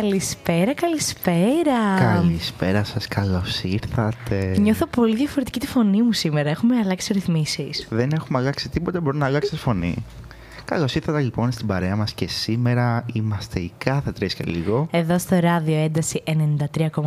Καλησπέρα, καλησπέρα. Καλησπέρα σας, καλώς ήρθατε. Νιώθω πολύ διαφορετική τη φωνή μου σήμερα. Έχουμε αλλάξει ρυθμίσεις. Δεν έχουμε αλλάξει τίποτα, μπορεί να αλλάξεις φωνή. Καλώς ήρθατε λοιπόν στην παρέα μας και σήμερα είμαστε οι κάθε τρεις και λίγο Εδώ στο ράδιο ένταση 93,5.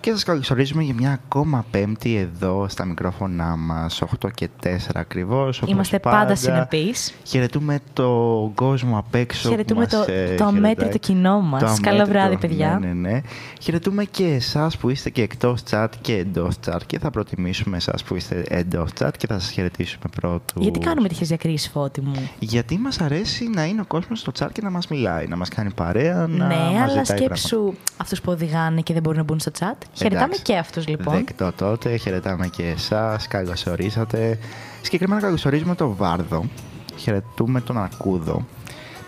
και σας καλωσορίζουμε για μια ακόμα πέμπτη εδώ στα μικρόφωνά μας, 8 και 4 ακριβώς. όπως Είμαστε πάντα συνεπείς. Χαιρετούμε τον κόσμο απ' έξω που Χαιρετούμε μας, το- ε, το αμέτρητο χαιρετάει. κοινό μας. Το Καλό αμέτρητο, βράδυ, παιδιά. Ναι, ναι, ναι. Χαιρετούμε και εσάς που είστε και εκτός chat και εντός chat και θα προτιμήσουμε εσάς που είστε εντός chat και θα σας χαιρετήσουμε πρώτους. Γιατί κάνουμε τέτοιε διακρίσεις, φώτη μου; Γιατί μας αρέσει να είναι ο κόσμος στο chat και να μας μιλάει, να μας κάνει παρέα, να ναι, μας αλλά ζητάει σκέψου αυτούς που οδηγάνε και δεν μπορούν να μπουν στο chat. Χαιρετάμε Εντάξει. και αυτούς λοιπόν. Δεκτό τότε, χαιρετάμε και εσάς, καλώς ορίσατε. Συγκεκριμένα καλωσορίζουμε τον Βάρδο, χαιρετούμε τον Αρκούδο,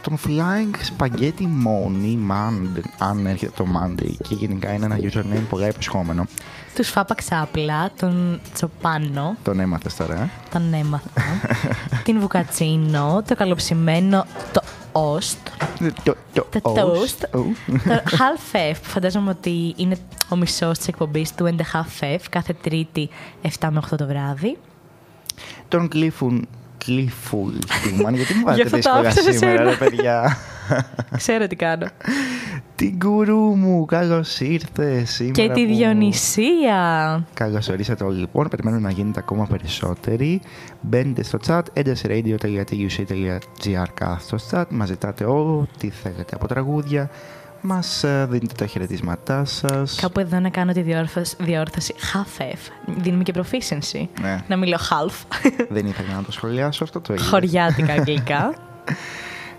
τον Flying Spaghetti Money Man, αν έρχεται το Monday και γενικά είναι ένα username πολύ υποσχόμενο. Τους φάπα ξάπλα, τον Τσοπάνο, Τον έμαθες τώρα, ε; τον έμαθα. την Βουκατσίνο, το καλοψημένο, το Όστ. Το, το, Το toast. Ου. το Half F, που φαντάζομαι ότι είναι ο μισός της εκπομπής του And the Half F, κάθε Τρίτη 7 με 8 το βράδυ. Τον Clifful Clifful Stillman, γιατί μου Γι' βάζετε αυτό το δύσκολα άφησα σε σήμερα, σένα. ρε παιδιά; Ξέρω τι κάνω. Την κουρού μου, καλώς ήρθες σήμερα. και τη που- Διονυσία. Καλώς ορίσατε όλοι λοιπόν, περιμένουμε να γίνετε ακόμα περισσότεροι. Μπαίνετε στο chat, έντασradio.tuc.gr κάθετο chat, μας ζητάτε ό,τι θέλετε από τραγούδια, μας ε, δίνετε τα χαιρετίσματά σας. Κάπου εδώ να κάνω τη διόρθωση, διόρθωση half F. Δίνουμε και proficiency. Ναι. Να μιλώ half. Δεν ήθελα να το σχολιάσω αυτό το είδες. Χωριάτικα αγγλικά.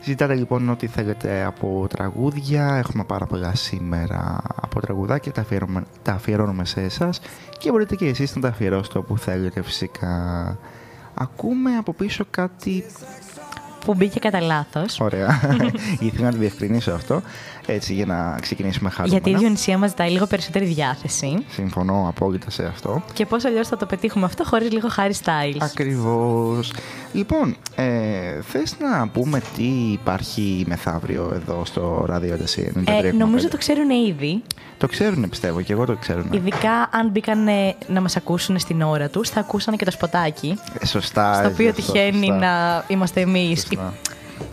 Ζητάτε λοιπόν ό,τι θέλετε από τραγούδια. Έχουμε πάρα πολλά σήμερα από τραγουδάκια. Τα αφιερώνουμε, τα αφιερώνουμε σε εσάς και μπορείτε και εσείς να τα αφιερώσετε όπου θέλετε φυσικά. Ακούμε από πίσω κάτι που μπήκε κατά λάθος. ωραία. Ήθελα να το διευκρινίσω αυτό. Έτσι για να ξεκινήσουμε χαρούμενα. Γιατί η Διονυσία μας ζητάει λίγο περισσότερη διάθεση. Συμφωνώ απόλυτα σε αυτό. Και πώς αλλιώς θα το πετύχουμε αυτό χωρίς λίγο Harry Styles. Ακριβώς. Λοιπόν, ε, θες να πούμε τι υπάρχει μεθαύριο εδώ στο ράδιο Ένταση 93,5? Ε, νομίζω το ξέρουν ήδη. Το ξέρουν πιστεύω και εγώ το ξέρω. Ειδικά αν μπήκαν ε, να μας ακούσουν στην ώρα τους, θα ακούσαν και το σποτάκι. Ε, Σωστά. στο ε, οποίο σωστά, τυχαίνει σωστά. να είμαστε εμείς οι Σωστά.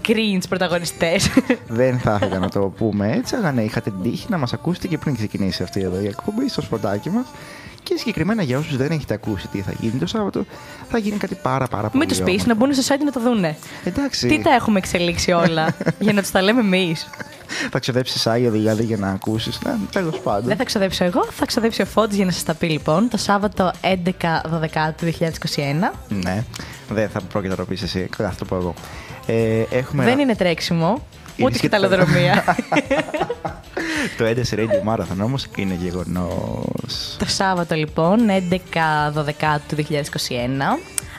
cringe πρωταγωνιστές. Δεν θα ήθελα να το πούμε έτσι, αλλά ναι, είχατε την τύχη να μας ακούσετε και πριν ξεκινήσει αυτή εδώ η εκπομπή στο σποτάκι μας. Και συγκεκριμένα για όσους δεν έχετε ακούσει τι θα γίνει το Σάββατο, θα γίνει κάτι πάρα πάρα πολύ Μην τους πει όμορφο. να μπουν στο site να το δούνε. Εντάξει, Τι τα έχουμε εξελίξει όλα για να τους τα λέμε εμείς. θα ξοδέψεις Άγιο δηλαδή για να ακούσεις. Ναι, τέλος πάντων. Δεν θα ξοδέψω εγώ, θα ξοδέψει ο Φώτης για να σας τα πει λοιπόν το Σάββατο 11 12 του 2021. Ναι, δεν θα πρόκειται να το πεις εσύ, καλά θα το πω εγώ. Ε, έχουμε Δεν είναι τρέξιμο, Είναι ούτε και σχετικά. ταλαιοδρομία. το Έντες Radio Marathon όμως είναι γεγονός. το Σάββατο λοιπόν 11 12 του 2021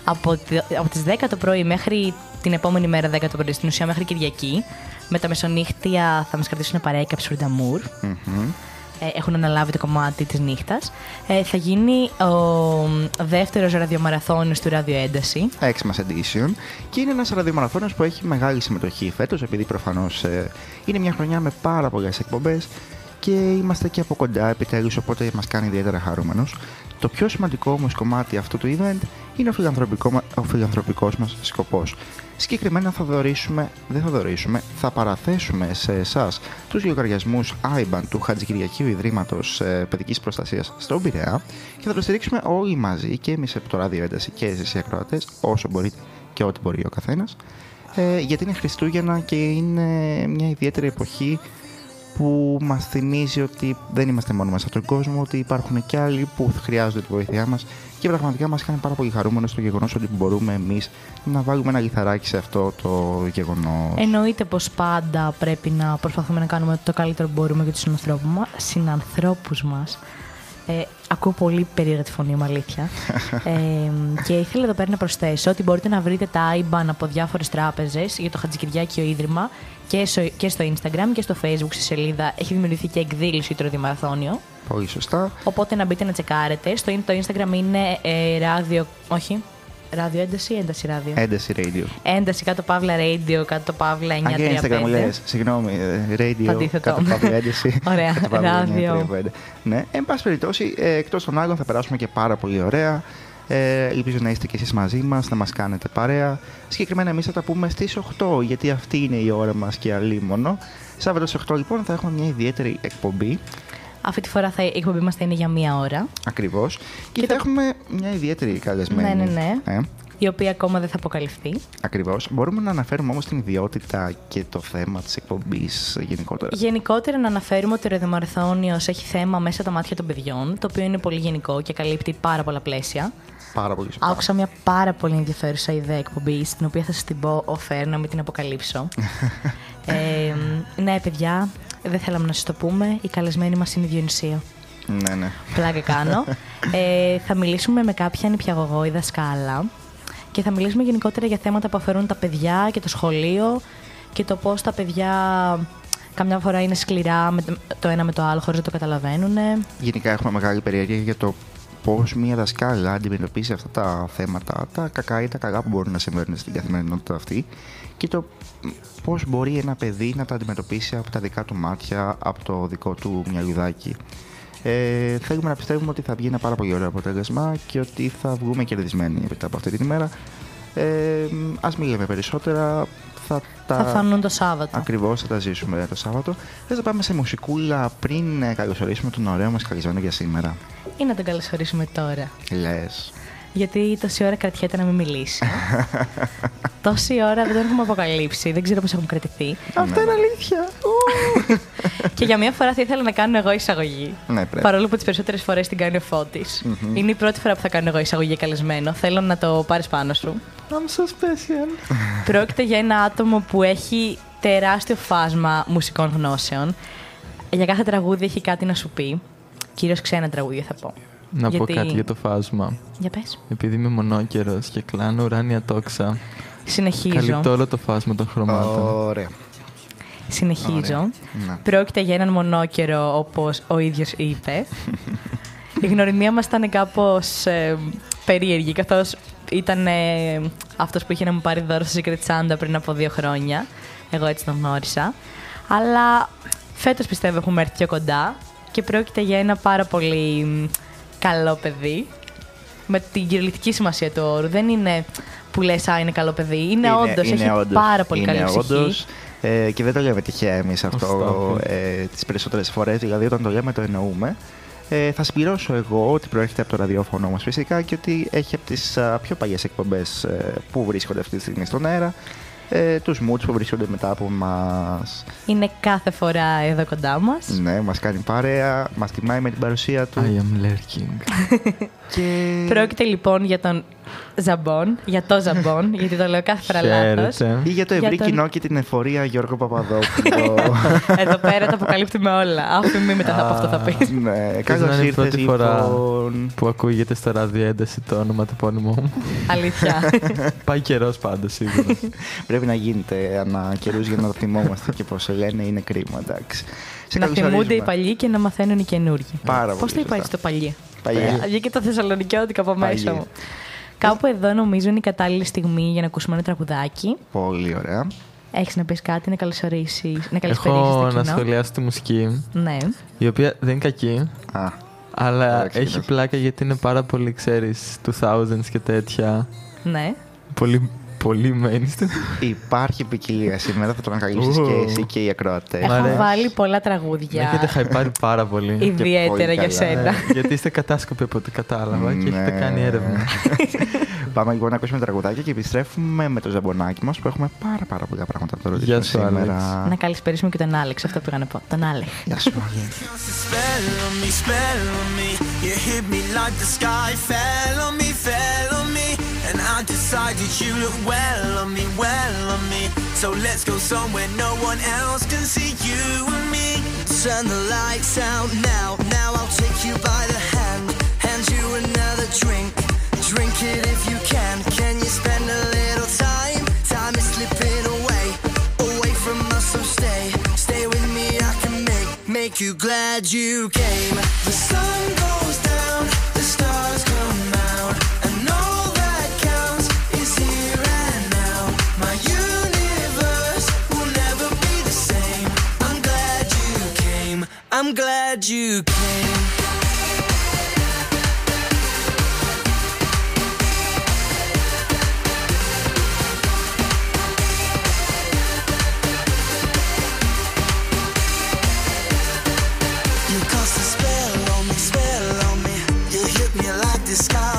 από, τη- από τις 10 το πρωί μέχρι την επόμενη μέρα 10 το πρωί, στην ουσία μέχρι Κυριακή, Με τα μεσονύχτια θα μας κρατήσουν παρέα και Αψουρνταμούρ. Ε, έχουν αναλάβει το κομμάτι της νύχτας. Ε, θα γίνει ο δεύτερος ραδιομαραθώνιος του Ράδιο Ένταση. Xmas Edition και είναι ένας ραδιομαραθώνιος που έχει μεγάλη συμμετοχή φέτος επειδή προφανώς ε, είναι μια χρονιά με πάρα πολλές εκπομπές και είμαστε και από κοντά επιτέλους οπότε μας κάνει ιδιαίτερα χαρούμενος. Το πιο σημαντικό όμως κομμάτι αυτού του event είναι ο, φιλανθρωπικό, μα- ο φιλανθρωπικός μας σκοπός. Συγκεκριμένα θα δωρήσουμε, δεν θα δωρήσουμε, θα παραθέσουμε σε εσάς τους λογαριασμούς IBAN του Χατζικυριακίου Ιδρύματος ε, Παιδικής Προστασίας στον Πειραιά και θα το στηρίξουμε όλοι μαζί και εμείς από το Ράδιο Ένταση και εσείς οι ακροατές όσο μπορείτε και ό,τι μπορεί ο καθένας ε, γιατί είναι Χριστούγεννα και είναι μια ιδιαίτερη εποχή που μας θυμίζει ότι δεν είμαστε μόνοι μας σε αυτόν τον κόσμο, ότι υπάρχουν και άλλοι που χρειάζονται τη βοήθειά μας και πραγματικά μας κάνει πάρα πολύ χαρούμενο το γεγονός ότι μπορούμε εμείς να βάλουμε ένα λιθαράκι σε αυτό το γεγονός. Εννοείται πως πάντα πρέπει να προσπαθούμε να κάνουμε το καλύτερο που μπορούμε για τους συνανθρώπους μας. Συνανθρώπους μας. Ε, ακούω πολύ περίεργα τη φωνή μου, αλήθεια. ε, και ήθελα εδώ πέρα να προσθέσω ότι μπορείτε να βρείτε τα IBAN από διάφορες τράπεζες για το Χατζικυριάκιο Ίδρυμα και στο, και στο Instagram και στο Facebook στη σελίδα. Έχει δημιουργηθεί και εκδήλωση για το ραδιομαραθώνιο. Πολύ σωστά. Οπότε να μπείτε να τσεκάρετε. Στο το Instagram είναι ε, ράδιο. Όχι. Ράδιο ένταση ή ένταση ράδιο. Ένταση radio. Ένταση κάτω παύλα radio, κάτω παύλα 935. Αν και Instagram μου λες, συγγνώμη, ε, radio, Το αντίθετο. κάτω παύλα ένταση. Ωραία, κάτω παύλα ράδιο. 935. Ναι, εν πάση περιπτώσει, ε, εκτός των άλλων θα περάσουμε και πάρα πολύ ωραία. Ε, ελπίζω να είστε και εσείς μαζί μας, να μας κάνετε παρέα. Συγκεκριμένα εμείς θα τα πούμε στις 8, γιατί αυτή είναι η ώρα μας και αλίμονο. Σάββατο στις 8 λοιπόν θα έχουμε μια ιδιαίτερη εκπομπή, Αυτή τη φορά θα, η εκπομπή μας θα είναι για μία ώρα. ακριβώς. Και, Και θα το- έχουμε μια ιδιαίτερη καλεσμένη. Ναι, ναι, ναι. Ε, Η οποία ακόμα δεν θα αποκαλυφθεί. ακριβώς. Μπορούμε να αναφέρουμε όμως την ιδιότητα και το θέμα της εκπομπής γενικότερα; Γενικότερα να αναφέρουμε ότι ο Ρεδομαρθώνιος έχει θέμα μέσα τα μάτια των παιδιών, το οποίο είναι πολύ γενικό και καλύπτει πάρα πολλά πλαίσια. Πάρα πολύ σωστά. Άκουσα μια πάρα πολύ ενδιαφέρουσα ιδέα εκπομπής, την οποία θα σας την πω offer, να μην την αποκαλύψω. ε, ναι, παιδιά, δεν θέλαμε να σας το πούμε. Η καλεσμένη μας είναι η Διονυσία. Ναι, ναι. Πλάκα κάνω. ε, θα μιλήσουμε με κάποια νηπιαγωγό ή δασκάλα και θα μιλήσουμε γενικότερα για θέματα που αφορούν τα παιδιά και το σχολείο και το πώς τα παιδιά καμιά φορά είναι σκληρά με το- το ένα με το άλλο χωρίς να το καταλαβαίνουν. Γενικά έχουμε μεγάλη περιέργεια για το πώς μία δασκάλα αντιμετωπίζει αυτά τα θέματα, τα κακά ή τα καλά που μπορούν να συμβαίνουν στην καθημερινότητα αυτή και το πώς μπορεί ένα παιδί να τα αντιμετωπίσει από τα δικά του μάτια, από το δικό του μυαλουδάκι. Ε, θέλουμε να πιστεύουμε ότι θα βγει ένα πάρα πολύ ωραίο αποτέλεσμα και ότι θα βγούμε κερδισμένοι μετά από αυτή την ημέρα. Ε, ας μην λέμε περισσότερα. Θα, τα... Θα φανούν το Σάββατο. Ακριβώς θα τα ζήσουμε το Σάββατο. Θες να πάμε σε μουσικούλα πριν ε, καλωσορίσουμε τον ωραίο μας καλεσμένο για σήμερα; Ή να τον καλωσορίσουμε τώρα. Λες. Γιατί τόση ώρα κρατιέται να μην μιλήσει. τόση ώρα δεν τον έχουμε αποκαλύψει, δεν ξέρω πώς έχουν κρατηθεί. Αυτό είναι αλήθεια. και για μία φορά θα ήθελα να κάνω εγώ εισαγωγή. ναι, πρέπει. Παρόλο που τις περισσότερες φορές την κάνει ο φωτης Μμμ. Είναι η πρώτη φορά που θα κάνω εγώ εισαγωγή καλεσμένο. Θέλω να το πάρεις πάνω σου. I'm so special. Πρόκειται για ένα άτομο που έχει τεράστιο φάσμα μουσικών γνώσεων. Για κάθε τραγούδι έχει κάτι να σου πει. Κυρίως ξένα τραγούδια θα πω. Να Γιατί- πω κάτι για το φάσμα. Για πες. Επειδή είμαι μονόκερος και κλάνω ουράνια τόξα, Συνεχίζω. καλύπτω όλο το φάσμα των χρωμάτων. Ωραία. Συνεχίζω. Ωραία. Ναι. Πρόκειται για έναν μονόκερο, όπως ο ίδιος είπε. Η γνωριμία μας ήταν κάπως ε, περίεργη, καθώς ήταν ε, αυτός που είχε να μου πάρει δώρο στο Secret Santa πριν από δύο χρόνια. Εγώ έτσι τον γνώρισα. Αλλά φέτος πιστεύω έχουμε έρθει πιο κοντά και πρόκειται για ένα πάρα πολύ μ, καλό παιδί. Με την κυριολεκτική σημασία του όρου. Δεν είναι που λες, α, είναι καλό παιδί. Είναι, όντως, έχει όντως. πάρα πολύ είναι καλή ψυχή. όντως, ε, και δεν το λέμε τυχαία εμείς αυτό Ωστόσο. ε, τις περισσότερες φορές. Δηλαδή, όταν το λέμε, το εννοούμε. Ε, θα συμπληρώσω εγώ ότι προέρχεται από το ραδιόφωνο μας φυσικά και ότι έχει από τις α, πιο παλιές εκπομπές ε, που βρίσκονται αυτή τη στιγμή στον αέρα ε, τους moods που βρίσκονται μετά από μας. Είναι κάθε φορά εδώ κοντά μας. Ναι, μας κάνει παρέα, μας τιμάει με την παρουσία του. I am lurking. και... Πρόκειται λοιπόν για τον Ζαμπόν, για το Ζαμπόν, γιατί το λέω κάθε φορά λάθος. Χαίρετε. Ή για το ευρύ Για τον- κοινό και την εφορία Γιώργο Παπαδόπουλο. Εδώ πέρα τα αποκαλύπτουμε όλα. Αφού μετά από αυτό θα πεις. ναι, να καλώς είναι η ήρθες πρώτη φορά. λοιπόν. Που ακούγεται στο ράδιο ένταση το όνομα του επώνυμού μου. Αλήθεια. Πάει καιρός πάντως σίγουρα. Πρέπει πρέπει να γίνεται ανά καιρούς για να το θυμόμαστε και πώς λένε είναι κρίμα, εντάξει. Σε να καλωσορίζουμε. θυμούνται οι παλιοί και να μαθαίνουν οι καινούργοι. Πάρα Πώς πολύ το είπα σωστά. έτσι το παλιοί. Παλιοί. Ε, Βγήκε το Θεσσαλονικιώτικο από μέσα Παλιοί. μου. Κάπου εδώ νομίζω είναι η κατάλληλη στιγμή για να ακούσουμε ένα τραγουδάκι. Πολύ ωραία. Έχεις να πεις κάτι, να καλωσορίσει, να καλησπέρισεις Έχω το να κοινό. σχολιάσω τη μουσική, Ναι. η οποία δεν είναι κακή, Α, αλλά Ωραία, έχει ξεκινάς. πλάκα γιατί είναι πάρα πολύ, ξέρεις, 2000s και τέτοια. Ναι. Πολύ, πολύ mainstream. υπάρχει ποικιλία σήμερα, θα το ανακαλύψεις Ου. και εσύ και οι ακροατές. Έχω αρέσει. βάλει πολλά Με τραγούδια. έχετε χαϊπάρει πάρα πολύ. Ιδιαίτερα πολύ για καλά. σένα. Ε, γιατί είστε κατάσκοποι από ό,τι κατάλαβα και έχετε Ναι. κάνει έρευνα. Πάμε λοιπόν να ακούσουμε τραγουδάκια και επιστρέφουμε με το ζαμπονάκι μας που έχουμε πάρα πάρα πολλά πράγματα να το Γεια ρωτήσουμε σου, σήμερα. Να καλησπερίσουμε και τον Άλεξ, αυτό που πήγα να πω. Τον Άλεξ. Γεια σου, Άγιε. Decided you look well on me, well on me. So let's go somewhere no one else can see you and me. Turn the lights out now. Now I'll take you by the hand, hand you another drink. Drink it if you can. Can you spend a little time? Time is slipping away, away from us. So stay, stay with me. I can make make you glad you came. The sun goes down, I'm glad you came. You cast a spell on me, spell on me. You hit me like the sky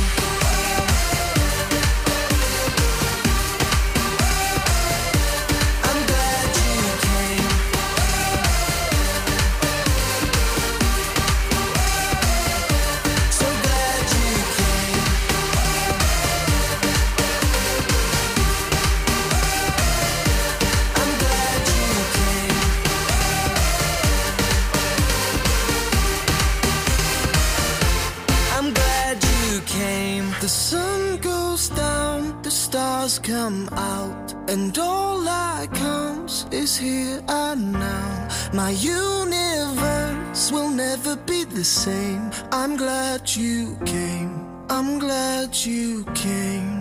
Stars come out, and all that counts is here and now. My universe will never be the same. I'm glad you came. I'm glad you. Came,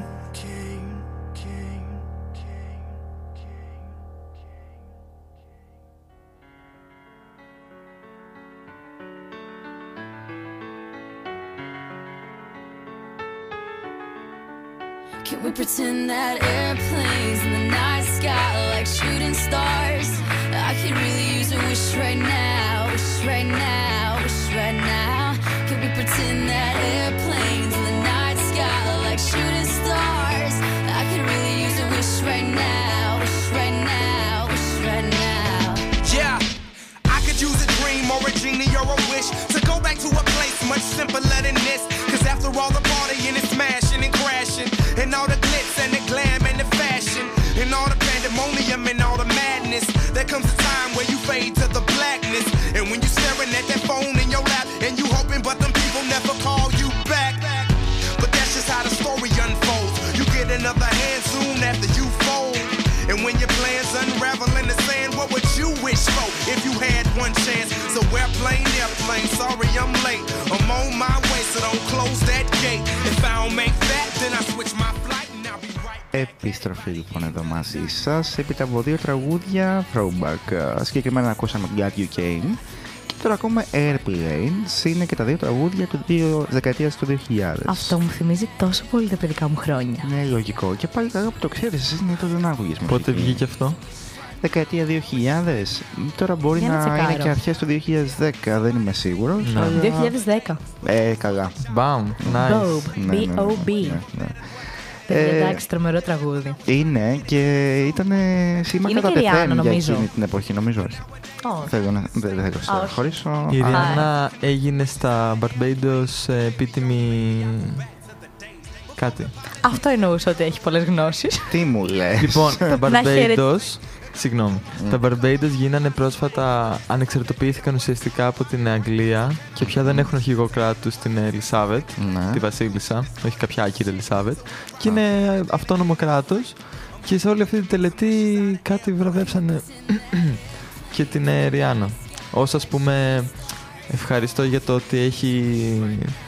pretend that airplanes in the night sky are like shooting stars? I could really use a wish right now, wish right now, wish right now. Can we pretend that airplanes in the night sky are like shooting stars? I could really use a wish right now, wish right now, wish right now. Yeah, I could use a dream or a genie or a wish to go back to a place much simpler than this. Cause after all the partying and smashing and crashing, and all the and all the pandemonium and all the madness, there comes a time where you fade to the blackness. And when you're staring at that phone in your lap, and you hoping, but them people never call you back. But that's just how the story unfolds. You get another hand soon after you fold. And when your plans unravel in the sand, what would you wish for if you had one chance? So airplane, airplane, sorry I'm late. I'm on my way, Επιστροφή λοιπόν εδώ μαζί σας έπειτα από δύο τραγούδια throwback. Ε, Συγκεκριμένα ακούσαμε Glad You Came και τώρα ακόμα Airplanes είναι και τα δύο τραγούδια του δύο, δεκαετίας του 2000. Αυτό μου θυμίζει τόσο πολύ τα παιδικά μου χρόνια. Ναι, λογικό. Και πάλι καλά που το ξέρεις, εσύ συνήθως δεν άκουγες Πότε μουσική. βγήκε αυτό; δεκαετία 2000. Τώρα μπορεί Για να να, είναι τσεκάρω. και αρχές του 2010, δεν είμαι σίγουρος. Ναι. αλλά- 2010. Ε, καλά. Μπαμ, nice. Bob. Ναι, ναι, ναι, B.O.B. ναι, ναι. Παιδιά, Ε, εντάξει, τρομερό τραγούδι. Είναι και ήταν σήμα Είναι κατά και Ριάννα, τεθέν για νομίζω. εκείνη την εποχή, νομίζω όχι. Όχι. Θέλω να, δεν, δεν θέλω να όχι. χωρίσω. Η Α, Ριάννα έγινε στα Barbados ε, επίτιμη... Κάτι. Αυτό εννοούσα ότι έχει πολλές γνώσεις. Τι μου λες. Λοιπόν, τα Να χαιρε- Barbados. Συγγνώμη. Τα Barbados γίνανε πρόσφατα, ανεξαρτητοποιήθηκαν ουσιαστικά από την Αγγλία και πια δεν έχουν αρχηγό κράτους την Ελισάβετ, Ναι. τη Βασίλισσα, όχι κάποια άκυρη Ελισάβετ. Και είναι αυτόνομο κράτος. Και σε όλη αυτή τη τελετή κάτι βραβεύσανε και την ε, Ριάννα. Ως ας πούμε ευχαριστώ για το ότι έχει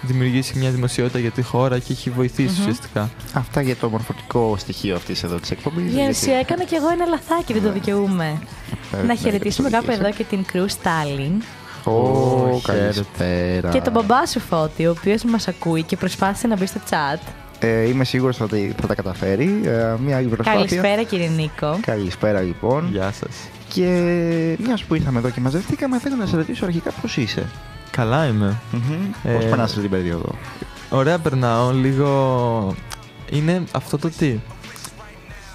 δημιουργήσει μια δημοσιότητα για τη χώρα και έχει βοηθήσει Μμμ. ουσιαστικά. Αυτά για το μορφωτικό στοιχείο αυτής εδώ της εκπομπής. Για γιατί- έκανα κι εγώ ένα λαθάκι, δεν το δικαιούμαι. Ε, Να ναι, χαιρετήσουμε το κάπου δικαιούσε. εδώ και την Κρού Στάλιν Ω, Ω, καλησπέρα. και τον μπαμπά σου Φώτη, ο οποίος μας ακούει και προσπάθησε να μπει στο chat. Ε, είμαι σίγουρος ότι θα τα καταφέρει. Ε, μια άλλη προσπάθεια. Καλησπέρα κύριε Νίκο. Καλησπέρα λοιπόν. Γεια σας. Και μιας που ήρθαμε εδώ και μαζευτήκαμε, θέλω να σε ρωτήσω αρχικά πώς είσαι. Καλά είμαι. Πώς Ε, περνάς την περίοδο; Ωραία περνάω, λίγο... Είναι αυτό το τι.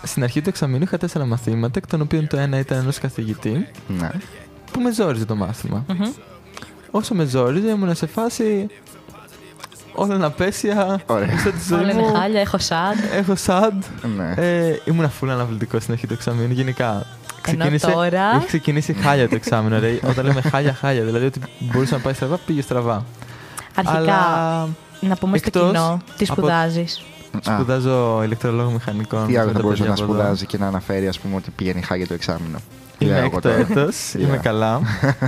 Στην αρχή του εξαμήνου είχα τέσσερα μαθήματα, εκ των οποίων το ένα ήταν ενός καθηγητή, Ναι. που με ζόριζε το μάθημα. Μμμ. Όσο με ζόριζε, ήμουν σε φάση όλα είναι απέσια, Ωραία. μισό τη ζωή Όλα είναι μου, χάλια, έχω σαντ. έχω σαντ. ναι. Ε, ήμουν φούλα αναβλητικός στην αρχή του εξαμήνου, γενικά. Ξεκίνησε, τώρα- Έχει ξεκινήσει χάλια το εξάμεινο, ρε. Όταν λέμε χάλια, χάλια. Δηλαδή ότι μπορούσε να πάει στραβά, πήγε στραβά. Αρχικά, Αλλά να πούμε στο εκτός κοινό τι από- σπουδάζεις; Α, σπουδάζω ηλεκτρολόγο μηχανικών. Τι με άλλο τα θα μπορούσε παιδιά να από εδώ. σπουδάζει και να αναφέρει, ας πούμε, ότι πηγαίνει χάγια το εξάμεινο; Είμαι Λέω εγώ έκτο τώρα. έτος, είμαι Yeah. καλά.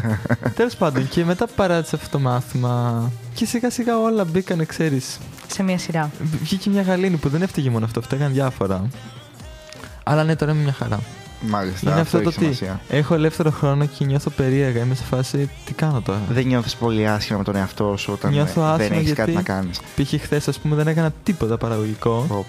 Τέλος πάντων, και μετά παράτησα αυτό το μάθημα. Και σιγά σιγά όλα μπήκανε, ξέρεις. Σε μια σειρά. Βγήκε μια γαλήνη που δεν έφταιγε μόνο αυτό, φταίγαν διάφορα. Αλλά ναι, τώρα είμαι μια χαρά. Μάλιστα. Είναι αυτό το έχει τι. σημασία. Έχω ελεύθερο χρόνο και νιώθω περίεργα. Είμαι σε φάση, τι κάνω τώρα; Δεν νιώθεις πολύ άσχημα με τον εαυτό σου όταν Νιώθω ε, δεν άσχημα έχεις κάτι γιατί- να κάνεις. Π.χ. χθες, ας πούμε, δεν έκανα τίποτα παραγωγικό.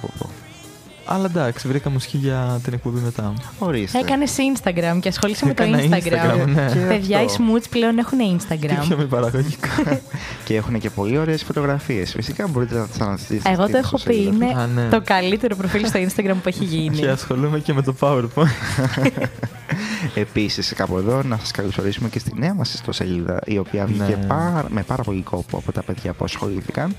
Αλλά εντάξει, βρήκα μουσική για την εκπομπή μετά. Ορίστε. Έκανε Instagram και ασχολείσαι με το Έκανα Instagram. ναι. Και Παιδιά, οι αυτό. Smoots πλέον έχουν Τι πιο Instagram. μη παραγωγικό. Και έχουν και πολύ ωραίες φωτογραφίες. Φυσικά μπορείτε να τις αναζητήσετε. Εγώ στην το έχω πει, ιστοσελίδα. είναι Α, ναι. το καλύτερο προφίλ στο Instagram που έχει γίνει. και ασχολούμαι και με το PowerPoint. Επίσης, κάπου εδώ να σας καλωσορίσουμε και στη νέα μας ιστοσελίδα, η οποία βγήκε Ναι. πάρα- με πάρα πολύ κόπο από τα παιδιά που ασχολήθηκαν.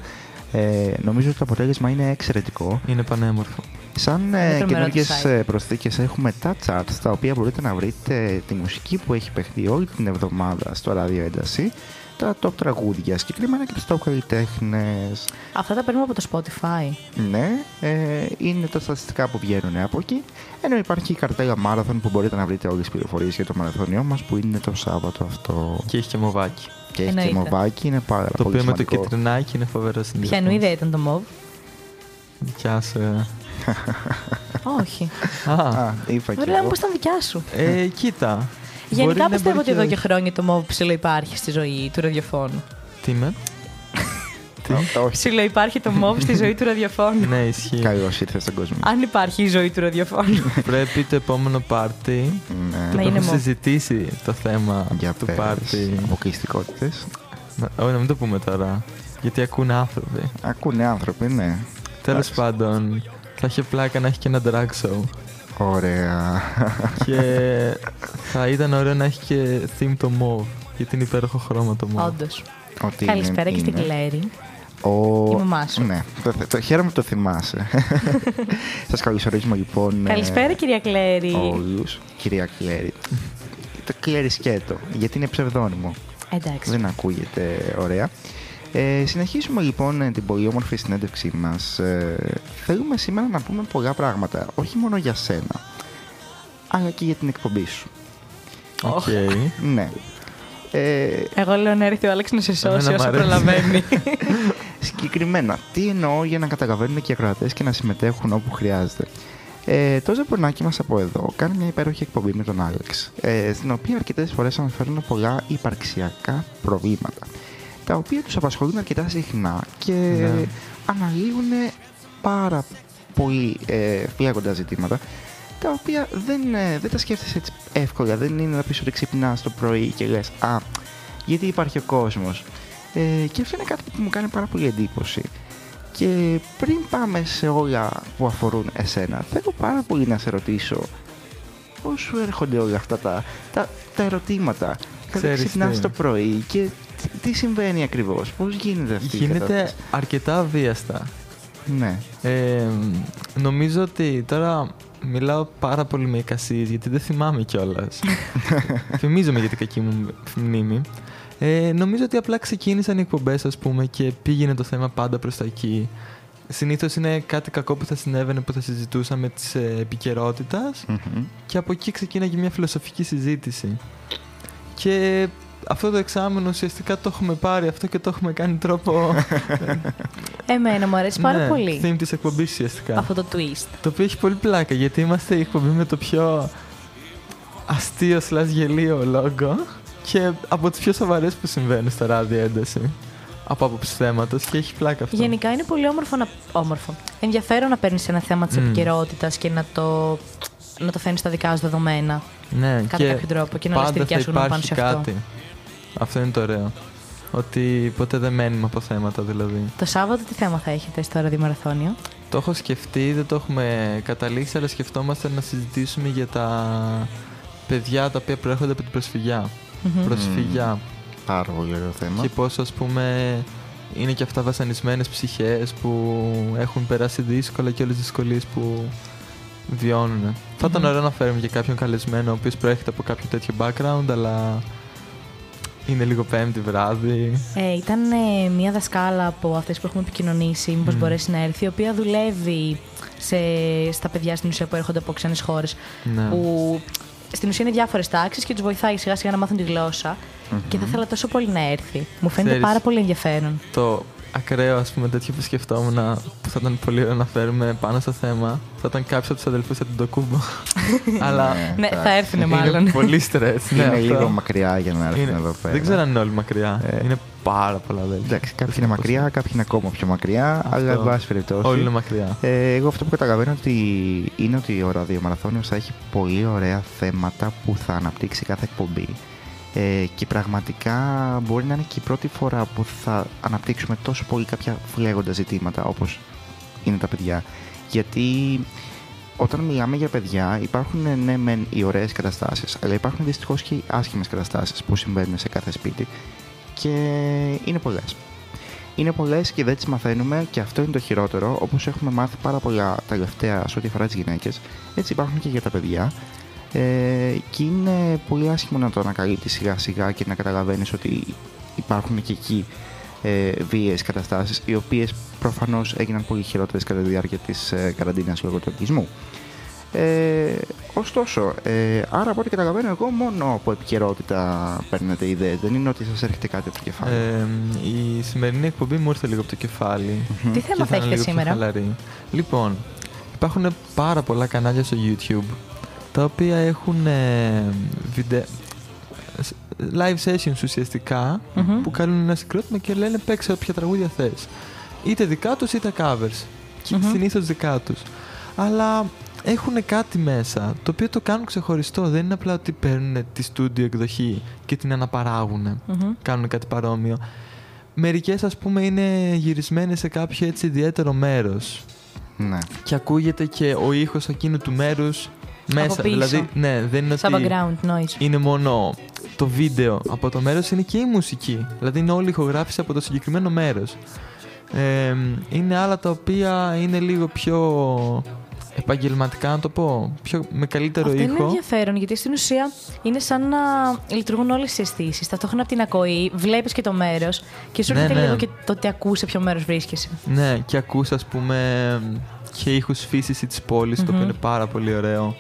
Ε, νομίζω ότι το αποτέλεσμα είναι εξαιρετικό. Είναι πανέμορφο. Σαν Είναι ε, τρομερό καινούργιες το site. προσθήκες έχουμε τα charts τα οποία μπορείτε να βρείτε τη μουσική που έχει παιχτεί όλη την εβδομάδα στο ράδιο ένταση, τα top τραγούδια, συγκεκριμένα και τους top καλλιτέχνες. Αυτά τα παίρνουμε από το Spotify. Ναι, ε, είναι τα στατιστικά που βγαίνουν από εκεί. Ενώ υπάρχει η καρτέλα Marathon που μπορείτε να βρείτε όλες τις πληροφορίες για το μαραθώνιό μας που είναι το Σάββατο αυτό. Και έχει και μοβάκι. Και έχει και Εννοείται. μοβάκι, είναι πάρα Το πολύ οποίο με το σημαντικό. κυτρινάκι είναι φοβερό Ποια συνδυασμό. εννοείται ήταν το MOV. Δικιά σου. Ε. Όχι. Α, Α, είπα και Βέβαια, εγώ. πώ ήταν δικιά σου. ε, κοίτα. Γενικά Μπορεί να πιστεύω μπορεί ότι εδώ και και όχι. χρόνια το MOV ψηλό υπάρχει στη ζωή του ραδιοφώνου. Τι με; Τι; Α, Όχι. Ψηλό υπάρχει το MOV στη ζωή του ραδιοφώνου. ναι, ισχύει. Καλώς ήρθες στον κόσμο. Αν υπάρχει η ζωή του ραδιοφώνου. Πρέπει το επόμενο πάρτι. Ναι. Να Το είναι έχω μο- συζητήσει το θέμα Για του πες, πάρτι. αποκλειστικότητες. Να- Όχι, να μην το πούμε τώρα. Γιατί ακούνε άνθρωποι. Ακούνε άνθρωποι, ναι. Τέλος Εντάξει. πάντων, θα είχε πλάκα να έχει και ένα drag show. Ωραία. και θα ήταν ωραίο να έχει και theme το mauve. Γιατί είναι υπέροχο χρώμα το mauve. Όντως. Ότι είναι- Καλησπέρα και στην είναι. Κλέρη. Ο... Η μαμά σου. Ναι, το, το, χαίρομαι που το θυμάσαι. Σας καλωσορίζουμε λοιπόν. Καλησπέρα, κυρία Κλέρη. Όλους. Κυρία Κλέρι. Το Κλέρι σκέτο, γιατί είναι ψευδόνυμο. Εντάξει. Δεν ακούγεται ωραία. Ε, συνεχίζουμε λοιπόν ε, την πολύ όμορφη συνέντευξή μας. Ε, θέλουμε σήμερα να πούμε πολλά πράγματα, όχι μόνο για σένα, αλλά και για την εκπομπή σου. Οκ. Ναι. Ε, Εγώ λέω να έρθει ο Άλεξ να σε σώσει Εμένα μ' όσο αρέσει. προλαβαίνει. συγκεκριμένα, τι εννοώ για να καταλαβαίνουν και οι ακροατές και να συμμετέχουν όπου χρειάζεται. Ε, το ζεπονάκι μας από εδώ κάνει μια υπέροχη εκπομπή με τον Άλεξ, ε, στην οποία αρκετές φορές αναφέρουν πολλά υπαρξιακά προβλήματα, τα οποία τους απασχολούν αρκετά συχνά και Ναι. αναλύουν πάρα πολύ ε, φλέγοντα ζητήματα, τα οποία δεν, ε, δεν τα σκέφτεσαι έτσι εύκολα. Δεν είναι να πεις ότι ξυπνάς το πρωί και λες «Α, γιατί υπάρχει ο κόσμος». Ε, και αυτό είναι κάτι που μου κάνει πάρα πολύ εντύπωση. Και πριν πάμε σε όλα που αφορούν εσένα, θέλω πάρα πολύ να σε ρωτήσω πώς σου έρχονται όλα αυτά τα, τα, τα ερωτήματα; Ξέρεις Ξυπνάς τι. το πρωί και τι, τι συμβαίνει ακριβώς, πώς γίνεται αυτή η Γίνεται κατάσταση; αρκετά αβίαστα. Ναι. Ε, νομίζω ότι τώρα μιλάω πάρα πολύ με εικασίες γιατί δεν θυμάμαι κιόλας. Θυμίζομαι για την κακή μου μνήμη. Ε, νομίζω ότι απλά ξεκίνησαν οι εκπομπές, ας πούμε, και πήγαινε το θέμα πάντα προς τα εκεί. Συνήθως είναι κάτι κακό που θα συνέβαινε που θα συζητούσαμε της ε, επικαιρότητας Μμμ. και από εκεί ξεκίναγε μια φιλοσοφική συζήτηση. Και αυτό το εξάμενο ουσιαστικά το έχουμε πάρει αυτό και το έχουμε κάνει τρόπο. Εμένα μου αρέσει πάρα ναι, πολύ Theme της εκπομπής ουσιαστικά. αυτό το twist. Το οποίο έχει πολύ πλάκα γιατί είμαστε η εκπομπή με το πιο αστείο slash γελίο λόγο και από τις πιο σοβαρές που συμβαίνουν στα ράδια ένταση από άποψης θέματος και έχει πλάκα αυτό. Γενικά είναι πολύ όμορφο να. Όμορφο. Ενδιαφέρον να παίρνεις ένα θέμα της Μμ. επικαιρότητας και να το, να το φέρνεις στα δικά σου δεδομένα. Ναι, Κατά και κάποιο τρόπο και να λες τη πάντα δικιά θα σου γνώμη πάνω υπάρχει σε αυτό. κάτι. Αυτό είναι το ωραίο. Ότι ποτέ δεν μένουμε από θέματα δηλαδή. Το Σάββατο τι θέμα θα έχετε στο ραδιομαραθώνιο; Το έχω σκεφτεί, δεν το έχουμε καταλήξει, αλλά σκεφτόμαστε να συζητήσουμε για τα παιδιά τα οποία προέρχονται από την προσφυγιά. Μμμ. Προσφυγιά. Πάρα πολύ ωραίο θέμα. και πώς ας πούμε είναι και αυτά βασανισμένες ψυχές που έχουν περάσει δύσκολα και όλες τις δυσκολίες που βιώνουν. Θα ήταν Μμμ. ωραίο να φέρουμε και κάποιον καλεσμένο ο οποίος προέρχεται από κάποιο τέτοιο background αλλά είναι λίγο πέμπτη βράδυ. Ε, ήταν ε, μια δασκάλα από αυτές που έχουμε επικοινωνήσει, μήπως Μμ. μπορέσει να έρθει, η οποία δουλεύει σε, στα παιδιά στην ουσία που έρχονται από ξένες χώρες, Ναι. που στην ουσία είναι διάφορες τάξεις και τους βοηθάει σιγά σιγά να μάθουν τη γλώσσα και θα ήθελα τόσο πολύ να έρθει. Μου φαίνεται Ξέρεις, πάρα πολύ ενδιαφέρον. Το ακραίο ας πούμε τέτοιο που σκεφτόμουν που θα ήταν πολύ ωραίο να φέρουμε πάνω στο θέμα θα ήταν κάποιος από τους αδελφούς από τον Τοκούμπο. αλλά Ναι, εντάξει. θα έρθουν μάλλον. είναι πολύ στρες. ναι, είναι αυτό. λίγο μακριά για να έρθουν Είναι- εδώ πέρα. Δεν ξέρω αν είναι όλοι μακριά. Ε, είναι πάρα πολλά αδέλφια. Εντάξει, κάποιοι Δεν είναι ξέρω πώς μακριά, κάποιοι είναι ακόμα πιο μακριά, Αυτό. αλλά εν πάση περιπτώσει. Όλοι είναι μακριά. Ε, εγώ αυτό που καταλαβαίνω ότι είναι ότι ο ραδιομαραθώνιος θα έχει πολύ ωραία θέματα που θα αναπτύξει κάθε εκπομπή. Ε, και πραγματικά μπορεί να είναι και η πρώτη φορά που θα αναπτύξουμε τόσο πολύ κάποια φλέγοντα ζητήματα όπως είναι τα παιδιά. Γιατί όταν μιλάμε για παιδιά υπάρχουν ε, ναι μεν οι ωραίες καταστάσεις αλλά υπάρχουν δυστυχώς και οι άσχημες καταστάσεις που συμβαίνουν σε κάθε σπίτι και είναι πολλές. Είναι πολλές και δεν τις μαθαίνουμε και αυτό είναι το χειρότερο. Όπως έχουμε μάθει πάρα πολλά τα τελευταία σε ό,τι αφορά τις γυναίκες, έτσι υπάρχουν και για τα παιδιά. Ε, και είναι πολύ άσχημο να το ανακαλύπτεις σιγά σιγά και να καταλαβαίνεις ότι υπάρχουν και εκεί ε, βίαιες καταστάσεις, οι οποίες προφανώς έγιναν πολύ χειρότερες κατά τη διάρκεια της ε, καραντίνας λόγω του οργισμού. Ε, ωστόσο, ε, άρα από ό,τι καταλαβαίνω εγώ μόνο από επικαιρότητα παίρνετε ιδέες. Δεν είναι ότι σας έρχεται κάτι από το κεφάλι. Ε, η σημερινή εκπομπή μου ήρθε λίγο από το κεφάλι. Τι και θέμα θα είναι έχετε λίγο πιο σήμερα; χαλαρή. Λοιπόν, υπάρχουν πάρα πολλά κανάλια στο YouTube τα οποία έχουν ε, βιντεο, live sessions ουσιαστικά Μμμ. που κάνουν ένα συγκρότημα και λένε παίξε όποια τραγούδια θες. Είτε δικά τους είτε covers. Και Μμμ. συνήθως δικά τους. Αλλά έχουν κάτι μέσα το οποίο το κάνουν ξεχωριστό. Δεν είναι απλά ότι παίρνουν τη στούντιο εκδοχή και την αναπαράγουν. Μμμ. Κάνουν κάτι παρόμοιο. Μερικές ας πούμε είναι γυρισμένες σε κάποιο έτσι ιδιαίτερο μέρος Ναι. και ακούγεται και ο ήχος εκείνου του μέρους μέσα. πίσω. Δηλαδή, ναι, δεν είναι Σαν ότι background noise. είναι μόνο το βίντεο από το μέρος, είναι και η μουσική. Δηλαδή είναι όλη η ηχογράφηση από το συγκεκριμένο μέρος. Ε, είναι άλλα τα οποία είναι λίγο πιο επαγγελματικά, να το πω, πιο, με καλύτερο Αυτό είναι ήχο. ενδιαφέρον γιατί στην ουσία είναι σαν να λειτουργούν όλες τι αισθήσεις. Ταυτόχρονα από την ακοή βλέπεις και το μέρος και σου Ναι, έρχεται ναι. λίγο και το ότι ακούς σε ποιο μέρος βρίσκεσαι. Ναι, και ακούς ας πούμε και ήχους φύσης της πόλης, το οποίο Μμμ. είναι πάρα πολύ ωραίο.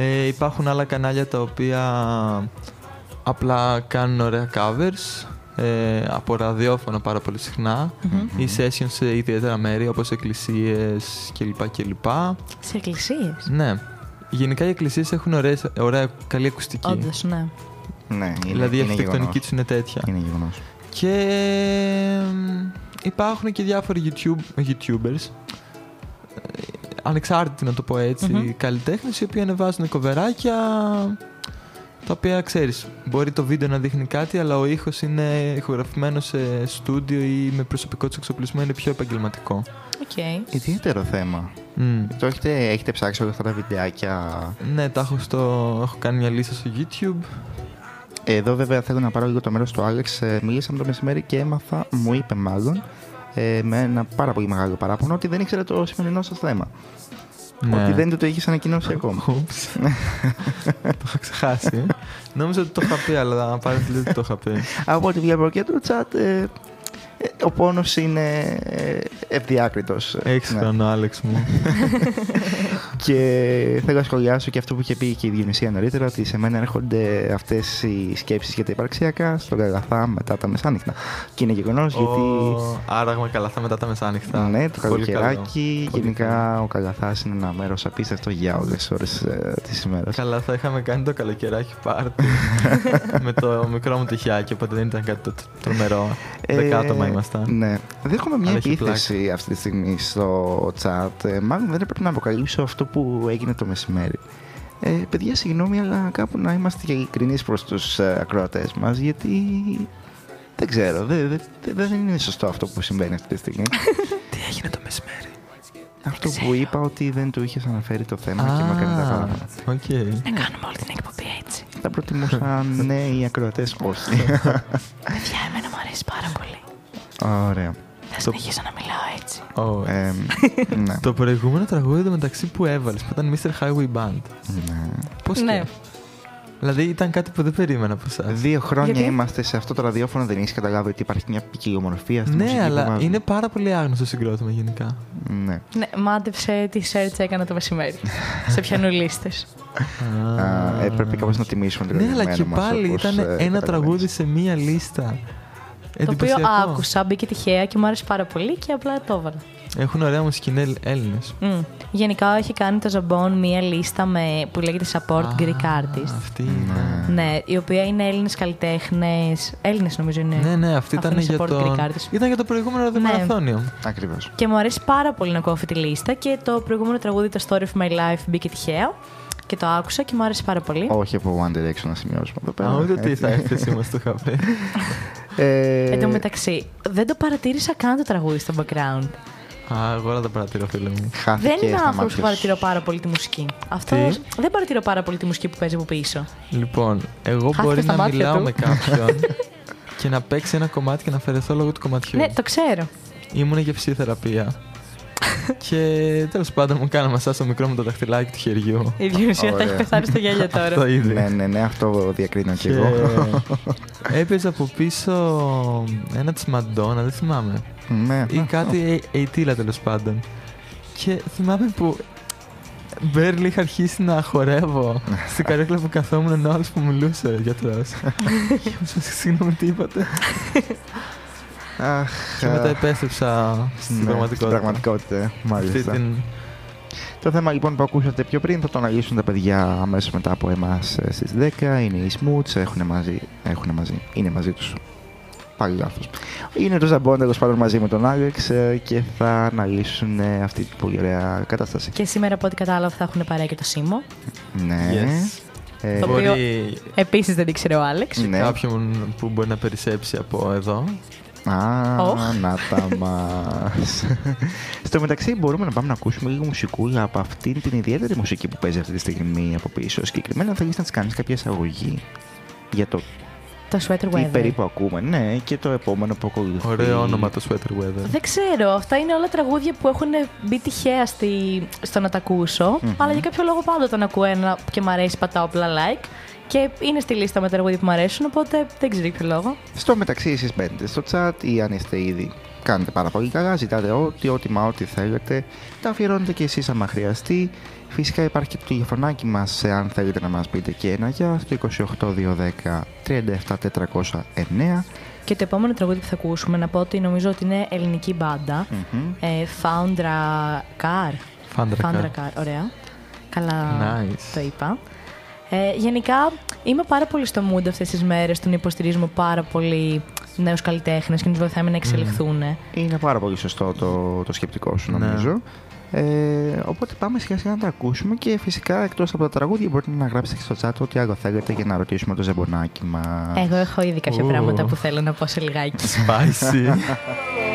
Ε, υπάρχουν άλλα κανάλια τα οποία απλά κάνουν ωραία covers ε, από ραδιόφωνο πάρα πολύ συχνά Μμμ. ή sessions σε ιδιαίτερα μέρη όπως εκκλησίες κλπ. κλπ. Σε εκκλησίες; Ναι. Γενικά οι εκκλησίες έχουν ωραίες, ωραία, καλή ακουστική. Όντως, ναι. Ναι, είναι, δηλαδή η είναι αρχιτεκτονική γεγονός. τους είναι τέτοια. Είναι γεγονός. Και μ, υπάρχουν και διάφοροι YouTube, YouTubers. Ανεξάρτητοι, να το πω έτσι, καλλιτέχνες οι οποίοι ανεβάζουν κοβεράκια τα οποία ξέρεις, μπορεί το βίντεο να δείχνει κάτι, αλλά ο ήχος είναι ηχογραφημένος σε στούντιο ή με προσωπικό του εξοπλισμό είναι πιο επαγγελματικό. Οκ. Ιδιαίτερο θέμα. Μμ. Το έχετε, έχετε ψάξει όλα αυτά τα βιντεάκια; Ναι, τα έχω, στο, έχω κάνει μια λίστα στο YouTube. Εδώ βέβαια θέλω να πάρω λίγο το μέρος του Άλεξ. Ε, Μίλησαμε το μεσημέρι και έμαθα, μου είπε μάλλον, ε, με ένα πάρα πολύ μεγάλο παράπονο ότι δεν ήξερε το σημερινό σας θέμα. Ναι. Ότι δεν του το είχε ανακοινώσει ακόμα. Oops. το είχα ξεχάσει. ε. Νόμιζα ότι το είχα πει, αλλά παρέμφυλε ότι το είχα πει. Από ό,τι βλέπω και το chat, ε, ε, ο πόνος είναι ε, ευδιάκριτος. Έχεις Ναι. χρόνο, Άλεξ μου. Και θέλω να σχολιάσω και αυτό που είχε πει και η Διονυσία νωρίτερα, ότι σε μένα έρχονται αυτές οι σκέψεις για τα υπαρξιακά στον Καγαθά μετά τα μεσάνυχτα. Και είναι γεγονός γιατί. Ω, Άραγμα καλά θα μετά τα μεσάνυχτα. Ναι, το Πολύ καλό. καλοκαιράκι. Πολύ Γενικά ο Καγαθά είναι ένα μέρος απίστευτο για όλες τις ώρες της ημέρας. Καλά, θα είχαμε κάνει το καλοκαιράκι πάρτι με το μικρό μου τυχιάκι, οπότε δεν ήταν κάτι το τρομερό. Δέκα άτομα ήμασταν. Ναι. Δέχομαι μια Αλλά έχει επίθεση αυτή τη στιγμή στο chat. Ε, μάλλον δεν έπρεπε να αποκαλύψω αυτό που έγινε το μεσημέρι. Ε, παιδιά, συγγνώμη, αλλά κάπου να είμαστε και ειλικρινεί προς τους ε, ακροατές μας, γιατί δεν ξέρω, δεν, δεν, δεν είναι σωστό αυτό που συμβαίνει αυτή τη στιγμή. Τι έγινε το μεσημέρι; αυτό που είπα ότι δεν του είχες αναφέρει το θέμα και μου έκανε τα Α, παράπονα. οκ. Να κάνουμε όλη την εκπομπή έτσι. Θα προτιμούσα ναι οι ακροατές όχι. Παιδιά, εμένα μου αρέσει πάρα πολύ. Ωραία. Θα συνεχίσω να μιλάω έτσι. Ω, Ε, ναι. Το προηγούμενο τραγούδι το μεταξύ που έβαλες, που ήταν Mr. Highway Band. ναι. Πώς Ναι. και; Δηλαδή ήταν κάτι που δεν περίμενα από εσάς. Δύο χρόνια Γιατί; είμαστε σε αυτό το ραδιόφωνο, δεν έχεις καταλάβει ότι υπάρχει μια ποικιλομορφία στη μουσική Ναι, που αλλά βάζουμε. είναι πάρα πολύ άγνωστο συγκρότημα γενικά. Ναι. Ναι, μάντεψε τι search έκανα το μεσημέρι. σε πιανού λίστες. Α, ε, πρέπει κάπως να τιμήσουμε το Ναι, αλλά και αγαπημένο μας, πάλι όπως, ήταν ε, ένα καταλαβαίνεις. τραγούδι σε μία λίστα. Το οποίο Εντυπωσιακό. άκουσα, μπήκε τυχαία και μου άρεσε πάρα πολύ και απλά το έβαλα. Έχουν ωραία μουσική Έλληνες. Μμ. Γενικά έχει κάνει το Ζαμπόν μία λίστα με, που λέγεται Support Greek Artist. Αυτή είναι. Ναι, η οποία είναι Έλληνες καλλιτέχνες. Έλληνες νομίζω είναι. Ναι, ναι, αυτή Αυτό ήταν είναι για, support το... Greek artist. ήταν για το προηγούμενο ραδιομαραθώνιο. Ακριβώς. Και μου αρέσει πάρα πολύ να ακούω αυτή τη λίστα και το προηγούμενο τραγούδι, το Story of My Life, μπήκε τυχαία και το άκουσα και μου άρεσε πάρα πολύ. Όχι από One Direction να σημειώσουμε εδώ πέρα. Α, ούτε τι Έτσι. θα έκθεση μα το είχα πει. Ε, Εν τω μεταξύ, δεν το παρατήρησα καν το τραγούδι στο background. Α, εγώ όλα τα παρατηρώ, φίλε μου. χάθηκε δεν είμαι στα άνθρωπος μάτια που σου. παρατηρώ πάρα πολύ τη μουσική. Αυτό Τι; δεν παρατηρώ πάρα πολύ τη μουσική που παίζει από πίσω. Λοιπόν, εγώ Χάθηκα μπορεί στα να μάτια μιλάω του. με κάποιον και να παίξει ένα κομμάτι και να αφαιρεθώ λόγω του κομματιού. Ναι, το ξέρω. Ήμουν για ψυχοθεραπεία. Και τέλος πάντων μου κάναμε μασά στο μικρό μου το δαχτυλάκι του χεριού. Η Διονυσία θα Ωραία. έχει πεθάνει στο γέλιο Αυτό τώρα. ήδη. Ναι, ναι, ναι, αυτό διακρίνω κι Και εγώ. έπαιζε από πίσω ένα της Μαντόνα, δεν θυμάμαι. ναι. Ή κάτι ειτήλα τέλος πάντων. Και θυμάμαι που Μπέρλι είχα αρχίσει να χορεύω στην καρέκλα που καθόμουν ενώ άλλος που μιλούσε ο γιατρός. Και μου είπε, Συγγνώμη, τι είπατε; Αχ, Και μετά α, επέστρεψα στην ναι, πραγματικότητα. Στην πραγματικότητα, Αυτή μάλιστα. την... Το θέμα λοιπόν που ακούσατε πιο πριν θα το αναλύσουν τα παιδιά αμέσως μετά από εμάς ε, στις 10. Είναι οι Smoots, έχουν μαζί, έχουν μαζί, είναι μαζί τους. Πάλι λάθος. Είναι το Ζαμπόν τέλος πάντων μαζί με τον Άλεξ ε, και θα αναλύσουν ε, αυτή την πολύ ωραία κατάσταση. Και σήμερα, από ό,τι κατάλαβα, θα έχουν παρέα και το Σίμω. Ναι. Yes. Ε, Το οποίο- Μπορεί Επίσης δεν ήξερε ο Άλεξ. ναι. κάποιον που μπορεί να περισσέψει από εδώ. Α, Οχ. να τα μας. Στο μεταξύ μπορούμε να πάμε να ακούσουμε λίγο μουσικούλα από αυτήν την ιδιαίτερη μουσική που παίζει αυτή τη στιγμή από πίσω. Συγκεκριμένα θέλεις να της κάνεις κάποια εισαγωγή για το Το Sweater τι Weather. περίπου ακούμε. Ναι, και το επόμενο που ακολουθεί. Ωραίο όνομα το Sweater Weather. Δεν ξέρω. Αυτά είναι όλα τραγούδια που έχουν μπει τυχαία στη... στο να τα ακούσω. Αλλά για κάποιο λόγο πάντα όταν ακούω ένα και μ' αρέσει, πατάω απλά like. Και είναι στη λίστα με τραγούδια που μου αρέσουν, οπότε δεν ξέρω για ποιο λόγο. Στο μεταξύ εσείς μπαίνετε στο chat ή αν είστε ήδη κάνετε πάρα πολύ καλά, ζητάτε ό,τι, ό,τι μα ό,τι θέλετε. Τα αφιερώνετε και εσείς άμα χρειαστεί. Φυσικά υπάρχει και το τηλεφωνάκι μας αν θέλετε να μας πείτε και ένα γεια στο 28210 37409. Και το επόμενο τραγούδι που θα ακούσουμε, να πω ότι νομίζω ότι είναι ελληνική μπάντα. Μμμ. Ε, Foundra Car. Φάντρακα. Foundra Car, ωραία. Καλά Nice. το είπα. Ε, γενικά είμαι πάρα πολύ στο mood αυτές τις μέρες, τον υποστηρίζουμε πάρα πολύ νέους καλλιτέχνες και να τους βοηθάμε να εξελιχθούν. Είναι πάρα πολύ σωστό το, το σκεπτικό σου, Ναι. νομίζω. Ε, οπότε πάμε σιγά σιγά να τα ακούσουμε και φυσικά εκτός από τα τραγούδια μπορείτε να γράψετε και στο chat ό,τι άλλο θέλετε για να ρωτήσουμε το ζεμπονάκι μας. Εγώ έχω ήδη κάποια Ου. πράγματα που θέλω να πω σε λιγάκι. Spicy.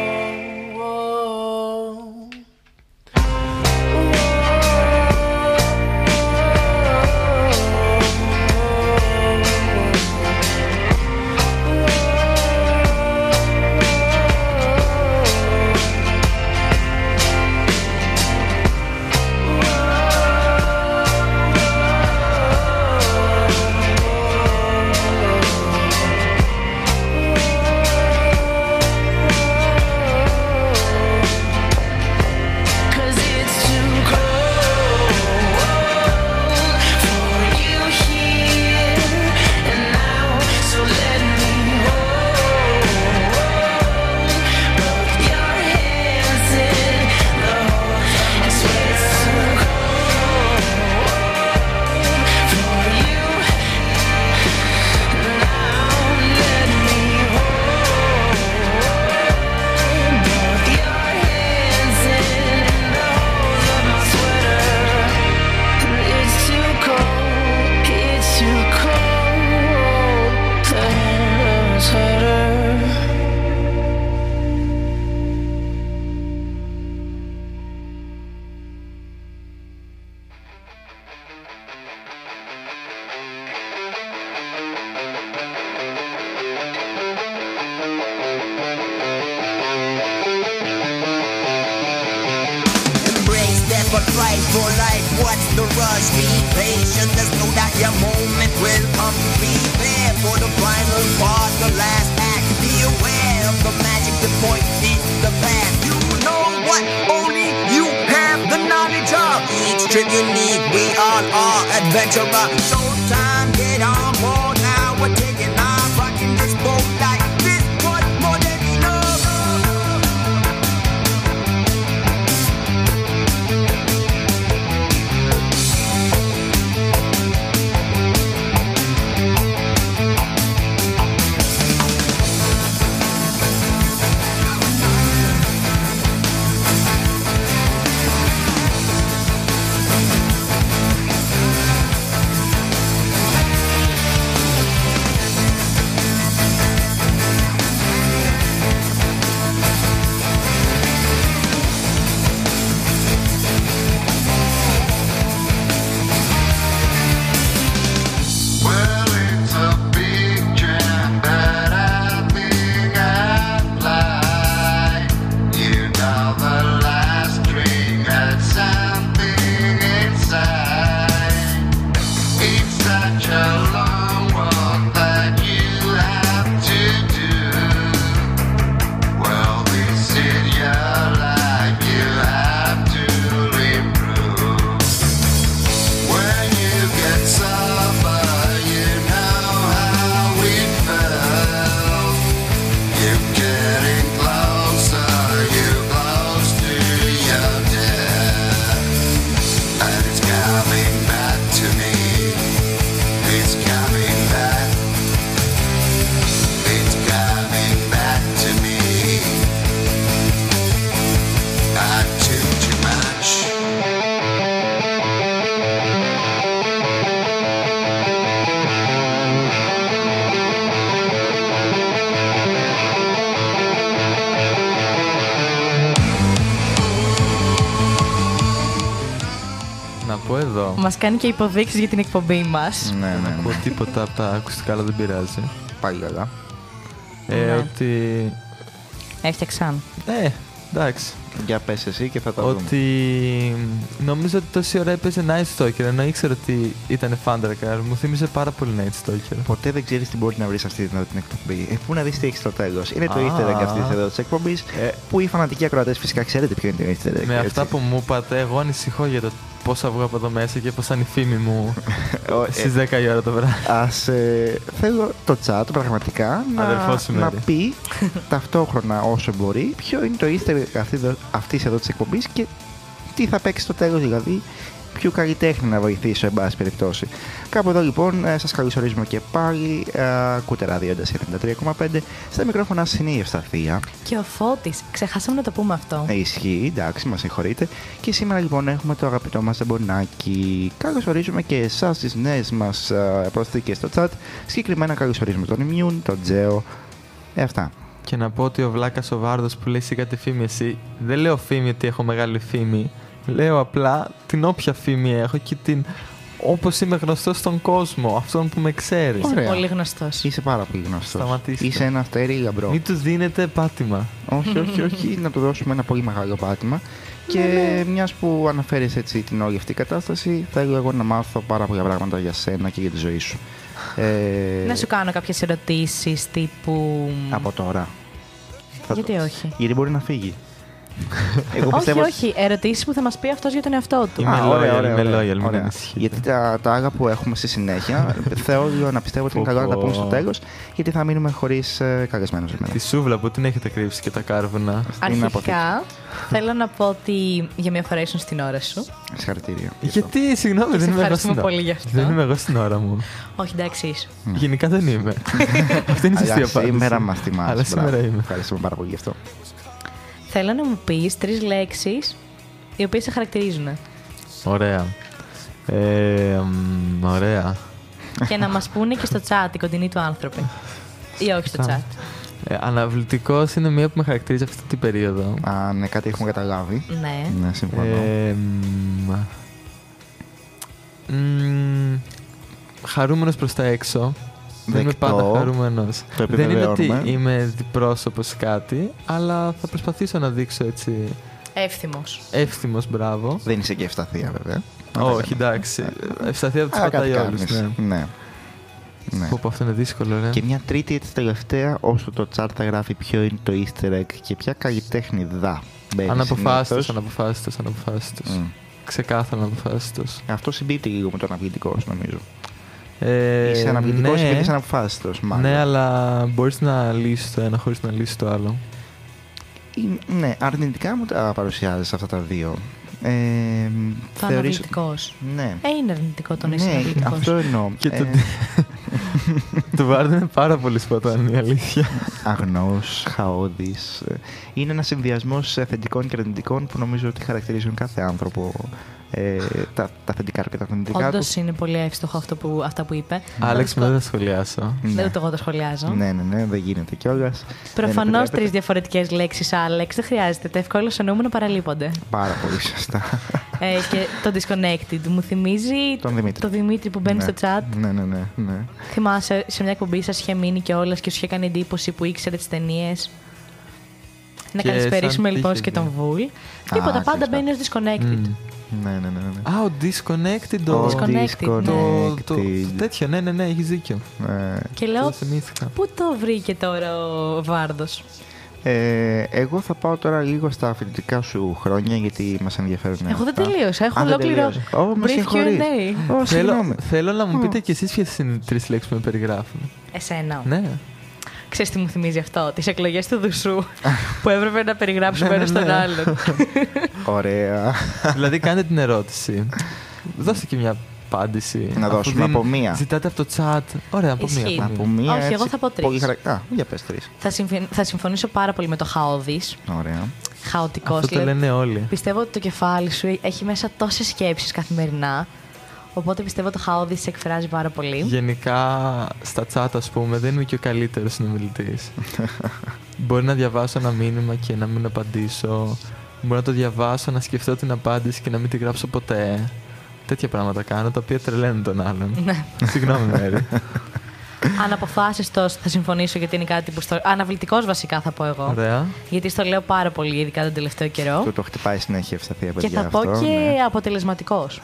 κάνει και υποδείξεις για την εκπομπή μας. Ναι, ναι, Δεν ναι. ακούω τίποτα από τα ακουστικά, αλλά δεν πειράζει. Πάλι καλά. Ε, Ναι. Ότι. Έφτιαξαν. Ε, εντάξει. Για πες εσύ και θα τα δούμε. Ότι νομίζω ότι τόση ώρα έπαιζε Night Stalker ενώ ήξερα ότι ήταν Thundercar. Μου θύμισε πάρα πολύ Night Stalker. Ποτέ δεν ξέρεις τι μπορεί να βρεις αυτή την, την εκπομπή. Ε, πού να δεις τι έχεις στο τέλος. Είναι το Α. easter egg αυτής εδώ της εκπομπής. Ε, που οι φανατικοί ακροατές φυσικά ξέρετε ποιο είναι το easter egg. Με έτσι. αυτά που μου είπατε, εγώ ανησυχώ για το πώ θα βγω από εδώ μέσα και πώ θα είναι η φήμη μου Ο- ε, στις 10 η ώρα το βράδυ. Ας ε, θέλω το chat πραγματικά Αδερφός σου να, να μέρη. πει ταυτόχρονα όσο μπορεί ποιο είναι το easter egg αυτής, εδώ- αυτής εδώ της εκπομπής και τι θα παίξει στο τέλος δηλαδή ποιου καλλιτέχνη να βοηθήσω, εν πάση περιπτώσει. Κάπου εδώ λοιπόν ε, σας καλωσορίζουμε και πάλι. Ε, ακούτε ράδιο 93,5. Στα μικρόφωνα σας είναι η Ευσταθία. Και ο Φώτης, ξεχάσαμε να το πούμε αυτό. Ε, ισχύει, εντάξει, μας συγχωρείτε. Και σήμερα λοιπόν έχουμε το αγαπητό μας Ζεμπονάκι. Καλωσορίζουμε και εσάς τις νέες μας ε, προσθήκες στο chat. Συγκεκριμένα καλωσορίζουμε τον Immune, τον Τζέο. Ε, αυτά. Και να πω ότι ο Βλάκας ο Βάρδος που λέει σιγά τη φήμη, εσύ. Δεν λέω φήμη ότι έχω μεγάλη φήμη. Λέω απλά την όποια φήμη έχω και την. Όπως είμαι γνωστός στον κόσμο, αυτόν που με ξέρει. Είσαι Ωραία. πολύ γνωστός. Είσαι πάρα πολύ γνωστός. Σταματήστε. Είσαι ένα αστέρι γαμπρό. Μην τους δίνετε πάτημα. όχι, όχι, όχι. να του δώσουμε ένα πολύ μεγάλο πάτημα. Και Ναι, μιας που αναφέρεις έτσι την όλη αυτή κατάσταση, θέλω εγώ να μάθω πάρα πολλά πράγματα για σένα και για τη ζωή σου. Ε, Να σου κάνω κάποιες ερωτήσεις τύπου... Από τώρα. Θα Γιατί το- όχι; Γιατί μπορεί να φύγει. Εγώ όχι, πιστεύω- όχι. Ερωτήσεις που θα μας πει αυτός για τον εαυτό του. Είμαι Α, loyal, είμαι loyal, μην ωραία. ανησυχείτε. Γιατί τα, τα άλλα που έχουμε στη συνέχεια θέλω να πιστεύω ότι είναι καλό να τα πούμε στο τέλος, γιατί θα μείνουμε χωρίς ε, καλεσμένους Τη σούβλα που την έχετε κρύψει και τα κάρβουνα. Αρχικά, θέλω να πω ότι για μια φορά ήσουν στην ώρα σου. Συγχαρητήρια. Γιατί, συγγνώμη, Και δεν σε είμαι εγώ ευχαριστούμε στην ώρα. πολύ γι' αυτό. Δεν είμαι εγώ στην ώρα μου. Όχι, εντάξει, ήσουν. Γενικά δεν είμαι. Αυτή είναι η σωστή Αλλά απάντηση. σήμερα μας θυμάσαι. Αλλά σήμερα μπράβο. είμαι. Ευχαριστούμε πάρα πολύ γι' αυτό. Θέλω να μου πεις τρεις λέξεις οι οποίες σε χαρακτηρίζουν. Ωραία. Ε, μ, ωραία. και να μας πούνε και στο chat οι κοντινοί του άνθρωποι. Ή όχι στο Σωστά. chat. Ε, Αναβλητικός είναι μία που με χαρακτηρίζει αυτή την περίοδο. Α, ναι, κάτι έχουμε καταλάβει. Ναι. Ναι, συμφωνώ. Ε, μ, μ, χαρούμενος προς τα έξω. Δεν είμαι Δεκτό. πάντα χαρούμενος. Το Δεν είναι ότι επιβεβαιώνουμε. είμαι διπρόσωπος ή κάτι, αλλά θα προσπαθήσω να δείξω έτσι Εύθυμος. εύθυμος μπράβο. Δεν είσαι και ευσταθία, βέβαια. Όχι, εντάξει. Ευσταθία από τους Αλλά κάτι πατάει όλους. κάνεις. Ναι. Ναι. Ναι. Πω, πω, αυτό είναι δύσκολο, ρε. Και μια τρίτη έτσι τελευταία, όσο το chat θα γράφει ποιο είναι το easter egg και ποια καλλιτέχνη δα. μπαίνει Αναποφάσιστος, συνήθως. αναποφάσιστος, αναποφάσιστος. Μμ. Ξεκάθαρα αναποφάσιστος. Αυτό συμπίπτει λίγο με το αναβλητικό, νομίζω. Ε, είσαι αναβλητικός ναι, και είσαι αναποφάσιστο, μάλλον. Ναι, αλλά μπορείς να λύσεις το ένα χωρίς να λύσεις το άλλο. Ή- Ναι, αρνητικά μου τα παρουσιάζεις αυτά τα δύο. Ε, Το θεωρείς- αναβλητικός. Ναι. Ε, είναι αρνητικό το να είσαι ναι, αναβλητικός. αυτό εννοώ. Και το, Ε, το Βάρντ είναι πάρα πολύ σπατάνη, η αλήθεια. αγνός, χαόδης. Ε, Είναι ένας συνδυασμός θετικών και αρνητικών που νομίζω ότι χαρακτηρίζουν κάθε άνθρωπο. Ε, τα, τα θετικά και τα αρνητικά Όντως τους. είναι πολύ εύστοχο αυτό που, αυτά που είπε. Άλεξ, Τέλος με δεν θα σχολιάσω. πάντων, Ναι. Δεν ούτε εγώ το σχολιάζω. Ναι, ναι, ναι, δεν γίνεται κιόλας. Προφανώς τρεις διαφορετικές λέξεις, Άλεξ. Δεν χρειάζεται. Τα ευκόλω εννοούμενα παραλείπονται. Πάρα πολύ σωστά. ε, και το disconnected μου θυμίζει Τον Δημήτρη. το Δημήτρη που μπαίνει Ναι. στο chat. Ναι, ναι, ναι. ναι. Θυμάσαι σε μια εκπομπή σας είχε μείνει και όλας και σου είχε κάνει εντύπωση που ήξερε τις ταινίες. Να Και καλησπερίσουμε σαν λοιπόν τύχη, και τον ναι. Βουλ. Τίποτα, πάντα σωστά. μπαίνει ως disconnected. Μμ. Ναι, ναι, ναι, ναι. Α, ο Disconnected. Το, Ο Disconnected, ναι. το, το, Disconnected. τέτοιο, ναι, ναι, ναι, έχεις δίκιο. Ε, Και Το λέω, θυμήθηκα. πού το βρήκε τώρα ο Βάρδος; Ε, εγώ θα πάω τώρα λίγο στα φοιτητικά σου χρόνια γιατί μας ενδιαφέρουν Εγώ δεν αυτά. τελείωσα. Έχω Α, δεν ολόκληρο τελείωσες. Ω, με brief συγχωρείς. Q&A. Ω, Θέλω, συγγνώμη. θέλω να μου Ω. πείτε κι εσείς ποιες είναι οι τρεις λέξεις που με περιγράφουν. Εσένα. Ναι. Ξέρεις τι μου θυμίζει αυτό, τις εκλογές του Δουσού που έπρεπε να περιγράψουμε Ναι, ένας ναι, στον ναι. άλλον. Ωραία. δηλαδή κάντε την ερώτηση. Δώστε και μια απάντηση. Να Αφού δώσουμε δίνει- από μία. Ζητάτε από το chat. Ωραία, από μία. Ισχύει. Από Από μία. μία Όχι, έτσι, εγώ θα πω τρεις. Πολύ χαρα... Α, για πες τρεις. θα, συμφι- θα συμφωνήσω πάρα πολύ με το χαόδης, Ωραία. χαοτικός. Αυτό το δηλαδή, λένε όλοι. Πιστεύω ότι το κεφάλι σου έχει μέσα τόσες σκέψεις καθημερινά, οπότε πιστεύω το χαόδης σε εκφράζει πάρα πολύ. Γενικά στα chat, ας πούμε, δεν είμαι και ο καλύτερος συνομιλητής. Μπορεί να διαβάσω ένα μήνυμα και να μην απαντήσω. Μπορεί να το διαβάσω, να σκεφτώ την απάντηση και να μην τη γράψω ποτέ. Τέτοια πράγματα κάνω, τα οποία τρελαίνουν τον άλλον. Ναι. Συγγνώμη, Μέρη. Αναποφάσιστος θα συμφωνήσω γιατί είναι κάτι που στο... Αναβλητικός βασικά θα πω εγώ. Ωραία. Γιατί στο λέω πάρα πολύ, ειδικά τον τελευταίο καιρό. Το, το χτυπάει συνέχεια ευσταθία Και παιδιά θα πω αυτό, και ναι. αποτελεσματικός.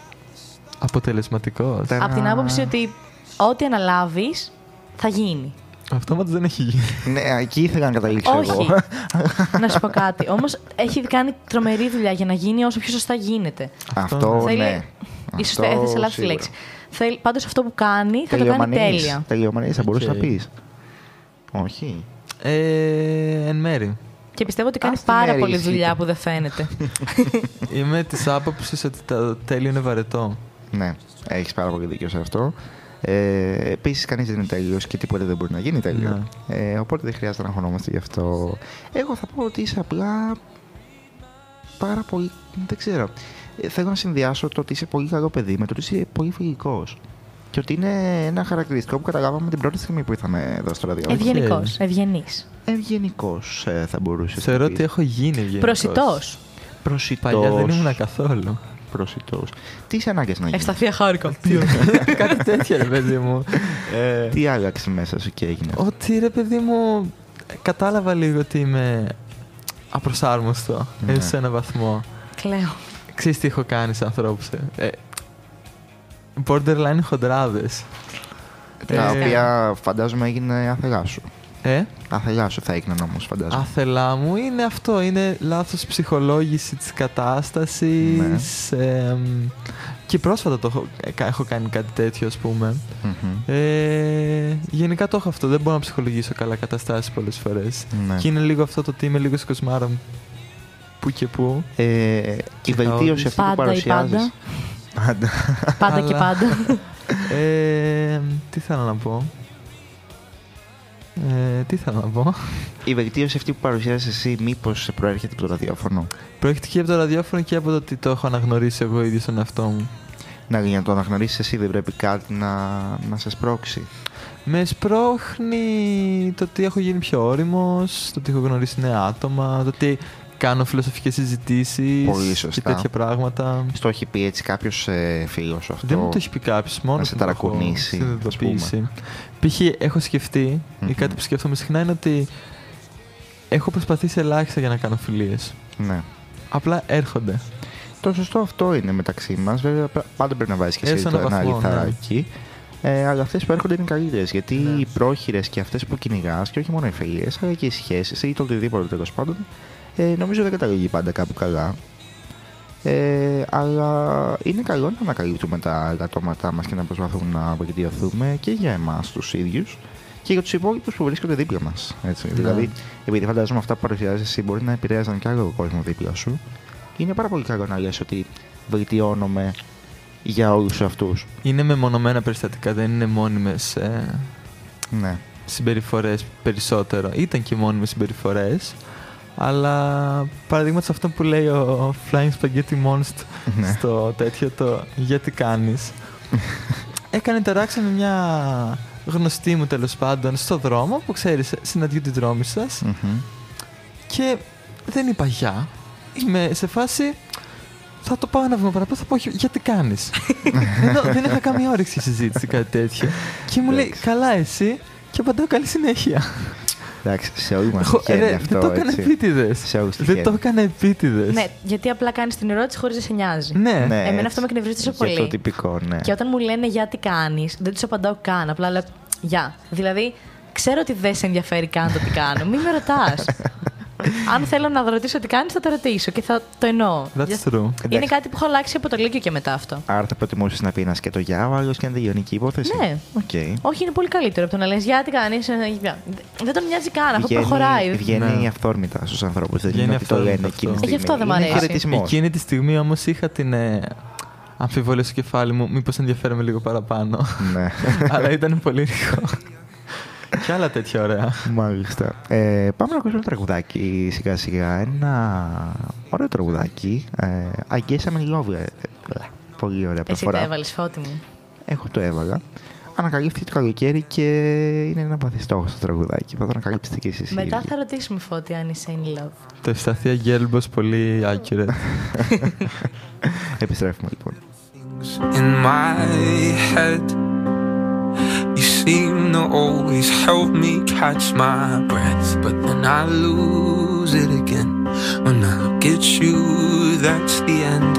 Αποτελεσματικός. Τα- Από την άποψη ότι ό,τι αναλάβεις θα γίνει. Αυτό όμως δεν έχει γίνει. Ναι, εκεί ήθελα να καταλήξω Όχι. εγώ. να σου πω κάτι. Όμως έχει κάνει τρομερή δουλειά για να γίνει όσο πιο σωστά γίνεται. Αυτό, Θέλει- ναι. Ίσως Αυτό έθεσε λάθος τη σίγουρα. λέξη. Θέλει, πάντως αυτό που κάνει θα το κάνει Τελειομανής. τέλεια. Τελειομανής, θα μπορούσες Οκ. να πεις. Όχι. Ε, εν μέρη. Και πιστεύω ότι κάνει Ας την πάρα μέρη πολλή εσύ. δουλειά που δεν φαίνεται. Είμαι της άποψης ότι το τέλειο είναι βαρετό. Ναι, έχεις πάρα πολύ δίκιο σε αυτό. Ε, Επίσης, κανείς δεν είναι τέλειος και τίποτα δεν μπορεί να γίνει τέλειο. Ε, οπότε δεν χρειάζεται να αγχωνόμαστε γι' αυτό. Εγώ θα πω ότι είσαι απλά πάρα πολύ. Δεν ξέρω. Ε, θέλω να συνδυάσω το ότι είσαι πολύ καλό παιδί με το ότι είσαι πολύ φιλικός. Και ότι είναι ένα χαρακτηριστικό που καταλάβαμε την πρώτη στιγμή που ήρθαμε εδώ στο ραδιόφωνο. Ευγενικός. Ευγενής. Ευγενικός ε, θα μπορούσες. Θεωρώ ότι έχω γίνει ευγενικός. Προσιτός. Προσιτός. Παλιά δεν ήμουν καθόλου. Προσιτό. Τι είσαι ανάγκες να γίνεις; Ευσταθία χάρηκα. Κάτι τέτοιο, ρε παιδί μου. Ε, Τι άλλαξες μέσα σου και έγινε; ότι ρε παιδί μου, κατάλαβα λίγο ότι είμαι απροσάρμοστο Ναι. έστω σε έναν βαθμό. Κλαίω. Ξέρεις τι έχω κάνει σε ανθρώπους. ε; Ε, borderline χοντράδες. Τα Ε, οποία φαντάζομαι έγινε άθελά σου. Ε, Άθελά σου θα έγιναν όμως, φαντάζομαι. άθελά μου είναι αυτό. Είναι λάθος ψυχολόγηση της κατάστασης. Ναι. εμ, και πρόσφατα το έχω, ε, έχω κάνει κάτι τέτοιο, ας πούμε. Μμμ. Ε, γενικά το έχω αυτό. Δεν μπορώ να ψυχολογήσω καλά καταστάσεις πολλές φορές. Ναι. Και είναι λίγο αυτό το ότι είμαι λίγο σκοσμάρα μου που και που. Ε, η Και βελτίωση αυτή που Πάντα ή παρουσιάζεις. πάντα. Πάντα. Πάντα και Αλλά- πάντα. Ε, τι θέλω να πω. Ε, τι θέλω να πω. Η βελτίωση αυτή που παρουσιάζεις εσύ μήπως προέρχεται από το ραδιόφωνο; Πρόκειται και από το ραδιόφωνο και από το ότι το έχω αναγνωρίσει εγώ ίδιο στον εαυτό μου. Να, για να το αναγνωρίσεις εσύ δεν πρέπει κάτι να, να σε σπρώξει; Με σπρώχνει το ότι έχω γίνει πιο όριμος, το ότι έχω γνωρίσει νέα άτομα, το ότι κάνω φιλοσοφικές συζητήσεις Πολύ και σωστά. τέτοια πράγματα. Στο έχει πει έτσι κάποιος ε, φίλος σου αυτό; Δεν μου το έχει πει κάποιος, μόνο να σε που το έχω ταρακουνήσει, συνειδητοποιήσει. Π.χ. έχω σκεφτεί, Μμμ. ή κάτι που σκέφτομαι συχνά είναι ότι έχω προσπαθήσει ελάχιστα για να κάνω φιλίες. Ναι. Απλά έρχονται. Το σωστό αυτό είναι μεταξύ μας. Βέβαια, πα- πάντα πρέπει να βάζεις και εσύ Έστω το έναν ένα βαθμό, ναι. λιθαράκι. Ε, αλλά αυτές που έρχονται είναι καλύτερες. Γιατί Ναι. οι πρόχειρες και αυτές που κυνηγάς, και όχι μόνο οι φιλίες, αλλά και οι σχέσεις ή το οτιδήποτε τέλος πάντων, ε, νομίζω δεν καταλήγει πάντα κάπου καλά. Ε, αλλά είναι καλό να ανακαλύπτουμε τα γατώματά μας και να προσπαθούμε να βελτιωθούμε και για εμάς τους ίδιους και για τους υπόλοιπους που βρίσκονται δίπλα μας. Ναι. Δηλαδή, επειδή φαντάζομαι αυτά που παρουσιάζεις εσύ μπορεί να επηρέαζαν και άλλο κόσμο δίπλα σου, είναι πάρα πολύ καλό να λες ότι βελτιώνομαι για όλους αυτούς. Είναι μεμονωμένα περιστατικά, δεν είναι μόνιμες ε, Ναι. συμπεριφορές περισσότερο. Ήταν και μόνιμες συμπεριφορές, αλλά παραδείγματος αυτό που λέει ο Flying Spaghetti Monster Ναι. στο τέτοιο το «Γιατί κάνεις» έκανε interaction με μια γνωστή μου τέλος πάντων στο δρόμο που ξέρεις συναντιούνται οι δρόμοι σας Μμμ. και δεν είπα γεια. Είμαι σε φάση. Θα το πάω ένα βήμα παραπάνω, θα πω «Γι- γιατί κάνεις. δεν, δεν είχα καμία όρεξη συζήτηση κάτι τέτοιο. Και μου λέει Εντάξει. καλά εσύ και απαντάω καλή συνέχεια. Εντάξει, σε όλοι μας Χω- τυχαίνει ρε, αυτό, δεν το έκανε έτσι. επίτηδες. Σε όλους Ε, Δεν τυχαίνει. το έκανε επίτηδες. Ναι, γιατί απλά κάνεις την ερώτηση χωρίς να σε νοιάζει. ναι. Ναι, Εμένα έτσι. αυτό με εκνευρίζει τόσο Για πολύ. το τυπικό, ναι. Και όταν μου λένε γιατί κάνεις, δεν τους απαντάω καν. Απλά λέω Γεια. Δηλαδή, ξέρω ότι δεν σε ενδιαφέρει καν το τι κάνω. Μην με ρωτάς. Αν θέλω να ρωτήσω τι κάνεις, θα το ρωτήσω και θα το εννοώ. That's Για- true. Είναι Εντάξει. κάτι που έχω αλλάξει από το Λύκειο και μετά αυτό. Άρα θα προτιμούσες να πει ένα σκέτο γεια ο άλλος και να τελειώνει και η υπόθεση; Ναι. Οκ. Όχι, είναι πολύ καλύτερο από το να λες Γεια τι κάνεις. Δεν τον νοιάζει καν. Αυτό Βγαίνει- προχωράει. Βγαίνει Ναι. αυθόρμητα στους ανθρώπους. Δεν Βγαίνει είναι ότι το αυθόρμητα λένε αυτό. εκείνη τη Ε, γι' αυτό στιγμή. δεν μ' Είναι αρέσει. χαιρετισμός. Εκείνη τη στιγμή όμως είχα την ε, αμφιβολία στο κεφάλι μου, μήπως ενδιαφέρομαι λίγο παραπάνω. Ναι. Αλλά ήταν πολύ ρηχό. και άλλα τέτοια ωραία. Μάλιστα. Ε, πάμε να ακούσουμε ένα τραγουδάκι σιγά σιγά. Ένα ωραίο τραγουδάκι. Ε, I guess I'm in love. Ε, ε, Πολύ ωραία Εσύ το προφορά. έβαλες φώτη μου. Εγώ το έβαλα. Ανακαλύφθηκε το καλοκαίρι και είναι ένα βαθύ στόχο το τραγουδάκι. Θα το ανακαλύψετε κι εσείς. οι Μετά ίδιοι. θα ρωτήσουμε φώτη αν είσαι in love. Το Ευσταθία Γκέλμπος πολύ accurate. Επιστρέφουμε λοιπόν. in my head. Seem to always help me catch my breath, but then I lose it again. When I look at you, that's the end.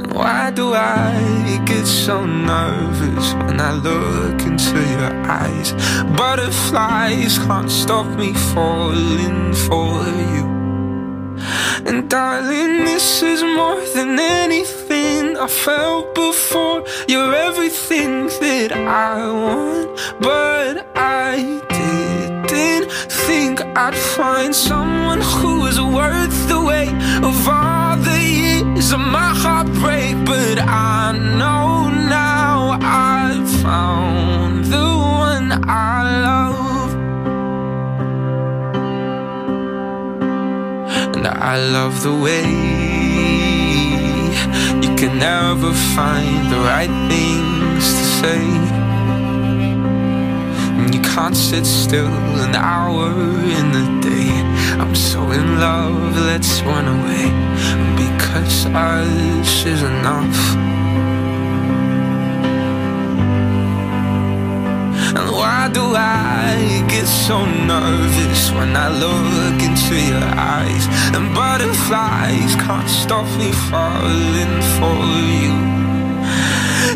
And why do I get so nervous when I look into your eyes? Butterflies can't stop me falling for you. And darling, this is more than anything I felt before. You're everything that I want, but I didn't think I'd find someone who was worth the weight of all the years of my heartbreak. But I know now I've found the one I love. And I love the way you can never find the right things to say. And you can't sit still an hour in the day. I'm so in love, let's run away. Because us is enough. And why do I get so nervous when I look into your eyes? And butterflies can't stop me falling for you.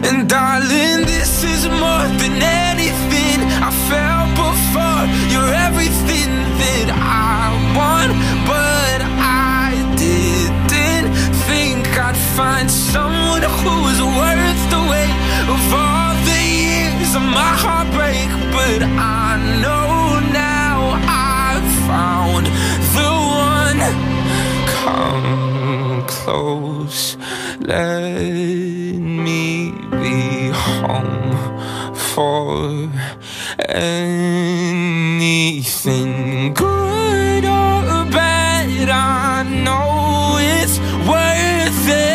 And darling, this is more than anything I felt before. You're everything that I want, but I didn't think I'd find someone who was worth the weight of all the years of my heartbreak. But I know now I've found the one. Come close, let me be home for anything good or bad. I know it's worth it.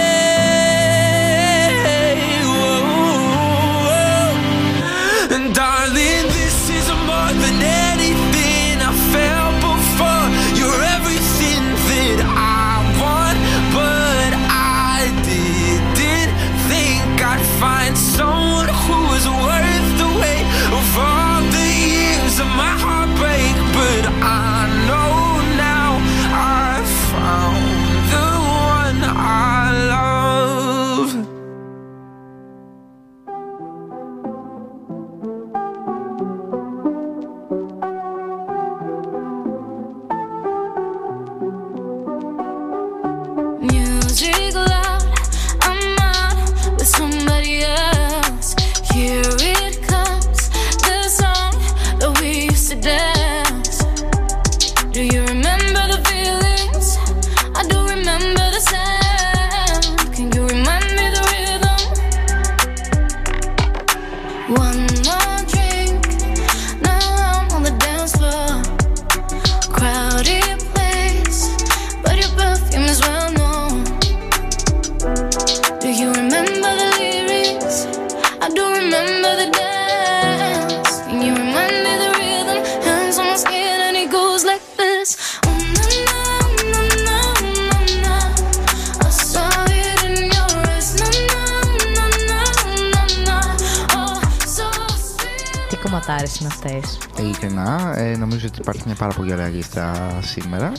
Σήμερα.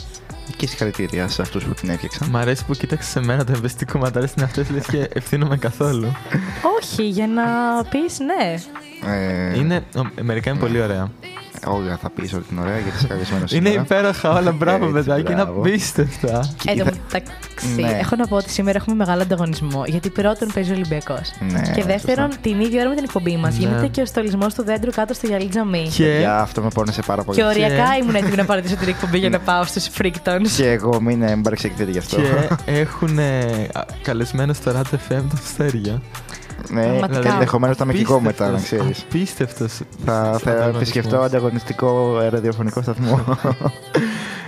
Και συγχαρητήρια σε αυτούς που την έφτιαξαν. Μ' αρέσει που κοίταξες σε μένα το ευαισθητικό κομματάρι είναι αυτές λες και ευθύνομαι καθόλου. Όχι, για να πεις ναι. Ε, είναι, ο, μερικά είναι πολύ ωραία. Όλα θα πεις ότι είναι ωραία γιατί είσαι καλεσμένος Είναι υπέροχα όλα, μπράβο Έτσι, παιδάκι, είναι μπράβο. απίστευτα. Εν τω είδα- μεταξύ, Ναι. έχω να πω ότι σήμερα έχουμε μεγάλο ανταγωνισμό. Γιατί πρώτον παίζει ο Ολυμπιακός. Ναι, και δεύτερον, σωστά. την ίδια ώρα με την εκπομπή μας Ναι. γίνεται και ο στολισμός του δέντρου κάτω στο γυαλί τζαμί. Και, Και Για αυτό με πόνεσε πάρα πολύ. οριακά ήμουν έτοιμη να παρατήσω την εκπομπή για να πάω στους Freaktons. Και εγώ μην ε, μην παρεξηγηθείτε γι' αυτό. και έχουν καλεσμένο στο Rat FM το Στέργιο. ναι, Πραγματικά. ενδεχομένως θα είμαι και εγώ μετά, να ξέρεις. Απίστευτος. Θα, θα επισκεφτώ ανταγωνιστικό ε, ραδιοφωνικό σταθμό.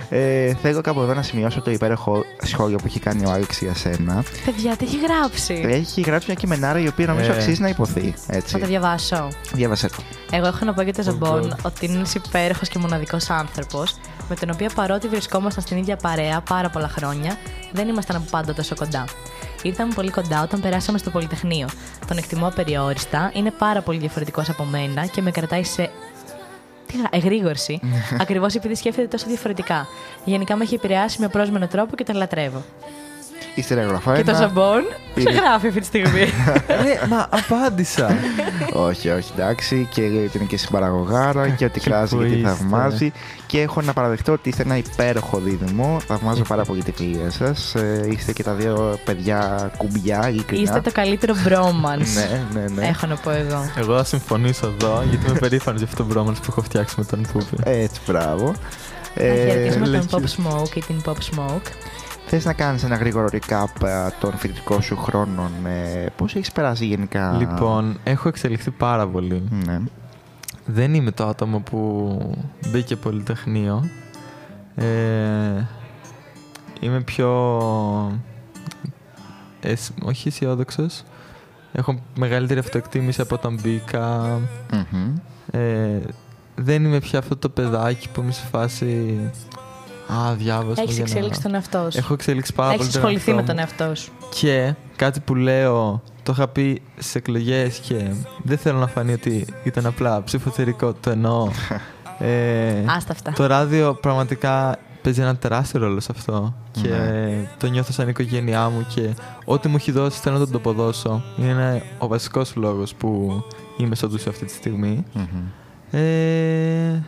ε, θέλω κάπου εδώ να σημειώσω το υπέροχο σχόλιο που έχει κάνει ο Άλεξ για σένα. Παιδιά, τι έχει γράψει; Έχει γράψει μια κειμενάρα η οποία νομίζω Ε. αξίζει να υποθεί. Θα Έτσι. το διαβάσω. Διάβασέ το. Εγώ έχω να πω για το Ζαμπόν God. ότι είναι ένας υπέροχος και μοναδικός άνθρωπος, με τον οποίο παρότι βρισκόμασταν στην ίδια παρέα πάρα πολλά χρόνια, δεν ήμασταν από πάντα τόσο κοντά. Ήρθαμε πολύ κοντά όταν περάσαμε στο Πολυτεχνείο. Τον εκτιμώ απεριόριστα, είναι πάρα πολύ διαφορετικός από μένα και με κρατάει σε. Τι γρα... εγρήγορση. Ακριβώς επειδή σκέφτεται τόσο διαφορετικά. Γενικά με έχει επηρεάσει με πρόσμενο τρόπο και τον λατρεύω. Ύστερα έγραφα Και το ένα. ζαμπόν. Είναι- Ποιο γράφει αυτή τη στιγμή. Ε, μα απάντησα. όχι, όχι, εντάξει. Και λέει ότι είναι και συμπαραγωγάρα και ότι Και κράζει πού και τι είστε. θαυμάζει. Και έχω να παραδεχτώ ότι είστε ένα υπέροχο δίδυμο. Θαυμάζω πάρα πολύ την φιλία σας. είστε και τα δύο παιδιά κουμπιά, ειλικρινά. Είστε το καλύτερο bromance. Ναι, ναι, ναι. Έχω να πω εγώ. Εγώ θα συμφωνήσω εδώ, γιατί είμαι περήφανος για αυτό το bromance που έχω φτιάξει με τον Πούπι. Έτσι, μπράβο. Να χαιρετήσουμε λες τον Pop και- Smoke και την Pop Smoke. Θες να κάνεις ένα γρήγορο recap ε, των φοιτητικών σου χρόνων. Ε, πώς έχεις περάσει γενικά; Λοιπόν, έχω εξελιχθεί πάρα πολύ. Ναι. Δεν είμαι το άτομο που μπήκε πολυτεχνείο. Ε, είμαι πιο... αισ- όχι αισιόδοξος. Έχω μεγαλύτερη αυτοεκτίμηση από όταν μπήκα. Μμμ. Ε, δεν είμαι πια αυτό το παιδάκι που είμαι σε φάση... Α, διάβασμα Έχεις για να- εξελίξει τον εαυτό σου. Έχω εξελίξει πάρα πολύ Έχει τον ασχοληθεί εαυτό με μου. τον εαυτό σου. Και κάτι που λέω, το είχα πει στι εκλογές και δεν θέλω να φανεί ότι ήταν απλά ψηφοθερικό, το εννοώ. ε, Άστα αυτά. το ράδιο πραγματικά παίζει ένα τεράστιο ρόλο σε αυτό. Και Ναι. το νιώθω σαν οικογένειά μου και ό,τι μου έχει δώσει θέλω να τον το αποδώσω. Είναι ο βασικός λόγος που είμαι στο ντουσιο αυτή τη στιγμή. Μμμ. Ε,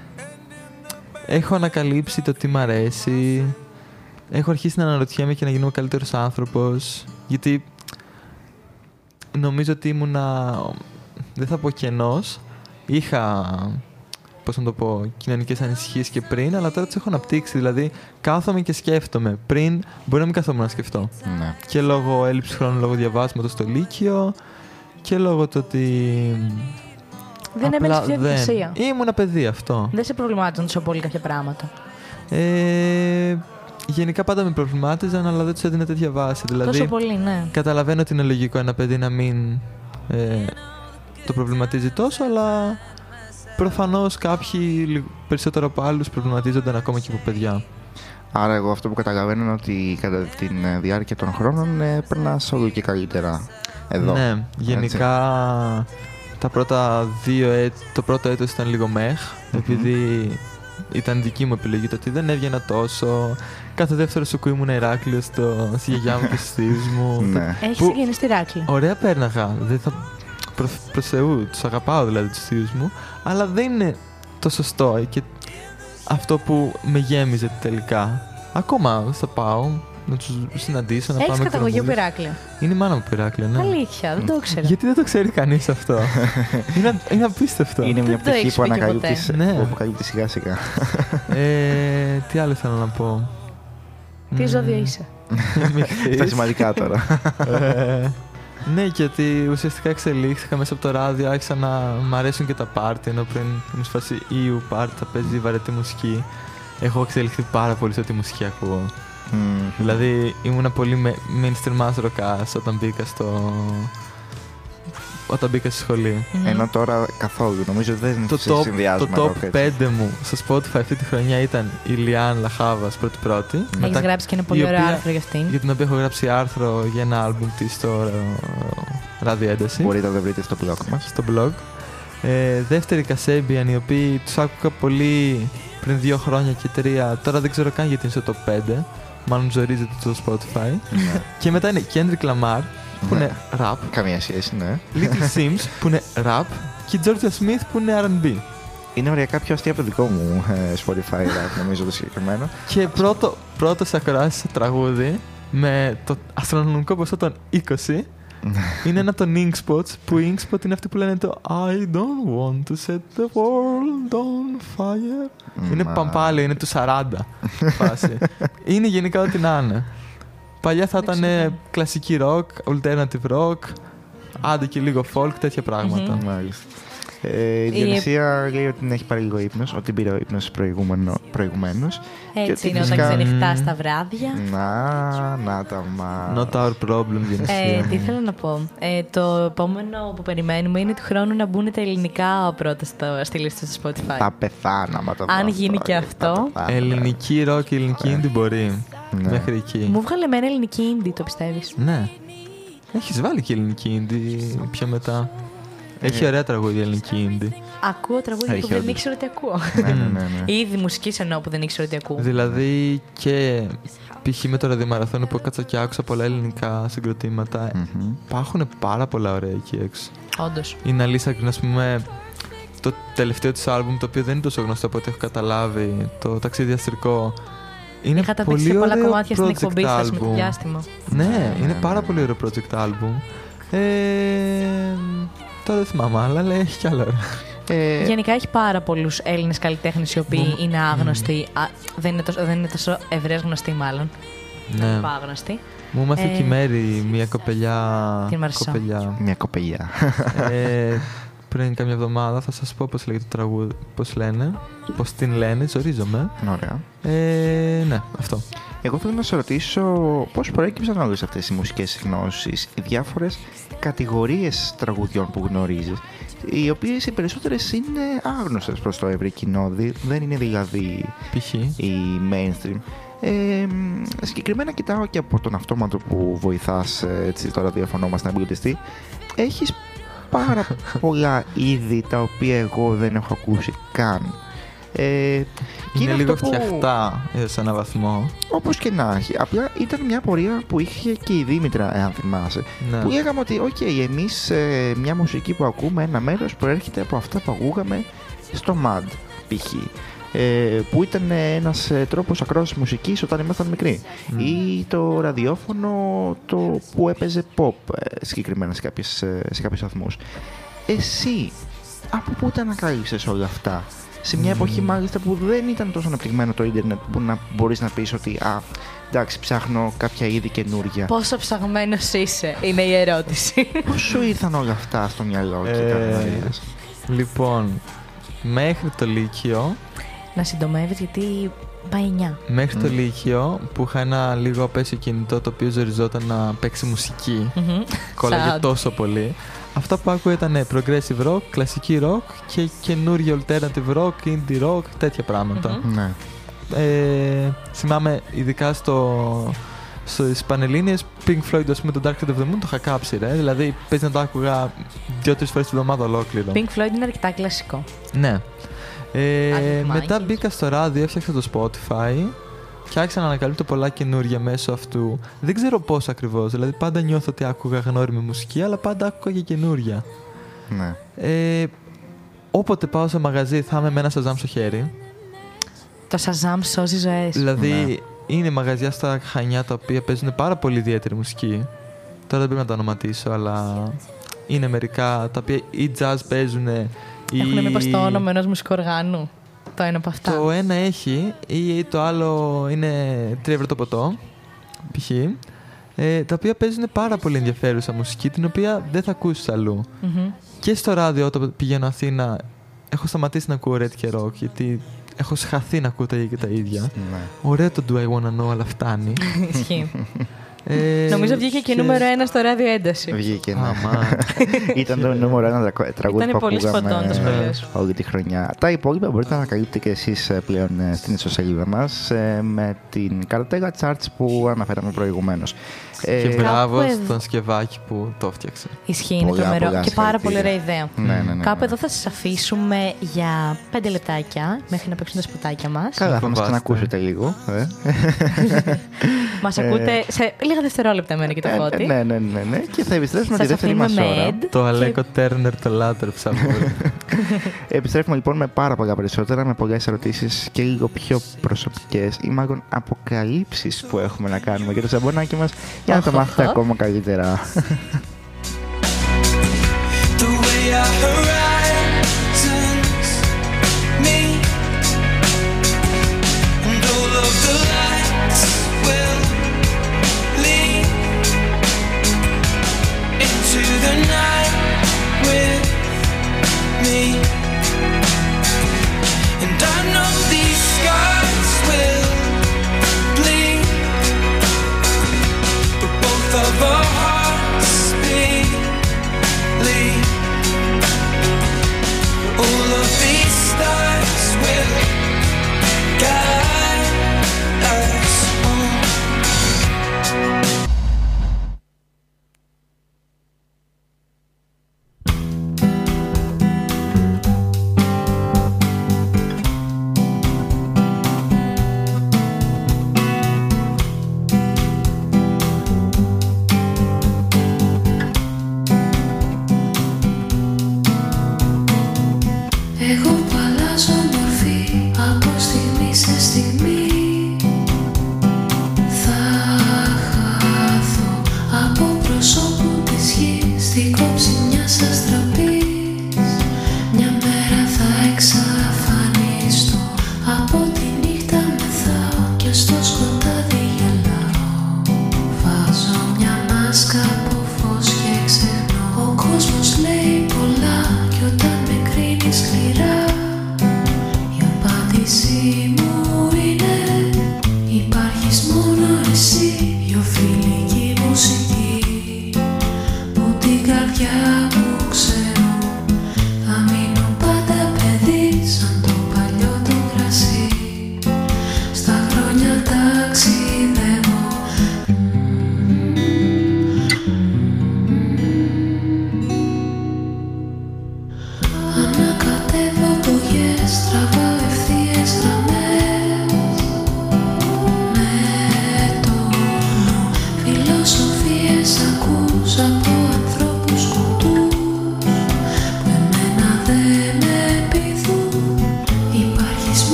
έχω ανακαλύψει το τι μ' αρέσει. Έχω αρχίσει να αναρωτιέμαι και να γίνω καλύτερος άνθρωπος. Γιατί νομίζω ότι ήμουνα, δεν θα πω κενός, είχα, πώς να το πω, κοινωνικές ανησυχίες και πριν, αλλά τώρα τις έχω αναπτύξει. Δηλαδή, κάθομαι και σκέφτομαι. Πριν μπορεί να μην καθόμουν να σκεφτώ. Ναι. Και λόγω έλλειψης χρόνου, λόγω διαβάσματος στο Λύκειο και λόγω του ότι... Δεν απλά έμπαινε στη δεν. διαδικασία. Ήμουν παιδί αυτό. Δεν σε προβλημάτιζαν τόσο πολύ κάποια πράγματα. Ε, γενικά πάντα με προβλημάτιζαν, αλλά δεν τους έδινα τέτοια βάση. Δηλαδή, Τόσο πολύ, ναι. καταλαβαίνω ότι είναι λογικό ένα παιδί να μην ε, το προβληματίζει τόσο, αλλά προφανώς κάποιοι λι- περισσότερο από άλλους προβληματίζονταν ακόμα και από παιδιά. Άρα εγώ αυτό που καταλαβαίνω είναι ότι κατά τη διάρκεια των χρόνων ε, περνάς όλο και καλύτερα εδώ. Ναι, γενικά τα πρώτα δύο έτη, το πρώτο έτος ήταν λίγο μεχ, επειδή ήταν δική μου επιλογή το ότι δεν έβγαινα τόσο. Κάθε δεύτερο σου ήμουν Ηράκλειο στο, στη γιαγιά μου και στους θείους μου. Ναι. Έχεις Που- συγγενεί στη Ράκλη. Ωραία πέρναγα. Δεν θα... Προς, προς Θεού, τους αγαπάω δηλαδή τους θείους μου. Αλλά δεν είναι το σωστό ε, και αυτό που με γέμιζε τελικά. Ακόμα θα πάω να τους συναντήσω, να Έχεις πάμε καταγωγή από εκδρομούλες. Ηράκλειο. Είναι η μάνα μου από Ηράκλειο, ναι. Αλήθεια, δεν το ήξερα. Γιατί δεν το ξέρει κανείς αυτό; είναι, είναι απίστευτο. Είναι μια Δεν το πτυχή έχεις που πει και ανακαλύπτεις, ποτέ. Ναι. που αποκαλύπτεις σιγά σιγά. ε, τι άλλο θέλω να πω; Τι Μμ, ζώδιο είσαι; μειχθής. Στα σημαντικά τώρα. Ε, ναι, και ότι ουσιαστικά εξελίχθηκα μέσα από το ράδιο. Άρχισα να μ' αρέσουν και τα πάρτι. Ενώ πριν ήμουν σε φάση EU πάρτι, θα παίζει βαρετή μουσική. Έχω εξελιχθεί πάρα πολύ στο τι μουσική ακούω. Μμμ. Δηλαδή ήμουνα πολύ με- mainstream άστροκας όταν μπήκα στο. Όταν μπήκα στη σχολή. Μμμ. Ενώ τώρα καθόλου. Νομίζω δεν Το σε top, συνδυάζουμε το εγώ top έτσι. 5 μου στο Spotify αυτή τη χρονιά ήταν η Λιάν Λαχάβας πρώτη-πρώτη. Έχεις Μετά- γράψει και ένα πολύ η ωραίο οποία- άρθρο για αυτήν. Για την οποία έχω γράψει άρθρο για ένα άλμπουμ της στο ε, Ράδιο Ένταση. Μπορείτε να το βρείτε στο blog μας. στο blog. Ε, δεύτερη Kasabian, οι οποίοι τους άκουγα πολύ πριν δύο χρόνια και τρία. Τώρα δεν ξέρω καν γιατί είναι στο top 5. Μάλλον ζορίζεται το Spotify. Ναι. και μετά είναι Kendrick Lamar, που Ναι. είναι rap. Καμία σχέση, ναι. Little Sims, που είναι rap. Και Georgia Smith, που είναι R&B. Είναι οριακά πιο αστείο από το δικό μου ε, Spotify rap, νομίζω το συγκεκριμένο. Και πρώτο, πρώτος σε ακροάσεις σε τραγούδι με το αστρονομικό ποσό των 20 είναι ένα των Inkspots που οι Inkspot είναι αυτοί που λένε το I don't want to set the world on fire. είναι Μα- παμπάλαιο, είναι του 40 φάση. είναι γενικά ό,τι να είναι. Παλιά θα Δεν ήταν ξέρω. κλασική rock, alternative rock, άντε και λίγο folk, τέτοια πράγματα. Μάλιστα. Ε, η Διονυσία λέει ότι την έχει πάρει λίγο ύπνος, ότι την πήρε ο ύπνος προηγούμενο, προηγουμένως. Και Έτσι ότι είναι όταν φυσικά- ξενυχτά στα βράδια. Να, να τα μα. Not our problem, Ε, Γενεσία. τι ήθελα να πω. Ε, το επόμενο που περιμένουμε είναι του χρόνου να μπουν τα ελληνικά πρώτα στο, στη λίστα στο Spotify. Θα πεθάνω άμα το Αν δω γίνει και Θα αυτό. πεθάνω. Ελληνική rock και ελληνική indie μπορεί. Ναι. Μέχρι εκεί. Μου βγάλε με ένα ελληνική indie, το πιστεύεις; Ναι. Έχεις βάλει και ελληνική indie πιο μετά. Έχει ωραία τραγούδια ελληνική indie. Ακούω τραγούδια Έχει που δεν όντως. ήξερα ότι ακούω. ναι, ναι, ναι, ναι. Ήδη μουσική εννοώ που δεν ήξερα ότι ακούω. Δηλαδή και π.χ. με το ραδιομαραθώνιο που έκατσα και άκουσα πολλά ελληνικά συγκροτήματα. Μμμ. Υπάρχουν πάρα πολλά ωραία εκεί έξω. Όντως. Η Ναλίσα Γκριν, ας πούμε, το τελευταίο της άλμπουμ, το οποίο δεν είναι τόσο γνωστό από ό,τι έχω καταλάβει, το ταξίδι αστρικό, είναι Είχα τα παίξει πολύ σε πολλά ωραίο κομμάτια στην project εκπομπή σα με το album. διάστημα. Ναι, είναι ναι, πάρα ναι. πολύ ωραίο project album. Ε, τώρα δεν θυμάμαι άλλα, αλλά έχει κι άλλα ωραία. Ε, Γενικά έχει πάρα πολλούς Έλληνες καλλιτέχνες οι οποίοι Μου- είναι άγνωστοι. Α, δεν, είναι τόσο, δεν είναι τόσο ευρέως γνωστοί, μάλλον. Δεν ναι. είναι άγνωστοι. Μου έμαθε Ε, και η Μέρη, μια κοπελιά. Την Μαρισσό. κοπελιά. Μια κοπελιά. ε, πριν κάμια εβδομάδα θα σας πω πώς λέγεται το τραγούδι, πώς λένε, πώς την λένε, ζορίζομαι. Ωραία. Ε, ναι, αυτό. Εγώ θέλω να σε ρωτήσω πώς προέκυψαν όλες αυτές οι μουσικές γνώσεις, οι διάφορες κατηγορίες τραγουδιών που γνωρίζεις, οι οποίες οι περισσότερες είναι άγνωστες προς το ευρύ κοινό, δη- δεν είναι δηλαδή Π.χ. η mainstream. Ε, μ, συγκεκριμένα κοιτάω και από τον αυτόματο που βοηθάς ε, έτσι, το ραδιοφωνό μας να εμπλουτιστεί. Έχεις πάρα πολλά είδη τα οποία εγώ δεν έχω ακούσει καν. Ε, και Είναι αυτό λίγο που- φτιαχτά ε, σε έναν βαθμό. Όπως και να έχει. Απλά ήταν μια πορεία που είχε και η Δήμητρα, εάν θυμάσαι. Ναι. Που λέγαμε ότι, οκ, εμείς μια μουσική που ακούμε, ένα μέρος προέρχεται από αυτά που ακούγαμε στο MAD, π.χ. Ε, που ήταν ένας τρόπος ακρόαση μουσικής όταν ήμασταν μικροί. Μμ. Ή το ραδιόφωνο το που έπαιζε pop ε, συγκεκριμένα σε, κάποιες, ε, σε κάποιους βαθμούς. Εσύ, από πού τα ανακάλυψες όλα αυτά; Σε μια Μμμ. εποχή μάλιστα που δεν ήταν τόσο αναπτυγμένο το ίντερνετ που να μπορείς να πεις ότι α, εντάξει ψάχνω κάποια είδη καινούρια. Πόσο ψαγμένος είσαι, είναι η ερώτηση. Πώς σου ήρθαν όλα αυτά στο μυαλό και Ε, τα γνωρίζεις. Λοιπόν, μέχρι το Λύκειο, να συντομεύεις γιατί πάει 9. μέχρι το Μμ. Λύκειο που είχα ένα λίγο απέσιο κινητό το οποίο ζοριζόταν να παίξει μουσική. Κόλλαγε Sad. τόσο πολύ. Αυτά που άκουγα ήταν progressive rock, κλασική rock και καινούργιο alternative rock, indie rock, τέτοια πράγματα. Μμμ. Ναι. Ε, θυμάμαι ειδικά στο, στις Πανελλήνιες Pink Floyd, ας πούμε, το Dark Side of the Moon το είχα κάψει, ρε. Δηλαδή, παίζει να το άκουγα δύο-τρεις φορές την εβδομάδα ολόκληρο. Pink Floyd είναι αρκετά κλασικό. Ναι. Ε, Arctic μετά Monkeys. μπήκα στο ράδιο, έφτιαξα το Spotify και άρχισα να ανακαλύπτω πολλά καινούργια μέσω αυτού. Δεν ξέρω πώς ακριβώς, δηλαδή πάντα νιώθω ότι άκουγα γνώριμη μουσική, αλλά πάντα άκουγα και καινούργια. ναι. Ε, όποτε πάω σε μαγαζί θα είμαι με ένα σαζάμ στο χέρι. Το Shazam σώζει ζωές. Δηλαδή Ναι. είναι μαγαζιά στα Χανιά τα οποία παίζουν πάρα πολύ ιδιαίτερη μουσική. Τώρα δεν πρέπει να τα ονοματίσω, αλλά είναι μερικά τα οποία ή jazz παίζουν ή... Έχουν μήπως το όνομα ενός μουσικού οργάνου. Το ένα από αυτά. Το ένα έχει ή το άλλο είναι 3 ευρώ το ποτό, π.χ. Ε, τα οποία παίζουν πάρα πολύ ενδιαφέρουσα μουσική, την οποία δεν θα ακούσεις αλλού. Μμμ. Και στο ράδιο όταν πηγαίνω Αθήνα, έχω σταματήσει να ακούω Red και Rock, γιατί έχω σχαθεί να ακούω τα ίδια και τα ίδια. ναι. Ωραίο το Do I Wanna Know, αλλά φτάνει. Ισχύει. Ε, Νομίζω βγήκε και νούμερο ένα στο ράδιο ένταση. Βγήκε, ναι. Αμά. Ήταν το νούμερο ένα τραγου- τραγούδι Ήταν που πολύ ακούγαμε σποντών το σχολείο Ναι. σου. όλη τη χρονιά. Τα υπόλοιπα μπορείτε να ανακαλύπτετε και εσείς ε, πλέον ε, στην ιστοσελίδα μας ε, με την καρτέλα charts που αναφέραμε προηγουμένως. Ε, και μπράβο κάπου εδώ- στον Σκευάκη που το έφτιαξε. Ισχύει, είναι Πολλά, τρομερό. πολλά Και πάρα πολύ ωραία συγχαρητήρια. ιδέα. Ναι, ναι, ναι. Κάπου ναι. εδώ θα σας αφήσουμε για πέντε λεπτάκια μέχρι να παίξουν τα σποτάκια μας. Καλά, θα μας φοβάστε. ξανακούσετε λίγο. Ε. Μας ακούτε σε λίγα δευτερόλεπτα εμένα και το Ε, φώτι. ναι, ναι, ναι, ναι. Και θα επιστρέψουμε τη Σα δεύτερη αφήνουμε μας με ώρα. Ed. Το και- Αλέκο Τέρνερ το λάτρεψα πολύ. Επιστρέφουμε λοιπόν με πάρα πολλά περισσότερα, με πολλές ερωτήσεις και λίγο πιο προσωπικές ή μάλλον αποκαλύψεις που έχουμε να κάνουμε για το σαμπονάκι μας για να το Οχ, μάθετε οχ. ακόμα καλύτερα. The way our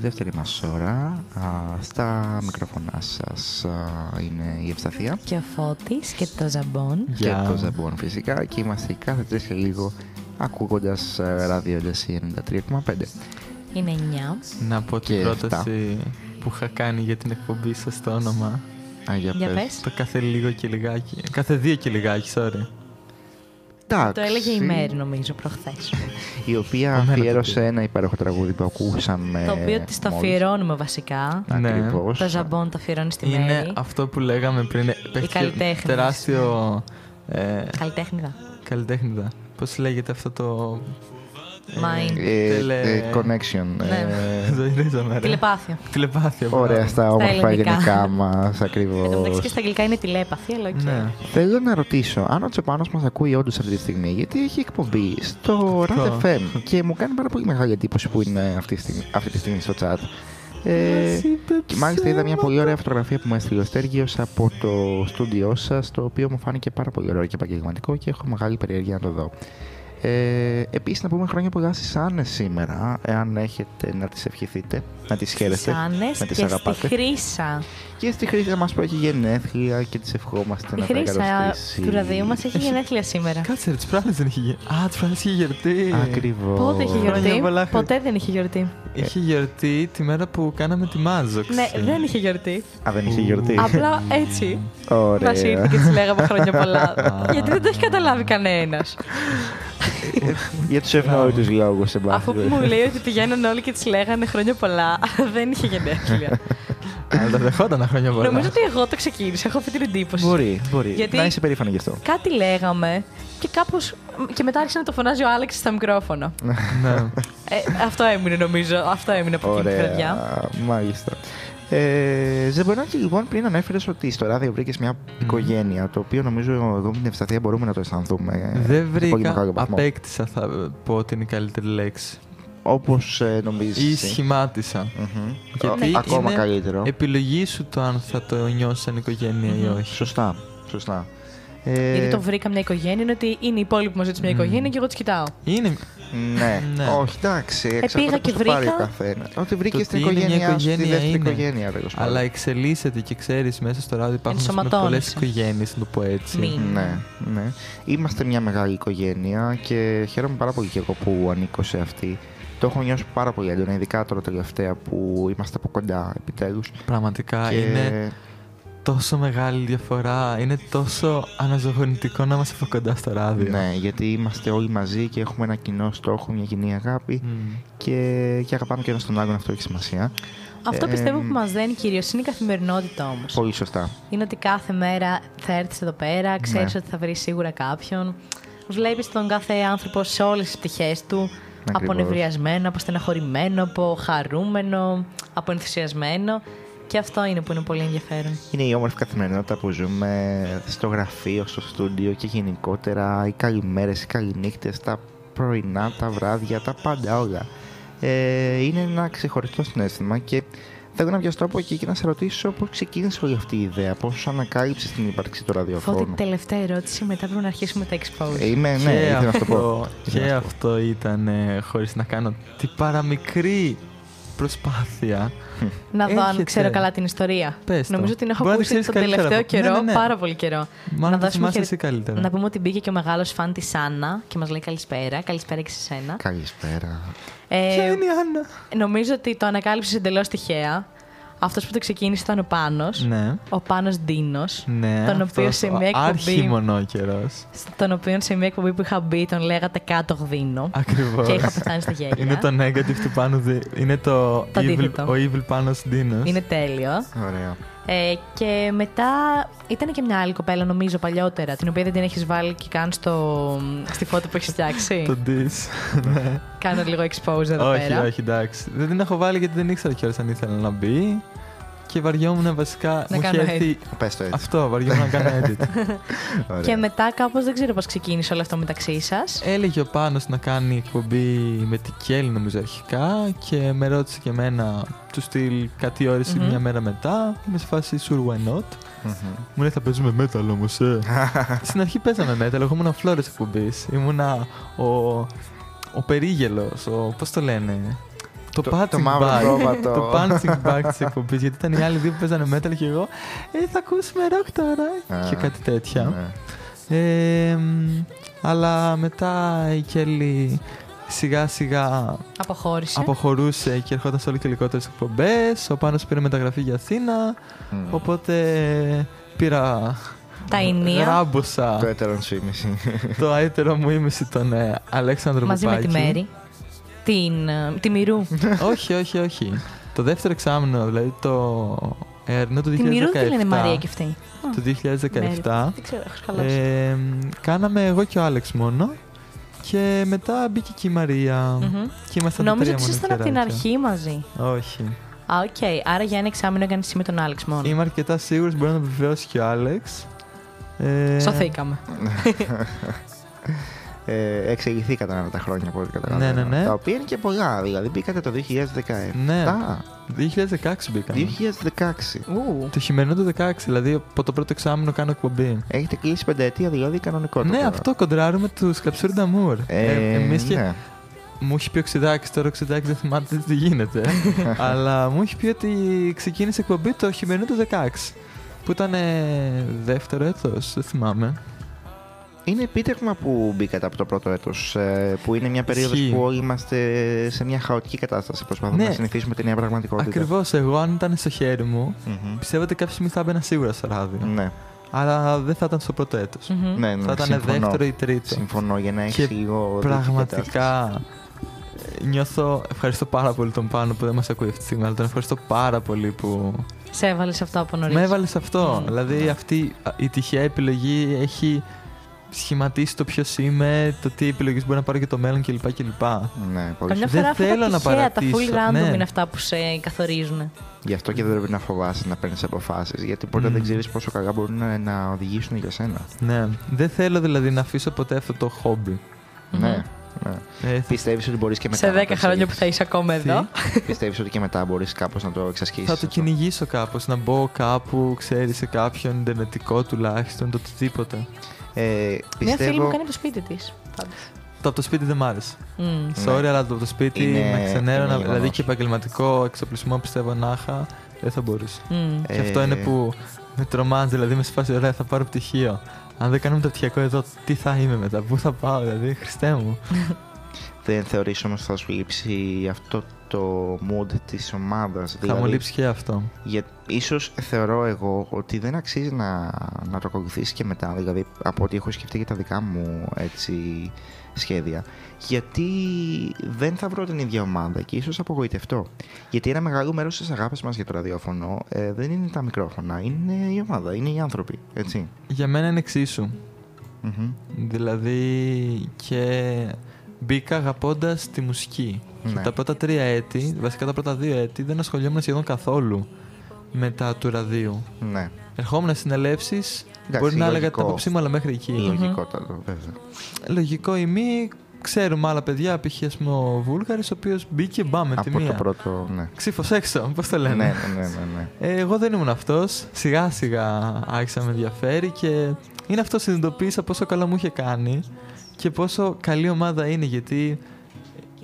δεύτερη μας ώρα. Α, στα μικρόφωνά σας α, είναι η Ευσταθία Και ο Φώτης και το Ζαμπόν. και το Ζαμπόν φυσικά και είμαστε κάθε τρεις και λίγο ακούγοντας ε, ράδιο Εντεσί 93,5. Είναι 9. Να πω την Και πρόταση που είχα κάνει για την εκπομπή σας στο όνομα. Α, για Για πες. πες. Το κάθε λίγο και λιγάκι. Κάθε δύο και λιγάκι, sorry. Εντάξει, Το έλεγε η Μέρη νομίζω προχθές. Η οποία Εμένα το αφιέρωσε πήρε. ένα υπέροχο τραγούδι που ακούσαμε. το οποίο της το μόλις. αφιερώνουμε βασικά. Ναι. Ακριβώς. Το Ζαμπόν το αφιερώνει στη Είναι Μέρη. αυτό που λέγαμε πριν. ε, Παίχτηκε καλλιτέχνης. τεράστιο. Ε, Καλλιτέχνηδα. καλλιτέχνηδα. Πώς λέγεται αυτό το. Mind. Ε, Τελε- ε, connection. Ναι. ε, Ζωηρίζομαι, ρε. Τηλεπάθεια. Τηλεπάθεια. Ωραία, μπράβο. στα όμορφα ελληνικά. γενικά μας Εν τω ακριβώς. μεταξύ και στα αγγλικά είναι telepathy, αλλά οκ. Ναι. Θέλω να ρωτήσω, αν ο Τσοπάνο μας ακούει όντως αυτή τη στιγμή, γιατί έχει εκπομπή στο Ποιο; Rad FM και μου κάνει πάρα πολύ μεγάλη εντύπωση που είναι αυτή τη στιγμή, αυτή τη στιγμή στο chat. Ε, και μάλιστα είδα μια πολύ ωραία φωτογραφία που μου έστειλε ο Στέργιος από το στούντιό σας, το οποίο μου φάνηκε πάρα πολύ ωραίο και επαγγελματικό και έχω μεγάλη περιέργεια να το δω. Ε, επίσης να πούμε χρόνια πολλά στις Άννες σήμερα, εάν έχετε να τις ευχηθείτε, να τις χαίρεστε, Σάνες να και τις στη αγαπάτε. Χρύσα. Και στη Χρήσα μας που έχει γενέθλια και τις ευχόμαστε Η να τα Χρύσα εγκαταστήσει. του ραδίου μας έχει γενέθλια σήμερα. Κάτσε, ρε, τις προάλλε δεν είχε γιορτή. Α, τις προάλλε είχε γιορτή. Ακριβώς. Πότε είχε Χρόνια γιορτή. πολλά, Χρύ- Ποτέ δεν είχε γιορτή. Είχε γιορτή τη μέρα που κάναμε τη μάζοξη. Ναι, δεν είχε γιορτή. Α, δεν είχε γιορτή. Απλά έτσι. Ωραία. Μας ήρθε και της λέγαμε χρόνια πολλά. Γιατί δεν το έχει καταλάβει κανένας. Για τους ευνόητους λόγους, σε πάση Αφού που μου λέει ότι πηγαίνουν όλοι και της λέγανε χρόνια πολλά, δεν είχε γενέθλια. Αλλά τα δεχόταν χρόνια πολλά. Νομίζω ότι εγώ το ξεκίνησα. Έχω αυτή την εντύπωση. Μπορεί, μπορεί. Γιατί- Να είσαι περήφανη γι' αυτό. Κάτι λέγαμε και κάπως. και μετά άρχισε να το φωνάζει ο Άλεξ στα μικρόφωνα. Ναι. Ε, αυτό έμεινε νομίζω. Αυτό έμεινε από εκείνη τη βραδιά. Ωραία, μάλιστα. Ε, Ζεμπονάκη, λοιπόν, πριν ανέφερε ότι στο ράδιο βρήκες μια οικογένεια, το οποίο νομίζω εγώ με την ευσταθία μπορούμε να το αισθανθούμε. Δεν σε πολύ βρήκα. μεγάλο βαθμό. Απέκτησα, θα πω ότι είναι η καλύτερη λέξη. Όπως ε, νομίζεις. Ή σχημάτισα. Mm-hmm. Γιατί Ακόμα είναι καλύτερο. Επιλογή σου το αν θα το νιώσεις σαν οικογένεια ή όχι. Σωστά. Σωστά. Ε, Γιατί το βρήκα μια οικογένεια είναι ότι είναι οι υπόλοιποι μαζί του μια οικογένεια και εγώ του κοιτάω. Είναι. Ναι. Ναι. όχι, εντάξει. πήγα εξαρτάται και πώς το πάρει ο βρήκα. καθένα. Ότι βρήκες Το στην τι είναι μια οικογένειά σου, τη οικογένεια δεύτερη είναι. οικογένεια, τέλος πάντων. Αλλά εξελίσσεται και ξέρεις μέσα στο ράδιο υπάρχουν πολλές Ενσωματώνεσαι. οικογένειες, να το πω έτσι. Μη. Ναι, ναι. Είμαστε μια μεγάλη οικογένεια και χαίρομαι πάρα πολύ και εγώ που ανήκω σε αυτή. Το έχω νιώσει πάρα πολύ έντονα, ειδικά τώρα τελευταία που είμαστε από κοντά επιτέλους. Πραγματικά είναι τόσο μεγάλη διαφορά. Είναι τόσο αναζωογονητικό να είμαστε από κοντά στο ράδιο. Ναι, γιατί είμαστε όλοι μαζί και έχουμε ένα κοινό στόχο, μια κοινή αγάπη Μμ. και, και αγαπάμε και ένα τον άλλον, αυτό έχει σημασία. Αυτό Ε, πιστεύω που μας δένει κυρίως είναι η καθημερινότητα όμως. Πολύ σωστά. Είναι ότι κάθε μέρα θα έρθεις εδώ πέρα, ξέρεις Ναι. ότι θα βρεις σίγουρα κάποιον. Βλέπεις τον κάθε άνθρωπο σε όλες τις πτυχές του. Από Ακριβώς. νευριασμένο, από στεναχωρημένο, από χαρούμενο, από ενθουσιασμένο. Και αυτό είναι που είναι πολύ ενδιαφέρον. Είναι η όμορφη καθημερινότητα που ζούμε στο γραφείο, στο στούντιο και γενικότερα οι καλημέρες, οι καληνύχτες, τα πρωινά, τα βράδια, τα πάντα όλα. Ε, είναι ένα ξεχωριστό συνέστημα και θέλω να βιαστώ από εκεί και να σε ρωτήσω πώς ξεκίνησε όλη αυτή η ιδέα, πώς ανακάλυψες την ύπαρξη του Φώτη, ραδιοφώνου. τελευταία ερώτηση, μετά πρέπει να αρχίσουμε τα expose. Ε, είμαι, ναι, και ήθελα να σου το πω. αυτό, Ήθελα και να σου το πω. αυτό ήταν ε, χωρίς να κάνω την παραμικρή προσπάθεια. Να δω αν έρχεται. ξέρω καλά την ιστορία. Πες το. Νομίζω ότι την έχω Μπορεί να τη ακούσει ξέρεις τον καλύτερα τελευταίο από- καιρό, Ναι, ναι, ναι. πάρα πολύ καιρό. Μάλλον το δώσουμε θυμάσαι χαιρε- εσύ καλύτερα. Να πούμε ότι μπήκε και ο μεγάλος φαν της Άννα και μας λέει καλησπέρα. Καλησπέρα και σε σένα. Καλησπέρα. Ε, Ποια είναι η Άννα; νομίζω ότι το ανακάλυψες εντελώς τυχαία. Αυτός που το ξεκίνησε ήταν ο Πάνος, Ναι. Ο Πάνος Ντίνος, Ναι, Τον αυτός οποίο σε ο μια εκπομπή- Αρχιμονόκερος. Τον οποίο σε μια εκπομπή που είχα μπει τον λέγατε κάτω γδίνο. Ακριβώς. Και είχα πεθάνει στα γέλια. Είναι το negative του πάνω δι... Είναι το, Το evil, αντίθετο. ο evil πάνω Ντίνος. Είναι τέλειο. Ωραία. Ε, και μετά ήταν και μια άλλη κοπέλα, νομίζω, παλιότερα, την οποία δεν την έχεις βάλει και καν στο, στη φώτο που έχεις φτιάξει. Το diss. ναι. Κάνω λίγο expose εδώ όχι, πέρα. όχι, εντάξει. Δεν την έχω βάλει γιατί δεν ήξερα κιόλας αν ήθελα να μπει. Και βαριόμουν βασικά. Να μου είχε κάνω έρθει. Πες το έτσι. Αυτό, βαριόμουν να κάνω edit. Ωραία. Και μετά κάπως δεν ξέρω πώς ξεκίνησε όλο αυτό μεταξύ σας. Έλεγε ο Πάνος να κάνει εκπομπή με την Κέλλη νομίζω αρχικά και με ρώτησε και εμένα του στυλ κάτι ώρες ή Μμμ. μια μέρα μετά. Είμαι σε φάση sure why not; Μμμ. Μου λέει θα παίζουμε metal όμως ε. Στην αρχή παίζαμε metal, εγώ ήμουν ο Φλόρες εκπομπής. Ήμουνα ο, ο περίγελος, ο, πώς το λένε, το, Το- το punching μαύρο bag. πρόβατο. το punching bag της εκπομπής, γιατί ήταν οι άλλοι δύο που παίζανε metal και εγώ, ε, θα ακούσουμε rock τώρα Α, και κάτι τέτοια. ναι. Ε, μ, αλλά μετά η Κέλλη σιγά σιγά Αποχώρησε. αποχωρούσε και ερχόταν σε όλο και λιγότερες εκπομπές. Ο Πάνος πήρε μεταγραφή για Αθήνα, Μμ. οπότε πήρα Τα ενία Γράμποσα Το έτερον σου ήμιση. το έτερο μου ήμιση τον ε, Αλέξανδρο μαζί με Πουπάκη. τη Μέρη. Την, ε, τη Μυρού. όχι, όχι, όχι. το δεύτερο εξάμεινο, δηλαδή το εαρινό του 2017. τη Μυρού τη λένε Μαρία και αυτή. Το 2017. Μέρη. Δεν ξέρω, έχω σκαλώσει. Ε, κάναμε εγώ και ο Άλεξ μόνο. Και μετά μπήκε και η Μαρία. Μμμ. Και ήμασταν τα Νόμιζα τρία ότι ήσασταν από την μονοκεράκια. αρχή μαζί. Όχι. Α, οκ. Άρα για ένα εξάμεινο έκανες εσύ με τον Άλεξ μόνο. Είμαι αρκετά σίγουρος μπορεί να το επιβεβαιώσει και ο Άλεξ. Ε, Σωθήκαμε. Ε, εξελιχθήκατε με τα χρόνια από ό,τι καταλαβαίνω. Ναι, ναι, ναι. Τα οποία είναι και πολλά. Δηλαδή μπήκατε το 2017. Ναι. 2016 μπήκαμε. 2016. Ου. Το χειμερινό του 16, δηλαδή από το πρώτο εξάμεινο κάνω εκπομπή. Έχετε κλείσει πενταετία δηλαδή κανονικότητα. Ναι, τώρα. αυτό κοντράρουμε τους Καψούρ Νταμούρ. Ε, Εμείς και. ναι. Μου έχει πει ο Ξιδάκη, τώρα ο Ξιδάκη δεν θυμάται τι γίνεται. αλλά μου έχει πει ότι ξεκίνησε εκπομπή το χειμερινό του 16. Που ήταν ε, δεύτερο έτος, δεν θυμάμαι. Είναι επίτευγμα που μπήκατε από το πρώτο έτος, ε, που είναι μια περίοδος Ισχύει. που όλοι είμαστε σε μια χαοτική κατάσταση. Προσπαθούμε Ναι. να συνηθίσουμε τη νέα πραγματικότητα. Ακριβώς, εγώ αν ήταν στο χέρι μου, Μμμ. πιστεύω ότι κάποια στιγμή θα έμπαινα σίγουρα στο ράδιο. Ναι, Αλλά δεν θα ήταν στο πρώτο έτος. Μμμ. ναι, ναι, Θα ήταν συμφωνώ. δεύτερο ή τρίτο. Συμφωνώ για να έχεις Και λίγο. δίκη κατάσταση. Πραγματικά ε, νιώθω. Ευχαριστώ πάρα πολύ τον Πάνο που δεν μας ακούει αυτή τη στιγμή, αλλά τον ευχαριστώ πάρα πολύ που Σε έβαλες αυτό από νωρίς. με έβαλες σε αυτό. Μμ. Δηλαδή αυτή α, η τυχαία επιλογή έχει σχηματίσει το ποιος είμαι, το τι επιλογές μπορεί να πάρω για το μέλλον κλπ. κλπ. Ναι, πολύ Καμιά Δεν φορά αυτά θέλω τα να τυχαία, τα παρατήσω. full random Ναι. είναι αυτά που σε καθορίζουν. Γι' αυτό και δεν πρέπει να φοβάσαι να παίρνεις αποφάσεις. Γιατί ποτέ Μμ. δεν ξέρεις πόσο καλά μπορούν να, να οδηγήσουν για σένα. Ναι. Δεν θέλω δηλαδή να αφήσω ποτέ αυτό το χόμπι. Μμμ. Ναι. ναι. Ε, θα- Πιστεύεις ότι μπορείς και μετά. Σε να 10 το χρόνια που εξελίξεις. θα είσαι ακόμα εδώ. Πιστεύεις ότι και μετά μπορείς κάπως να το εξασκήσεις. Θα το κυνηγήσω κάπως, να μπω κάπου, ξέρεις, σε κάποιον ιντερνετικό τουλάχιστον, το οτιδήποτε. Ε, Μια πιστεύω. φίλη μου κάνει το σπίτι της. Το από το σπίτι δεν μ' άρεσε. Mm. Sorry, αλλά το από το σπίτι Είναι- με ξενέρωνα, είναι δηλαδή γεγονός. και επαγγελματικό εξοπλισμό πιστεύω να είχα, δεν θα μπορούσε. Ε, Και αυτό είναι που με τρομάζει, δηλαδή με σφάσει, ωραία, θα πάρω πτυχίο. Αν δεν κάνουμε το πτυχιακό εδώ, τι θα είμαι μετά, πού θα πάω, δηλαδή, Χριστέ μου. Δεν θεωρείς όμως θα σου λείψει αυτό το mood της ομάδας. Θα μου λείψει και αυτό. Για, ίσως θεωρώ εγώ ότι δεν αξίζει να, να το ακολουθήσεις και μετά, δηλαδή από ό,τι έχω σκεφτεί και τα δικά μου έτσι, σχέδια. Γιατί δεν θα βρω την ίδια ομάδα και ίσως απογοητευτώ. Γιατί ένα μεγάλο μέρος της αγάπης μας για το ραδιόφωνο ε, δεν είναι τα μικρόφωνα, είναι η ομάδα, είναι οι άνθρωποι, έτσι. Για μένα είναι εξίσου. Μμμ. Δηλαδή και μπήκα αγαπώντας τη μουσική. Ναι. Και τα πρώτα τρία έτη, βασικά τα πρώτα δύο έτη, δεν ασχολιόμουν σχεδόν καθόλου με τα του ραδίου. Ναι. Ερχόμουν συνελεύσεις, μπορεί να έλεγα την λογικό. άποψή μου, αλλά μέχρι εκεί. Λογικότατο, βέβαια. Λογικό ή μη, ξέρουμε άλλα παιδιά, π.χ. ας πούμε ο Βούλγαρης, ο οποίος μπήκε μπαμ με τη Από μία. το πρώτο, ναι. Ξύφος έξω, πώς το λένε. Ναι, ναι, ναι, ναι, ναι. Ε, εγώ δεν ήμουν αυτός. Σιγά σιγά άρχισα να με ενδιαφέρει και είναι αυτό συνειδητοποίησα πόσο καλά μου είχε κάνει και πόσο καλή ομάδα είναι γιατί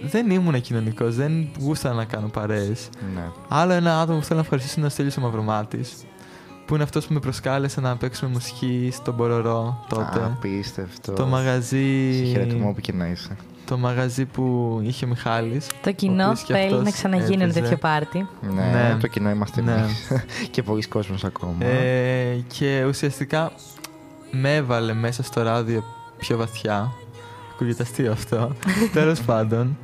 δεν ήμουν κοινωνικός, δεν γούσταρα να κάνω παρέες. ναι. Άλλο ένα άτομο που θέλω να ευχαριστήσω είναι ο Στέλιος ο Μαυρομάτης που είναι αυτός που με προσκάλεσε να παίξουμε μουσική στον Μπορορό τότε. Απίστευτος. το μαγαζί... Σε χαιρετimo όπου και να είσαι. Το μαγαζί που είχε ο Μιχάλης. Το ο κοινό οποίος και θέλει αυτός να ξαναγίνει ένα έπαιζε. τέτοιο πάρτι. Ναι, Ναι. το κοινό είμαστε Ναι. εμείς. και πολλοί κόσμος ακόμα. Ε, και ουσιαστικά με έβαλε μέσα στο ράδιο πιο βαθιά. Ακούγεται αστείο αυτό. Τέλος πάντων.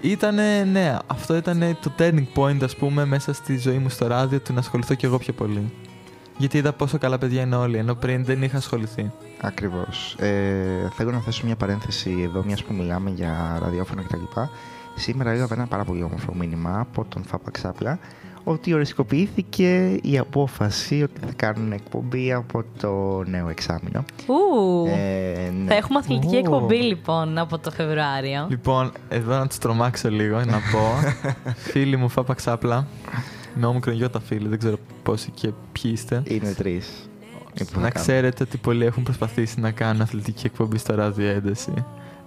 Ήτανε, ναι, αυτό ήταν το turning point, ας πούμε, μέσα στη ζωή μου στο ράδιο του να ασχοληθώ κι εγώ πιο πολύ. Γιατί είδα πόσο καλά παιδιά είναι όλοι, ενώ πριν δεν είχα ασχοληθεί. Ακριβώς. Ε, θέλω να θέσω μια παρένθεση εδώ, μιας που μιλάμε για ραδιόφωνο κτλ. Σήμερα έλαβα ένα πάρα πολύ όμορφο μήνυμα από τον Φάπα Ξάπλα ότι οριστικοποιήθηκε η απόφαση ότι θα κάνουν εκπομπή από το νέο εξάμεινο. Ου, Ε, ναι. θα έχουμε αθλητική Ου. εκπομπή λοιπόν από το Φεβρουάριο. Λοιπόν, εδώ να τους τρομάξω λίγο, να πω. φίλοι μου, Φάπα Ξάπλα. Με όμικρον γιώτα φίλοι, δεν ξέρω πόσοι και ποιοι είστε. Είναι τρεις. Ε, που θα Να κάνουν. ξέρετε ότι πολλοί έχουν προσπαθήσει να κάνουν αθλητική εκπομπή στο ράδιο ένταση.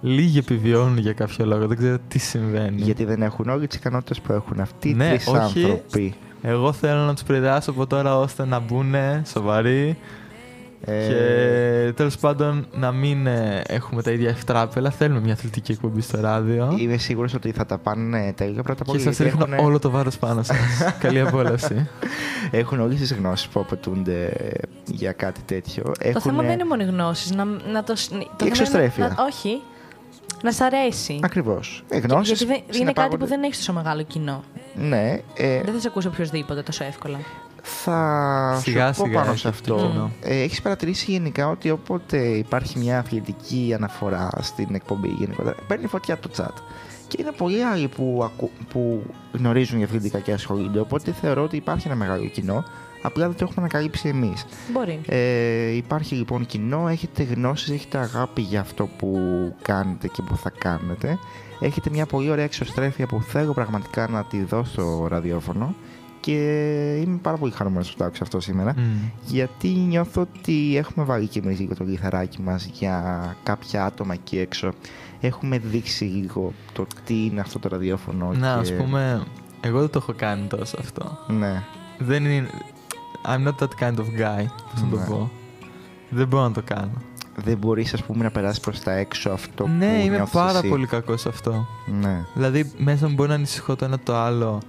Λίγοι επιβιώνουν για κάποιο λόγο, δεν ξέρω τι συμβαίνει. Γιατί δεν έχουν όλες τις ικανότητες που έχουν αυτοί οι Ναι, τρεις όχι. άνθρωποι. Εγώ θέλω να τους προειδεάσω από τώρα ώστε να μπουν σοβαροί Ε, και τέλος πάντων να μην ε, έχουμε τα ίδια ευτράπελα. Θέλουμε μια αθλητική εκπομπή στο ράδιο. Είμαι σίγουρος ότι θα τα πάνε τέλεια πρώτα απ' Και όλα. σας γιατί ρίχνω έχουν- όλο το βάρος πάνω σας. Καλή απόλαυση. Έχουν όλες τις γνώσεις που απαιτούνται για κάτι τέτοιο. Το Έχουν... θέμα δεν είναι μόνο οι γνώσεις. Να, να το, σ- το θέμα είναι εξωστρέφεια. να- όχι. Να σ' αρέσει. Ακριβώς. Ε, Και- γνώσεις Γιατί δεν- είναι κάτι συνεπάγονται- που δεν έχεις τόσο μεγάλο κοινό. Ναι, ε, Δεν θα σε ακούσει οποιοδήποτε τόσο εύκολα. θα Σιγά σου πω σιγά πάνω έχει σε αυτό. κοινό. Ε, έχεις παρατηρήσει γενικά ότι όποτε υπάρχει μια αθλητική αναφορά στην εκπομπή γενικότερα, παίρνει φωτιά το chat. Και είναι πολλοί άλλοι που, ακου- που γνωρίζουν για αθλητικά και ασχολούνται, οπότε θεωρώ ότι υπάρχει ένα μεγάλο κοινό, απλά δεν το έχουμε ανακαλύψει εμείς. Μπορεί. Ε, υπάρχει λοιπόν κοινό, έχετε γνώσεις, έχετε αγάπη για αυτό που κάνετε και που θα κάνετε. Έχετε μια πολύ ωραία εξωστρέφεια που θέλω πραγματικά να τη δω στο ραδιόφωνο και είμαι πάρα πολύ χαρούμενος που το άκουσα αυτό σήμερα. Μμ. Γιατί νιώθω ότι έχουμε βάλει και εμείς λίγο το λιθαράκι μας για κάποια άτομα εκεί έξω. Έχουμε δείξει λίγο το τι είναι αυτό το ραδιόφωνο. Να, και... ας πούμε, εγώ δεν το έχω κάνει τόσο αυτό. Ναι. Δεν είναι. I'm not that kind of guy, πώς να το Ναι. πω. Δεν μπορώ να το κάνω. Δεν μπορείς ας πούμε να περάσεις προς τα έξω αυτό που ναι, είμαι νιώθεις πάρα εσύ. πολύ κακός σε αυτό. Ναι. Δηλαδή, μέσα μου μπορεί να ανησυχώ το ένα το άλλο.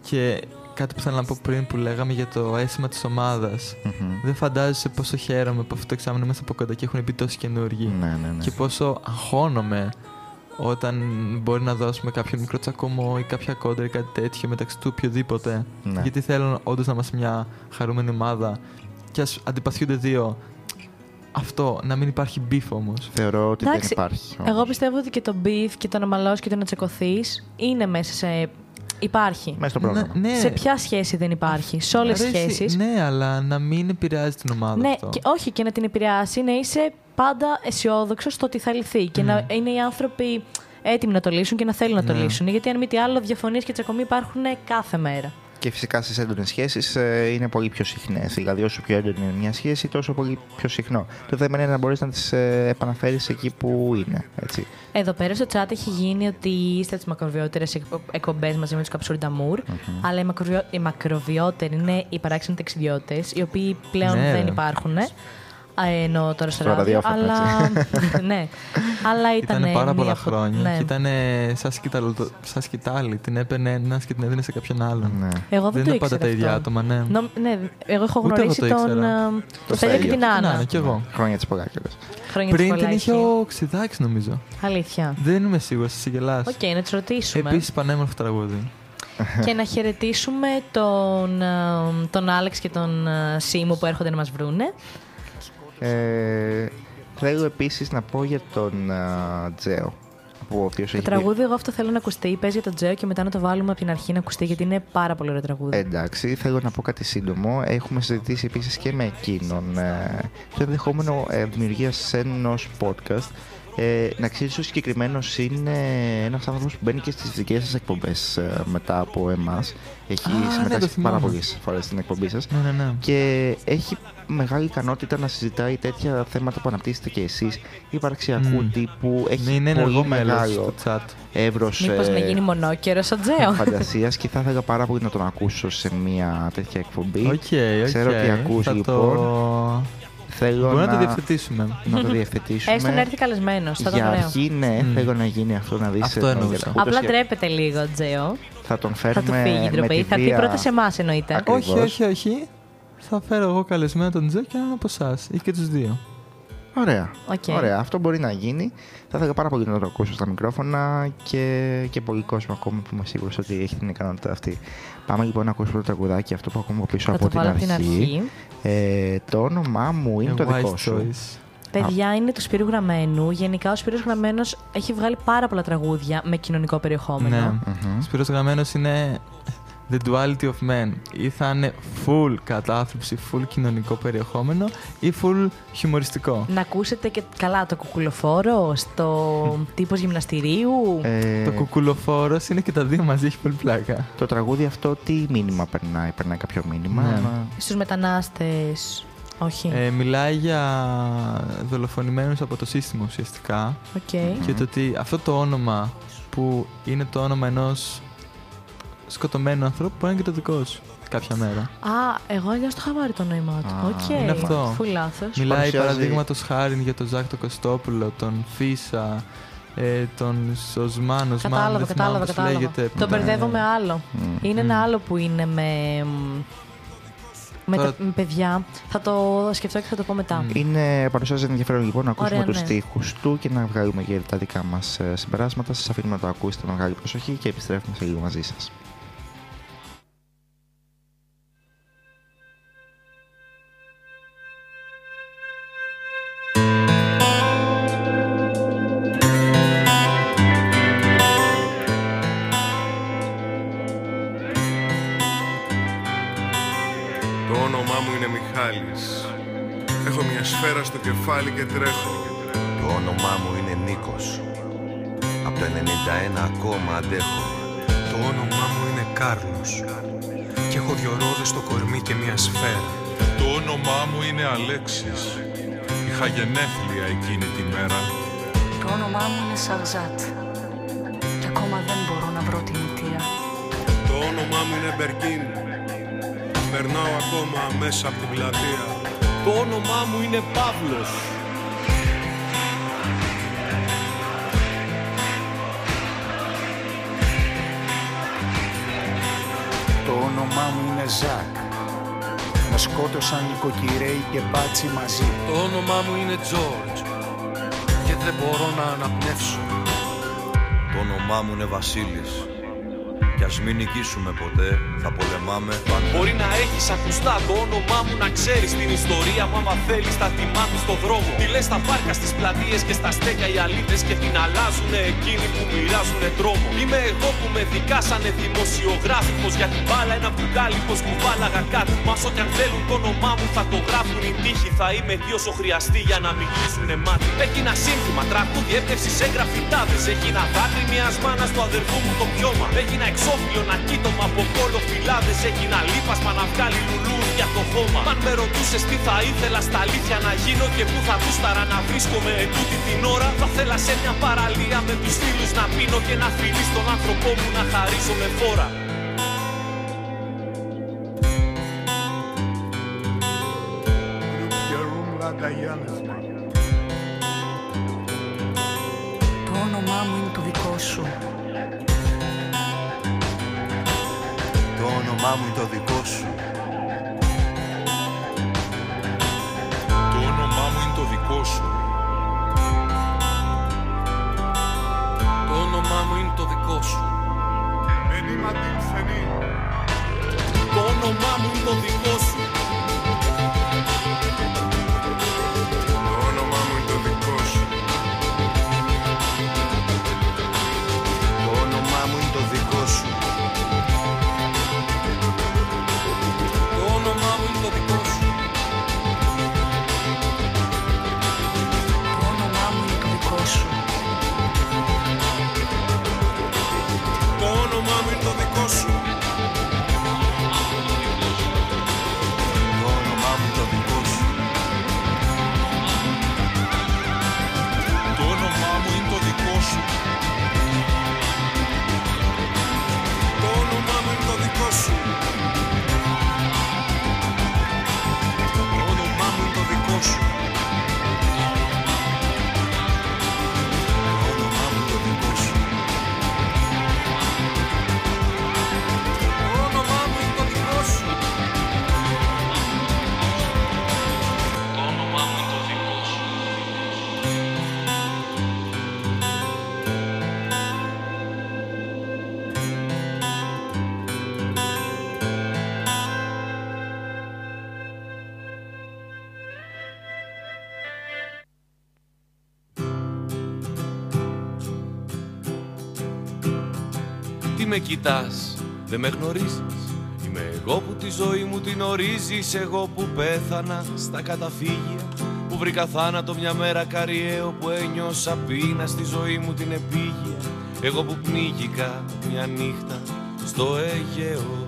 Και κάτι που θέλω να πω πριν που λέγαμε για το αίσθημα της ομάδας. Μμμ. Δεν φαντάζεσαι πόσο χαίρομαι που αυτό το εξάμεινο είμαστε από κοντά και έχουν μπει τόσοι καινούργοι. Ναι, ναι, ναι. Και πόσο αγχώνομαι όταν μπορεί να δώσουμε κάποιο μικρό τσακωμό ή κάποια κόντρα ή κάτι τέτοιο μεταξύ του οποιοδήποτε. Ναι. Γιατί θέλω όντως να είμαστε μια χαρούμενη ομάδα. Και ας αντιπαθιούνται δύο. Αυτό, να μην υπάρχει beef όμως. Θεωρώ ότι Εντάξει, δεν υπάρχει. όμως. Εγώ πιστεύω ότι και το beef και το να μαλώσεις και το να τσακωθείς είναι μέσα σε. Υπάρχει. Μέσα στο πρόγραμμα. Ναι, Σε ποια σχέση δεν υπάρχει. Σε όλες τις Αρέσει, σχέσεις. Ναι, αλλά να μην επηρεάζει την ομάδα Ναι, αυτό. και, όχι και να την επηρεάσει, να είσαι πάντα αισιόδοξος στο ότι θα λυθεί και να είναι οι άνθρωποι έτοιμοι να το λύσουν και να θέλουν να το Ναι. λύσουν. Γιατί αν μη τι άλλο, διαφωνίες και τσακωμοί υπάρχουν κάθε μέρα. Και φυσικά στις έντονες σχέσεις είναι πολύ πιο συχνές. Δηλαδή, όσο πιο έντονη είναι μια σχέση, τόσο πολύ πιο συχνό. Το θέμα είναι να μπορείς να τις επαναφέρεις εκεί που είναι. Έτσι. Εδώ πέρα στο chat έχει γίνει ότι είστε τις μακροβιότερες εκπομπές μαζί με τους Καψούριντα Μουρ. Αλλά οι, μακροβιό... οι μακροβιότεροι είναι οι παράξενοι ταξιδιώτες, οι οποίοι πλέον Ναι, δεν ρε. υπάρχουν. Ενώ τώρα στο, Στο ράδιο. ραδιόφωνο, Αλλά. ναι. Αλλά ήταν. Ήταν πάρα μία πολλά από- χρόνια Ναι. και ήταν σαν σκητάλο, σαν σκητάλι. Την έπαιρνε ένας και την έδινε σε κάποιον άλλον. Ναι. Εγώ δεν, Δεν το είναι πάντα ήξερα τα ίδια αυτό. άτομα, ναι. Νο- ναι, εγώ έχω Ούτε εγώ γνωρίσει το τον. ήξερα. ε, Το Στέλιο και Στέλιο. την Ναι, Άννα. ναι, κι εγώ. Χρόνια της πολλά κιόλας. Χρόνια της Πριν πολλά την είχε έχει. ο Ξιδάκης νομίζω. Αλήθεια. Δεν είμαι σίγουρος, θα σε γελάσω. Οκ, να τον ρωτήσουμε. Επίσης πανέμορφο τραγούδι. και να χαιρετήσουμε τον, ε, τον Άλεξ και τον ε, Σίμου που έρχονται να μας βρούνε. Ε, θέλω επίσης να πω για τον α, Τζέο. Που ο οποίος Το έχει τραγούδι, εγώ αυτό θέλω να ακουστεί. Παίζει για τον Τζέο και μετά να το βάλουμε από την αρχή να ακουστεί γιατί είναι πάρα πολύ ωραίο τραγούδι. Εντάξει, θέλω να πω κάτι σύντομο. Έχουμε συζητήσει επίσης και με εκείνον ε, το ενδεχόμενο ε, δημιουργία ενό podcast Ε, να ξέρεις ο συγκεκριμένος είναι ένας άνθρωπος που μπαίνει και στις δικές σας εκπομπές μετά από εμάς. Έχει Α, ναι, το συμμετάσχει θυμάμαι. πάρα πολλές φορές στην εκπομπή σας. Ναι, ναι, ναι. Και έχει μεγάλη ικανότητα να συζητάει τέτοια θέματα που αναπτύσσετε και εσείς. Υπαρξιακού Μμ. τύπου. Έχει Ναι, είναι ενεργό πολύ μέλος μεγάλο του chat. εύρος Μήπως να γίνει μονόκερο ο Τζέο. φαντασίας και θα ήθελα πάρα πολύ να τον ακούσω σε μια τέτοια εκπομπή. Οκ, οκ. Ξέρω τι ακούς, Θα λοιπόν. Το... Θέλω Μπορούμε να το να, διευθετήσουμε. να το διευθετήσουμε. Έστω να έρθει καλεσμένος. Θα Για ήταν ωραίο. αρχή, ναι, Μμ. θέλω να γίνει αυτό να δεις Αυτό τον εννοούσα. Γερακούτο Απλά και ντρέπεται λίγο ο Τζέο. Θα τον Θα φέρουμε του φύγει η με ντροπή. τη Θα έρθει βία- πρώτα σε εμάς εννοείται. Ακριβώς. Όχι, όχι, όχι. Θα φέρω εγώ καλεσμένο τον Τζο και έναν από εσάς. Ή και τους δύο. Ωραία. Οκ. Ωραία, αυτό μπορεί να γίνει. Θα ήθελα πάρα πολύ να το ακούσω στα μικρόφωνα και, και πολύ κόσμο ακόμα που είμαι σίγουρος ότι έχει την ικανότητα αυτή. Πάμε λοιπόν να ακούσουμε το τραγουδάκι αυτό που ακούμε από πίσω Θα από το την βάλω από αρχή. την αρχή. Ε, το όνομά μου είναι A το wise δικό σου. choice. Παιδιά είναι του Σπύρου Γραμμένου. Γενικά ο Σπύρος Γραμμένος έχει βγάλει πάρα πολλά τραγούδια με κοινωνικό περιεχόμενο. Ναι. Μμμ. Σπύρος Γραμμένος είναι The Duality of Men. Ή θα είναι full κατάθλιψη, full κοινωνικό περιεχόμενο ή full χιουμοριστικό. Να ακούσετε και καλά το κουκουλοφόρο στο τύπος γυμναστηρίου. Ε, Το κουκουλοφόρος είναι και τα δύο μαζί, έχει πολύ πλάκα. το τραγούδι αυτό τι μήνυμα περνάει, περνάει κάποιο μήνυμα. Ναι. μα- Στους μετανάστες. Όχι. Ε, μιλάει για δολοφονημένους από το σύστημα ουσιαστικά Οκ. και το ότι αυτό το όνομα που είναι το όνομα ενός σκοτωμένου ανθρώπου μπορεί να είναι και το δικό σου κάποια μέρα. Α, εγώ αλλιώς το είχα πάρει το νόημά του. Α, Οκ. είναι αυτό. Φου λάθος. Μιλάει παρουσιάζει- παραδείγματος χάρη για τον Ζάκ τον Κωστόπουλο, τον Φίσα, ε, τον Σοσμάν, Οσμάν, Κατάλαβα, δεν θυμάμαι κατάλαβα, πώς κατάλαβα. λέγεται. Το Ναι. μπερδεύω με άλλο. Μμ. Είναι ένα άλλο που είναι με. μ, Με, Τώρα- τα, με παιδιά. Θα το σκεφτώ και θα το πω μετά. Μμ. Είναι, παρουσιάζει ενδιαφέρον λοιπόν να ακούσουμε Ωραία, τους ναι. στίχους του και να βγάλουμε και τα δικά μας ε, συμπεράσματα. Σας αφήνουμε να το ακούσετε με μεγάλη προσοχή και επιστρέφουμε σε λίγο μαζί σας. Σφαίρα στο κεφάλι και τρέχω. Το όνομά μου είναι Νίκος. Από το 91 ακόμα αντέχω. Το όνομά μου είναι Κάρλος και έχω δυο ρόδες στο κορμί και μια σφαίρα. Το όνομά μου είναι Αλέξης. Είχα γενέθλια εκείνη τη μέρα. Το όνομά μου είναι Σαγζάτ και ακόμα δεν μπορώ να βρω την αιτία. Το όνομά μου είναι Μπερκίν. Περνάω ακόμα μέσα από την πλατεία. Το όνομά μου είναι Παύλος. Το όνομά μου είναι Ζακ. Με σκότωσαν νοικοκυρέοι και μπάτσι μαζί. Το όνομά μου είναι George και δεν μπορώ να αναπνεύσω. Το όνομά μου είναι Βασίλης. Κι ας μην νικήσουμε ποτέ, θα πολεμάμε πάντα. Μπορεί να έχεις ακουστά το όνομά μου να ξέρεις την ιστορία μου άμα θέλεις θα τη μάθεις στο δρόμο. Τι λες στα πάρκα, στις πλατείες και στα στέκια οι αλήτες και την αλλάζουνε εκείνοι που μοιράζουνε τρόμο. Είμαι εγώ που με δικάσανε δημοσιογράφικος για την μπάλα ένα μπουκάλι πως κουβάλαγα κάτι. Μας ό,τι αν θέλουν το όνομά μου θα το γράφουν οι τύχοι θα είμαι εκεί όσο χρειαστεί για να μην κλείσουνε μάτι. Έχει ένα σύνθημα, τραγούδι, έπνευση σε γραφιτάδες. Έχει ένα δάκρυ μιας μάνας του αδερφού μου το πιώμα. Έχει ένα εξώφυλλο, ένα κοίτομα από κόλλο φυλάδες. Έχει ένα λίπασμα να βγάλει λουλούδια το χώμα. Μ' αν με ρωτούσες τι θα ήθελα στα αλήθεια να γίνω και πού θα γούσταρα να βρίσκομαι ετούτη την ώρα. Θα θέλα σε μια παραλία με τους φίλους να πίνω και να φιλεί στον άνθρωπό μου να χαρίσω με φόρα. Το όνομά μου είναι το δικό σου. Το όνομά μου είναι το δικό σου. Το όνομά μου είναι το δικό σου. Το όνομά μου είναι το δικό σου. Το όνομά μου είναι το δικό σου. Κοιτάς, δεν με γνωρίζεις. Είμαι εγώ που τη ζωή μου την ορίζεις Εγώ που πέθανα στα καταφύγια Που βρήκα θάνατο μια μέρα καριέο Που ένιωσα πείνα στη ζωή μου την επίγεια. Εγώ που πνίγηκα μια νύχτα στο Αιγαίο.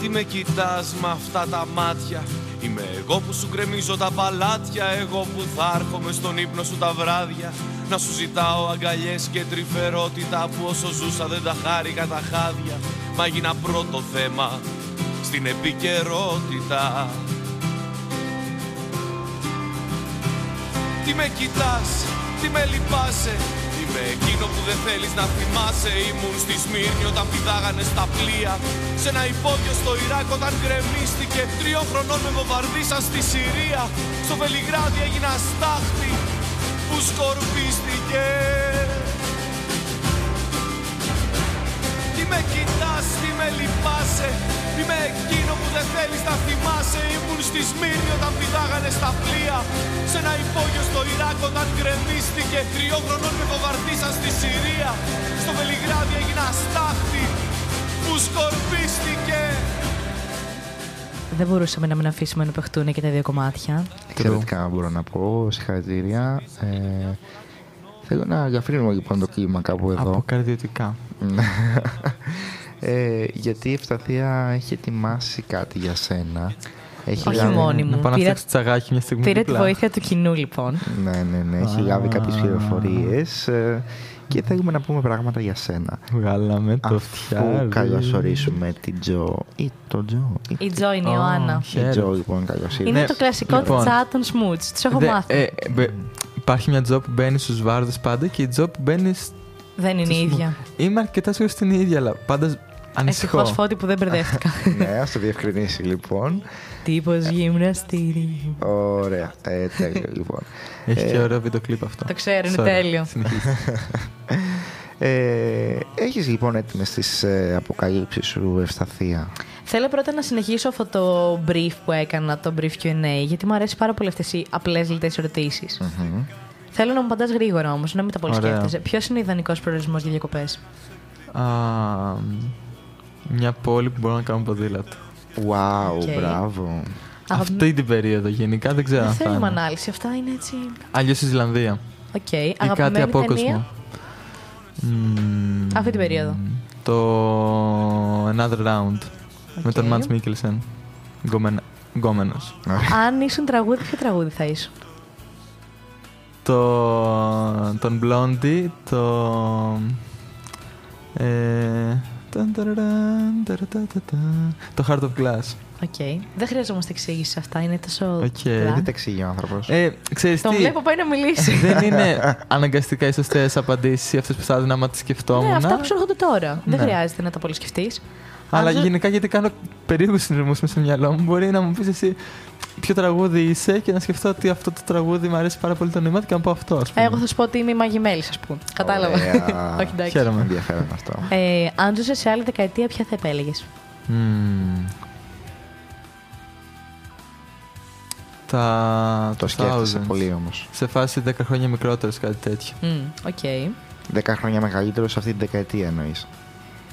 Τι με κοιτάς με αυτά τα μάτια; Είμαι εγώ που σου γκρεμίζω τα παλάτια Εγώ που θα έρχομαι στον ύπνο σου τα βράδια Να σου ζητάω αγκαλιές και τρυφερότητα Που όσο ζούσα δεν τα χάρηκα τα χάδια. Μα έγινα πρώτο θέμα στην επικαιρότητα. Τι με κοιτάς, τι με λυπάσαι. Είμαι εκείνο που δεν θέλεις να θυμάσαι. Ήμουν στη Σμύρνη όταν πηδάγανε στα πλοία. Σε ένα υπόγειο στο Ιράκ όταν γκρεμίστηκε. Τριών χρονών με βομβαρδίσαν στη Συρία. Στο Βελιγράδι έγινα στάχτη που σκορπίστηκε Τι με κοιτάς, τι με λυπάσαι Είμαι εκείνο που δεν θέλεις να θυμάσαι. Ήμουν στη Σμύρνη όταν πηδάγανε στα πλοία Σε ένα υπόγειο στο Ιράκ όταν γκρεμίστηκε. Τριών χρονών με βομβαρδίσαν στη Συρία. Στο Βελιγράδι έγινα στάχτη που σκορπίστηκε. Δεν μπορούσαμε να μην αφήσουμε να παιχτούν και τα δύο κομμάτια. Εξαιρετικά μπορώ να πω. Συγχαρητήρια. Ε, θέλω να ελαφρύνουμε λοιπόν το κλίμα κάπου εδώ. Αποκαρδιωτικά. ε, γιατί η Ευσταθία έχει ετοιμάσει κάτι για σένα. Έχει Όχι λάβει- μόνη μου. Να πάω να Πήρα- φτιάξω τσαγάκι μια στιγμή. Πήρε τη δίπλα. βοήθεια του κοινού λοιπόν. Ναι, ναι, ναι. Έχει Α. λάβει κάποιες πληροφορίες ε, και θέλουμε να πούμε πράγματα για σένα. Βγάλαμε το Αφού φτιάρι. καλωσορίσουμε την Τζο ή τον Τζο. Η Τζο είναι η Ω, Ιωάννα. Η Τζο λοιπόν καλώς Είναι ήρθες. το κλασικό λοιπόν. τσάτ των σμούτς. Τους έχω Δε- μάθει. ε, ε, μπε- υπάρχει μια τζο που μπαίνει στους βάρδες πάντα και η τζο που μπαίνει. σ- Δεν είναι η στους- ίδια. Είμαι αρκετά σίγουρος στην ίδια, αλλά πάντα ανησυχώ. Ευτυχώ φώτη που δεν μπερδεύτηκα. ναι, ας το διευκρινίσει λοιπόν. Τύπος γυμναστήριο. Ωραία. Ε, τέλειο λοιπόν. Έχει Ε, και ωραίο βίντεο κλιπ αυτό. Το ξέρω, είναι Sorry, τέλειο. συνεχίστε. Ε, έχεις λοιπόν έτοιμες τις ε, αποκαλύψεις σου Ευσταθία; Θέλω πρώτα να συνεχίσω αυτό το brief που έκανα, το brief Q&A, γιατί μου αρέσει πάρα πολύ αυτές οι απλές λιτές ερωτήσεις. Μμμ. Θέλω να μου απαντάς γρήγορα όμως, να μην τα πολύ Ωραία. σκέφτεσαι. Ποιος είναι ο ιδανικός προορισμός για διακοπές; Α, μια πόλη που μπορώ να κάνω ποδήλατο. Wow, Οκ. μπράβο. Αυτή την περίοδο γενικά δεν ξέρω Δεν αν θα θέλουμε είναι. ανάλυση, αυτά είναι έτσι... Αλλιώς η Ισλανδία. Οκ, Ή κάτι αγαπημένη απόκοσμο. ταινία; Μμμ, αυτή την περίοδο. Το Another Round. Με τον Οκ. Μάντς Μίκελσεν. Γκόμενος. Αν ήσουν τραγούδι, ποιο τραγούδι θα ήσουν; Το, τον Blondie, το... Ε, ταν, ταραραν, ταρατατατα, το Heart of Glass. Οκ. Δεν χρειαζόμαστε εξήγηση αυτά, είναι τόσο. Οκ. απλά. Δεν τα εξηγεί ο άνθρωπος; Ε, ξέρεις Τον τι, βλέπω πάει να μιλήσει. δεν είναι αναγκαστικά οι σωστές απαντήσεις ή αυτές που θα έδινα άμα τις σκεφτόμουν. Ναι, αυτά που σου έρχονται τώρα. Δεν Ναι. χρειάζεται να τα πολύ σκεφτείς. Αλλά Αν σου- γενικά γιατί κάνω περίεργους συνειρμού μες στο μυαλό μου, μπορεί να μου πεις εσύ ποιο τραγούδι είσαι και να σκεφτώ ότι αυτό το τραγούδι μου αρέσει πάρα πολύ το νόημα του και να πω αυτό. Ας πούμε. Εγώ θα σου πω ότι είμαι η Μάγη Μέλης, ας πούμε. Κατάλαβα. Ωραία. Όχι, εντάξει. Χαίρομαι. Ενδιαφέρον αυτό. Ε, αν ζούσε σε άλλη δεκαετία, ποια θα επέλεγες; Μμμ. Τα. Το τα σκέφτεσαι thousands. πολύ όμως. Σε φάση 10 χρόνια μικρότερος, κάτι τέτοιο. Οκ. Δέκα χρόνια μεγαλύτερος σε αυτή την δεκαετία εννοείς.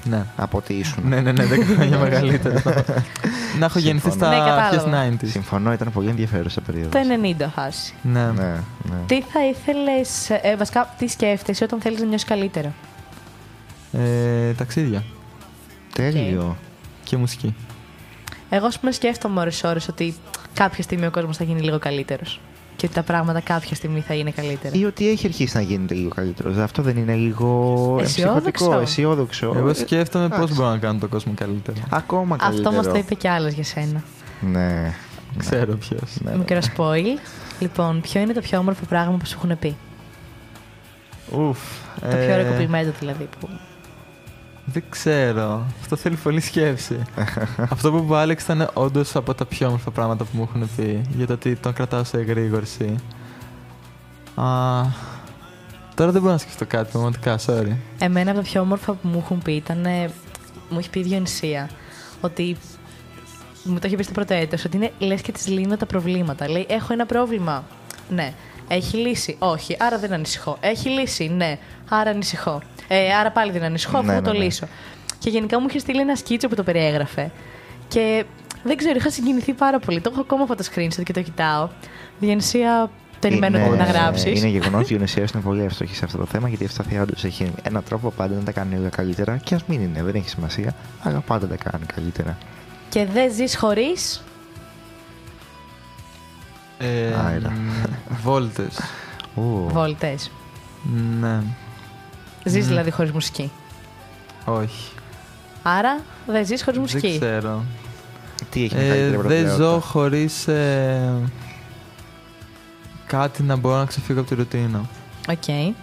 Ναι. Από ότι ήσουν. Ναι, ναι, ναι, 10 χρόνια μεγαλύτερο. να έχω γεννηθεί Συμφωνώ. Ναι, στα κατάλαβα. αρχές 90s. Συμφωνώ, ήταν πολύ ενδιαφέρουσα περίοδος. Το 90 χάσει. Ναι. Ναι, ναι. Τι θα ήθελες. Ε, βασικά, τι σκέφτεσαι όταν θέλεις να νιώσεις καλύτερα; Ε, ταξίδια Τέλειο. και; Μουσική. Εγώ, ας πούμε, σκέφτομαι ώρες-ώρες ότι κάποια στιγμή ο κόσμος θα γίνει λίγο καλύτερος. Και ότι τα πράγματα κάποια στιγμή θα είναι καλύτερα. Ή ότι έχει αρχίσει να γίνεται λίγο καλύτερο. Αυτό δεν είναι λίγο Αισιόδοξο. εμψυχωτικό, αισιόδοξο. Εγώ Ε, σκέφτομαι πώς εντάξει. μπορώ να κάνω τον κόσμο καλύτερο. Ακόμα Αυτό καλύτερο. μας το είπε κι άλλος για σένα. Ναι. Ξέρω ποιος. ναι, ναι. Μικρό spoil. Λοιπόν, ποιο είναι το πιο όμορφο πράγμα που σου έχουν πει; Ουφ. Το πιο ωραίο κομπλιμέντο δηλαδή. Που... Δεν ξέρω. Αυτό θέλει πολύ σκέψη. Αυτό που είπε ο Άλεξ ήταν όντως από τα πιο όμορφα πράγματα που μου έχουν πει. Για το ότι τον κρατάω σε εγρήγορση. Α, τώρα δεν μπορώ να σκεφτώ κάτι πραγματικά, sorry. Εμένα από τα πιο όμορφα που μου έχουν πει ήταν. ε, Μου έχει πει η Διονυσία ότι. Μου το είχε πει στο πρώτο έτος, ότι είναι λες και της λύνω τα προβλήματα. Λέει, έχω ένα πρόβλημα. Ναι. Έχει λύσει. Όχι, άρα δεν ανησυχώ. Έχει λύσει. Ναι, άρα ανησυχώ. Ε, άρα πάλι δεν ανησυχώ, αφού Ναι, θα ναι, το ναι. λύσω. Και γενικά μου είχε στείλει ένα σκίτσο που το περιέγραφε. Και δεν ξέρω, είχα συγκινηθεί πάρα πολύ. Το έχω ακόμα από το screenshot και το κοιτάω. Διανυσία, περιμένω Είναι- να γράψεις. Είναι γεγονός ότι η Ιωνισία είναι πολύ εύστοχη σε αυτό το θέμα γιατί η ευσταθία όντως έχει έναν τρόπο πάντα να τα κάνει όλα καλύτερα. Και ας μην είναι, δεν έχει σημασία, αλλά πάντα τα κάνει καλύτερα. Και δεν ζεις χωρίς; Ε, Άιρα. Βόλτες. Ου. Βόλτες. Ναι. Ζεις Ναι. δηλαδή χωρίς μουσική. Όχι. Άρα δεν ζεις χωρίς μουσική. Δεν ξέρω. Τι έχει Ε, μεγαλύτερη δεν προτεραιότητα. ζω χωρίς ε, κάτι να μπορώ να ξεφύγω από τη ρουτίνα. Οκ.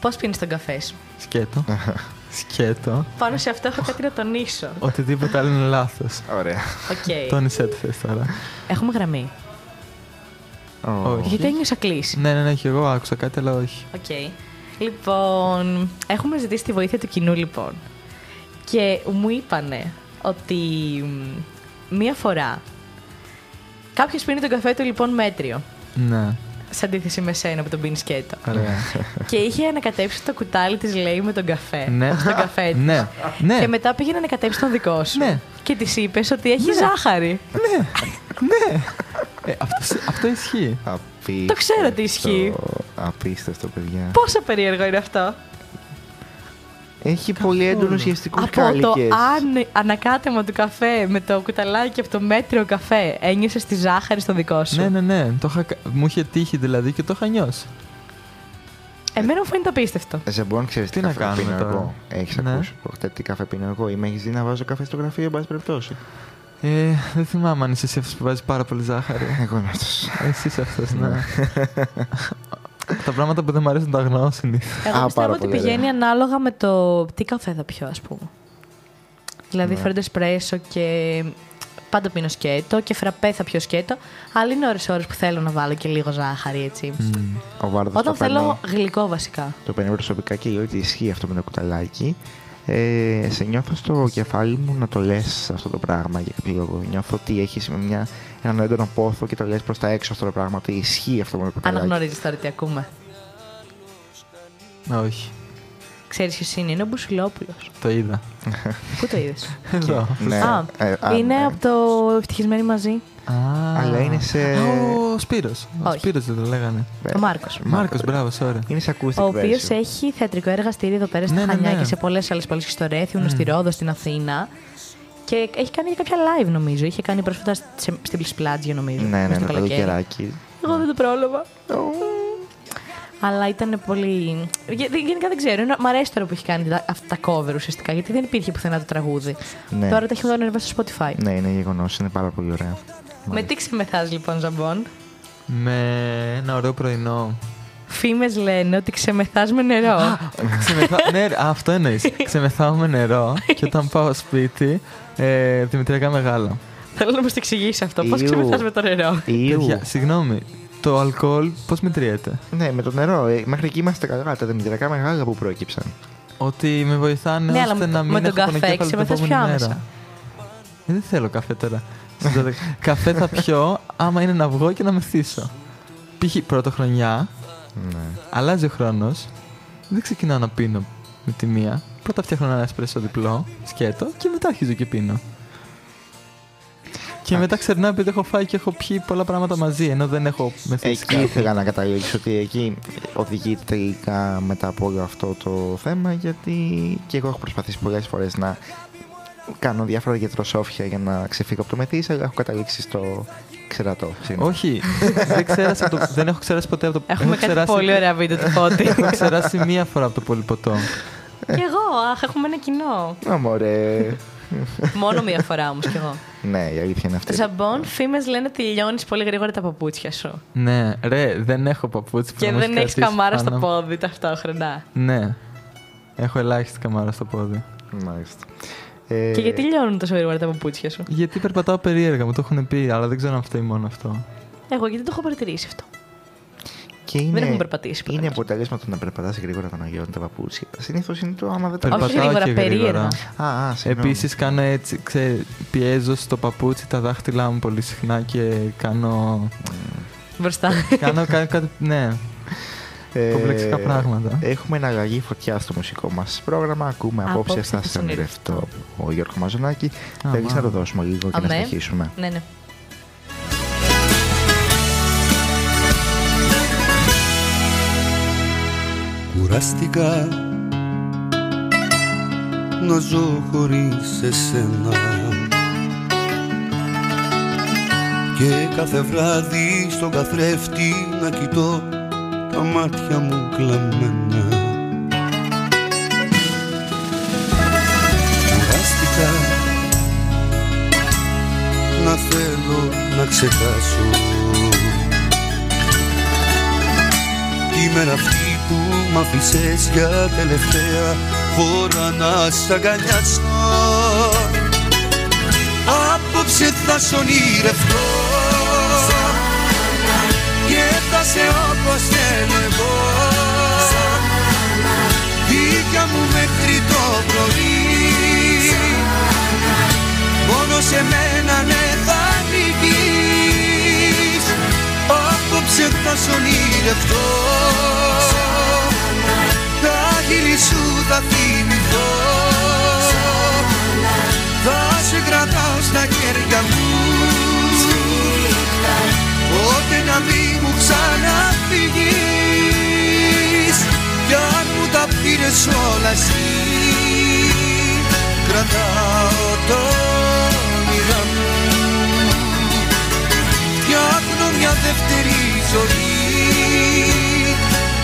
Πώς πίνεις τον καφέ σου; Σκέτο. Σκέτο. Πάνω σε αυτό έχω κάτι να τονίσω. Οτιδήποτε άλλο είναι λάθος. Ωραία. Οκ. Τόνισέ το θες τώρα. Έχουμε γραμμή. Όχι. Γιατί ένιωσα κλήση. Ναι, ναι, ναι, και εγώ άκουσα κάτι, αλλά όχι. Οκ. Λοιπόν, έχουμε ζητήσει τη βοήθεια του κοινού λοιπόν. Και μου είπανε ότι μ, μία φορά κάποιος πίνει τον καφέ του λοιπόν μέτριο. Ναι. Σε αντίθεση με σένα που τον πίνεις σκέτο. Ωραία. και είχε ανακατέψει το κουτάλι της, λέει, με τον καφέ. Ναι. Στον καφέ της. Ναι. Ναι. Και μετά πήγε να ανακατέψει τον δικό σου. Ναι. Και της είπες ότι έχει ζάχαρη. Ναι. Ε, αυτό, αυτό ισχύει. Απίστευτο. Το ξέρω ότι ισχύει. Απίστευτο, παιδιά. Πόσο περίεργο είναι αυτό. Έχει πολύ έντονους ουσιαστικού Από το κάλικες. αν, ανακάτεμα του καφέ με το κουταλάκι από το μέτριο καφέ ένιωσε τη ζάχαρη στο δικό σου. Ναι, ναι, ναι. Το είχα, κα- μου είχε τύχει δηλαδή και το είχα νιώσει. Εμένα μου φαίνεται απίστευτο. Ζεμπόν, ξέρεις τι, Τι να καφέ κάνουμε πίνω τώρα; εγώ. Έχεις Ναι. ακούσει; Προχτέ τι καφέ πίνω εγώ ή με έχεις δει να βάζω καφέ στο γραφείο, εν πάση περιπτώσει. Ε, δεν θυμάμαι αν είσαι εσύ αυτός που βάζει πάρα πολύ ζάχαρη. Εγώ είμαι αυτός. Εσύ είσαι αυτός, ναι. τα πράγματα που δεν μου αρέσουν τα αγνοώ συνήθως. Εγώ Α, πιστεύω πάρα ότι πολύ πηγαίνει ωραία. ανάλογα με το τι καφέ θα πιω, ας πούμε. Δηλαδή, Ναι. φρέντο εσπρέσο και πάντα πίνω σκέτο και φραπέ θα πιω σκέτο. Αλλά είναι ώρες-ώρες που θέλω να βάλω και λίγο ζάχαρη, έτσι. Ο Βάρδος Όταν το παίρνει- θέλω γλυκό, βασικά. Το παίρνει προσωπικά και λέω ότι ισχύει αυτό με το κουταλάκι. Ε, σε νιώθω στο κεφάλι μου να το λες αυτό το πράγμα για κάποιο λόγο. Νιώθω ότι έχεις μια, έναν έντονο πόθο και το λες προς τα έξω αυτό το πράγμα. Ότι ισχύει αυτό με το κουταλάκι. Αναγνωρίζεις τώρα τι ακούμε. Όχι. Ξέρεις ποιος είναι, είναι ο Μπουσουλόπουλος. Το είδα. Πού το είδες; Εδώ. Ναι. Α, Ε, α, είναι ναι. από το Ευτυχισμένοι μαζί. Α, Αλλά είναι σε. Α, Ο Σπύρος. Ο Όχι. Σπύρος δεν το λέγανε. Ο Μάρκος. Μάρκος, μπράβο, sorry. Είναι σε acoustic Ο οποίος version. έχει θεατρικό εργαστήριο εδώ πέρα στη Ναι, ναι, Χανιά ναι. και σε πολλές άλλες πόλεις στο Ρέθιουνο, στη Ρόδο, στην Αθήνα. Και έχει κάνει και κάποια live νομίζω. Είχε κάνει πρόσφατα σε- στην Πλησπλάτζιο νομίζω. Ναι, ναι, μες ναι, στο το καλοκαίρι. καλοκαιράκι. Εγώ δεν το πρόλαβα. Αλλά ήταν πολύ. Γε- Γενικά δεν ξέρω. είναι- Μ' αρέσει τώρα που έχει κάνει τα- αυτά τα cover ουσιαστικά. Γιατί δεν υπήρχε πουθενά το τραγούδι. Ναι. Τώρα τα έχει ανεβάσει στο Spotify. Ναι, είναι γεγονός, είναι πάρα πολύ ωραία. Με τι ξεμεθάς λοιπόν, Ζαμπόν; Με ένα ωραίο πρωινό. Φήμες λένε ότι ξεμεθάς με νερό. Ξεμεθά... ναι, ρε, α, αυτό εννοείς. Ξεμεθάω με νερό και όταν πάω σπίτι, ε, δημητριακά μεγάλα. Θέλω να μας το εξηγήσεις αυτό. Πώς Ιου. ξεμεθάς με το νερό; Ιου. Παιδιά, συγγνώμη, το αλκοόλ πώς μετριέται; Ναι, με το νερό. Ε, μέχρι εκεί είμαστε καλά. Τα δημητριακά μεγάλα που προέκυψαν. Ότι με βοηθάνε Ναι, αλλά ώστε με- να μην με τον έχω καφέ πονοκέφαλο την ξεμεθάς επόμενη πιο μέρα. άμεσα. Ε, δεν θέλω καφέ τώρα. Στις 12. καφέ θα πιω άμα είναι να βγω και να μεθύσω. Π.χ. πρωτοχρονιά, Ναι. αλλάζει ο χρόνος. Δεν ξεκινάω να πίνω με τη μία. Πρώτα φτιάχνω ένα εσπρέσο διπλό, σκέτο και μετά αρχίζω και πίνω. Και μετά ξερνάω επειδή έχω φάει και έχω πιει πολλά πράγματα μαζί, ενώ δεν έχω μεθύσει Εκεί κάτι. ήθελα να καταλήξω ότι εκεί οδηγείται τελικά μετά από όλο αυτό το θέμα γιατί και εγώ έχω προσπαθήσει πολλές φορές να κάνω διάφορα γιατροσόφια για να ξεφύγω από το μεθύς αλλά έχω καταλήξει στο ξερατό. συγγνώμη. Όχι, δεν, ξέρασα το, δεν έχω ξεράσει ποτέ από το Έχουμε έχω κάτι ξεράσει- πολύ ωραία βίντεο του Φώτη. Έχω ξεράσει μία φορά από το πολυποτό. Κι εγώ, αχ, έχουμε ένα κοινό. Α, μωρέ. Μόνο μία φορά όμως κι εγώ. ναι, η αλήθεια είναι αυτή. Ζαμπόν, φήμες λένε ότι λιώνεις πολύ γρήγορα τα παπούτσια σου. ναι, ρε, δεν έχω παπούτσι που Και να μου δεν έχεις κρατήσει καμάρα πάνω. στο πόδι ταυτόχρονα. Ναι. Έχω ελάχιστη καμάρα στο πόδι. Μάλιστα. Ε, Και γιατί λιώνουν τόσο γρήγορα τα παπούτσια σου; Γιατί περπατάω περίεργα, μου το έχουν πει, αλλά δεν ξέρω αν φταίει μόνο αυτό. Εγώ γιατί το έχω παρατηρήσει αυτό. και είναι, Δεν έχουμε περπατήσει ποτέ. είναι αποτέλεσμα του να περπατάς γρήγορα το να γιώνουν τα παπούτσια. Συνήθως είναι το άμα δεν τα Περπατάω γρήγορα, και περίεργα. Α, α, συγγνώμη. Επίσης κάνω έτσι, ξέρει, πιέζω στο παπούτσι τα δάχτυλά μου πολύ συχνά και κάνω. μπροστά. κάνω, κάνω κάτι. Ναι. Κομπλεξικά πράγματα. Ε, Έχουμε εναλλαγή φωτιά στο μουσικό μας πρόγραμμα. Ακούμε απόψε Απόψε θα θα σε σε ονειρευτώ. Ο Γιώργο Μαζονάκη. Α, Θέλεις να μ' το δώσουμε λίγο και να Αμέ. συνεχίσουμε; Ναι, ναι. Κουράστηκα να ζω χωρίς εσένα Και κάθε βράδυ στον καθρέφτη να κοιτώ τα μάτια μου κλαμμένα. Κουράστηκα να θέλω να ξεχάσω. Τη μέρα αυτή που μ' άφησες για τελευταία φορά να σ' αγκαλιάσω. Απόψε θα σ' ονειρευτώ και θα σε όπως θέλω εγώ Δίκια μου μέχρι το πρωί. Μόνο σε μένα ναι θα νικείς Απόψε θα σ' ονειρευτώ. Τα χείλη σου θα θυμηθώ. Θα σε κρατάω στα χέρια μου Πότε να μην μου ξαναφυγείς. Κι αν μου τα πήρες όλα εσύ. Κρατάω το όνειρα μου. Φτιάχνω μια δεύτερη ζωή.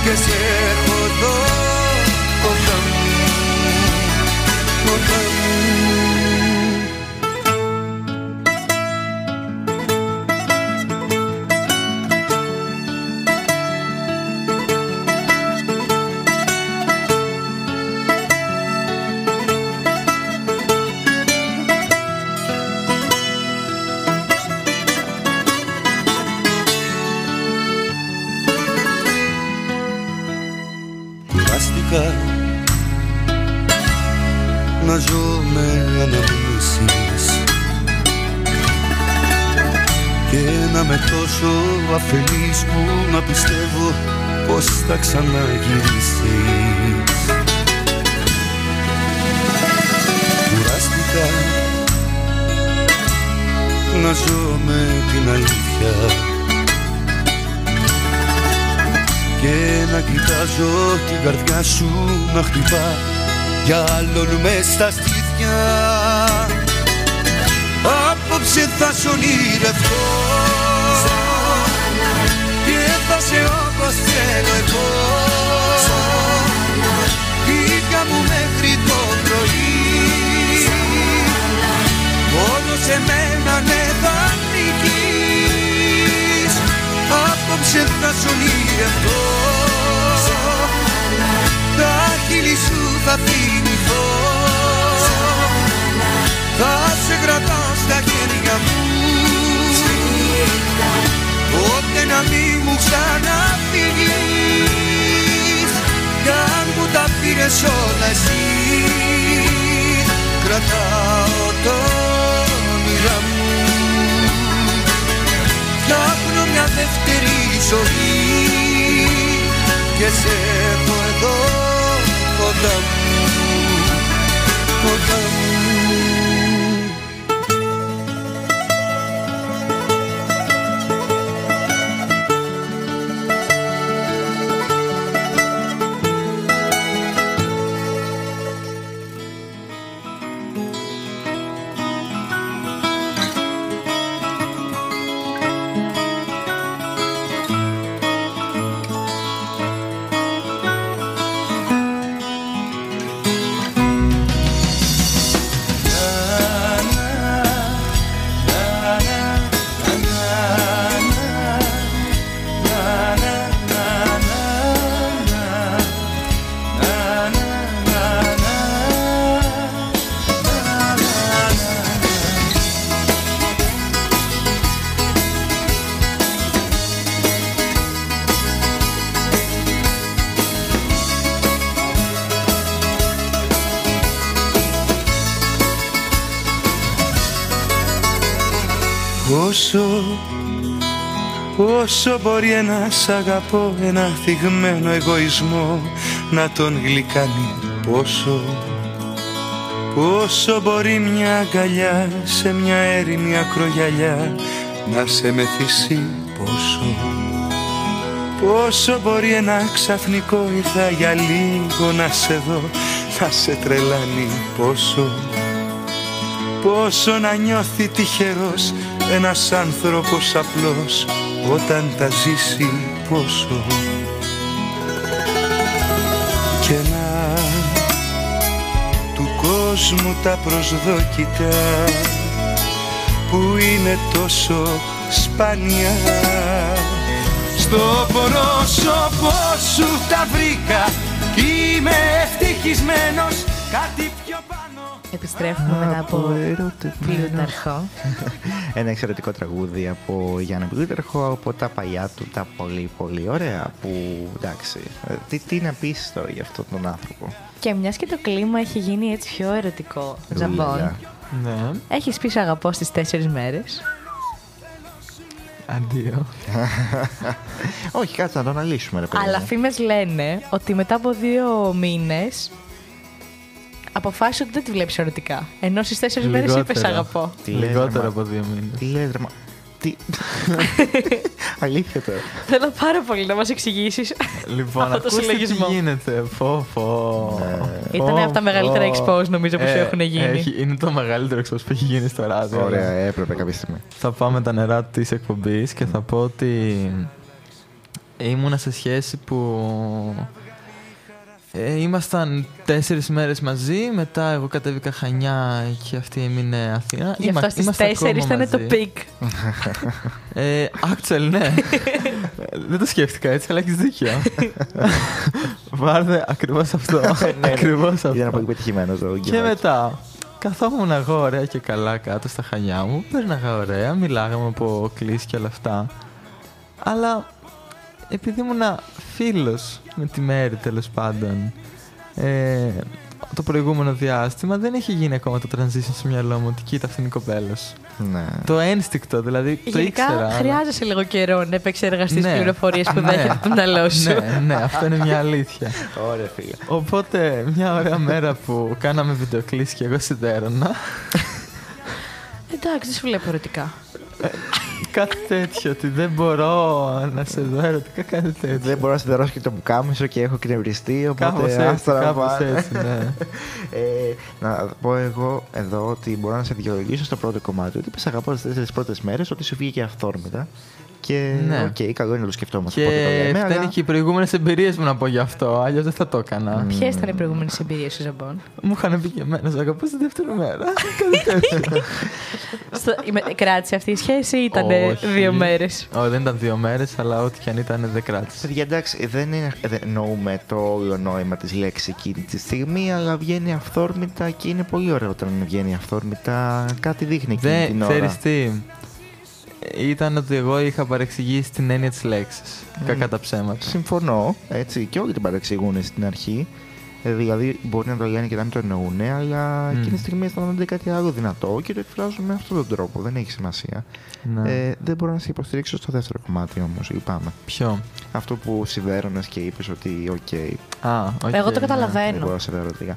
Και σε έχω εδώ κοντά μου ξαναγυρίσεις. Κουράστηκα να ζω με την αλήθεια. Και να κοιτάζω την καρδιά σου να χτυπά για άλλον μες στα στήθια. Απόψε θα σ' ονειρευτώ. Και θα σε όπως θέλω εγώ. Δίκα μου μέχρι το πρωί. Μόνο σε μένα ναι θα νικείς. Απόψε θα σ' ονειρευτώ Τα χείλη σου θα θυμηθώ. Θα σε κρατάω στα χέρια μου Πότε να μην μου ξαναφυγείς Κι αν μου τα πήρες όλα εσύ Κρατάω το όνειρα μου. Φτιάχνω μια δεύτερη ζωή Και σε έχω εδώ κοντά μου Κοντά μου Όσο Πόσο μπορεί ένας αγαπώ ένα θυγμένο εγωισμό να τον γλυκάνει πόσο. Πόσο μπορεί μια αγκαλιά σε μια έρημη ακρογιαλιά να σε μεθύσει πόσο. Πόσο μπορεί ένα ξαφνικό ήρθα για λίγο να σε δω να σε τρελάνει πόσο. Πόσο να νιώθει τυχερός ένας άνθρωπος απλός όταν τα ζήσει πόσο. Και να του κόσμου τα προσδόκητα που είναι τόσο σπάνια. Στο πρόσωπό σου τα βρήκα κι είμαι ευτυχισμένος κάτι πιο πάνω Επιστρέφουμε μετά από ερωτευμένος. Πλούταρχο. Ένα εξαιρετικό τραγούδι από Γιάννη Πλούταρχο από τα παλιά του, τα πολύ πολύ ωραία που εντάξει, ε, τι, τι να πεις τώρα για αυτόν τον άνθρωπο. Και μιας και το κλίμα έχει γίνει έτσι πιο ερωτικό, Ζαμπόν. Ουλαλα. Ναι. Έχεις πει σ' αγαπώ στις τέσσερις μέρες; Αντίο. Όχι, κάτσε να το αναλύσουμε ρε παιδί. Αλλά μου. φήμες λένε ότι μετά από δύο μήνες αποφάσισε ότι δεν τη βλέπεις ερωτικά. Ενώ στις τέσσερις μέρες είπες Λιγότερα. αγαπώ. Τι λες, ρε, Λιγότερο μα- από δύο μήνες. Τι λες ρε μα... Τι... Αλήθεια τώρα. Θέλω πάρα πολύ να μας εξηγήσεις Λοιπόν, αυτό το ακούστε συλλογισμό. τι γίνεται. Φω, φω. Ήταν Φω, από τα μεγαλύτερα φω. expose, νομίζω, που σου έχουν γίνει. έχει- είναι το μεγαλύτερο expose που έχει γίνει στο ράδιο. Ωραία, αλλά έπρεπε κάποια στιγμή. Θα πάμε τα νερά της εκπομπής και θα πω ότι ήμουνα σε σχέση που ε, ήμασταν τέσσερις μέρες μαζί, μετά εγώ κατέβηκα Χανιά και αυτή έμεινε Αθήνα. Γι' αυτό Είμα- στις είμαστε τέσσερις ακόμα ήταν το μαζί. πικ. Ε, actual, ναι. Δεν το σκέφτηκα έτσι, αλλά έχεις δίκιο. Βάρδε ακριβώς αυτό. ακριβώς αυτό. Ήταν πολύ πετυχημένος το Και γκέμετ. μετά καθόμουν εγώ ωραία και καλά κάτω στα χανιά μου. Πέρναγα ωραία, μιλάγαμε από κλείσει και όλα αυτά. Αλλά επειδή ήμουνα φίλος με τη Μέρη τέλος πάντων ε, το προηγούμενο διάστημα δεν έχει γίνει ακόμα το transition στο μυαλό μου ότι κοίτα αυτή είναι η κοπέλα σου. Ναι. Το ένστικτο, δηλαδή το Γενικά ήξερα. αλλά- χρειάζεσαι λίγο καιρό να επεξεργαστείς Ναι. πληροφορίες που Ναι. δέχεται το μυαλό σου. ναι, ναι, αυτό είναι μια αλήθεια. Ωραία, φίλε. Οπότε, μια ωραία μέρα που κάναμε βιντεοκλήση και εγώ σιδέρωνα, Εντάξει, δεν σου βλέπω ερωτικά. κάτι τέτοιο, ότι δεν μπορώ να σε δω ερωτικά, κάτι τέτοιο. Δεν μπορώ να σιδερώσω και το πουκάμισο και έχω εκνευριστεί, Κάπως οπότε έτσι, άστα να κάπως πάνε. έτσι, ναι. Ε, να πω εγώ εδώ ότι μπορώ να σε δικαιολογήσω στο πρώτο κομμάτι ότι είπες αγαπώ στις τέσσερις πρώτες μέρες ότι σου βγήκε αυθόρμητα και Ναι. οκ, καλό είναι να το σκεφτόμαστε πότε το Και λέμε, φταίνει αλλά και οι προηγούμενες εμπειρίες μου να πω γι' αυτό, αλλιώς δεν θα το έκανα. Ποιες ήταν οι προηγούμενες εμπειρίες σου, Ζαμπόν; Μου είχαν πει και εμένα, «Σ' αγαπώ στη δεύτερη μέρα. Κάτι τέτοιο. Στο- η- Κράτησε αυτή η σχέση ή ήταν Όχι. δύο μέρες; Όχι, δεν ήταν δύο μέρες, αλλά ό,τι και αν ήταν δεν κράτησε. Παιδιά, εντάξει, δεν είναι, δεν εννοούμε το όλο νόημα της λέξης εκείνη τη στιγμή, αλλά βγαίνει αυθόρμητα και είναι πολύ ωραίο όταν βγαίνει αυθόρμητα. Κάτι δείχνει εκείνη Δεν την ώρα. ξέρεις τι. Ήταν ότι εγώ είχα παρεξηγήσει την έννοια της λέξης. Κακά τα ψέματα. Συμφωνώ, έτσι, και όλοι την παρεξηγούν στην αρχή. Ε, δηλαδή, μπορεί να το λένε και να μην το εννοούν, αλλά Μμ. εκείνη τη στιγμή αισθάνονται κάτι άλλο δυνατό και το εκφράζουν με αυτόν τον τρόπο. Δεν έχει σημασία. Ναι. Ε, δεν μπορώ να σε υποστηρίξω στο δεύτερο κομμάτι όμως, λυπάμαι. Ποιο; Αυτό που σιδέρωνε και είπες ότι, οκ. Α, οκ, Εγώ το ναι. καταλαβαίνω. Δεν μπορώ να σε δω ερωτικά. Ε,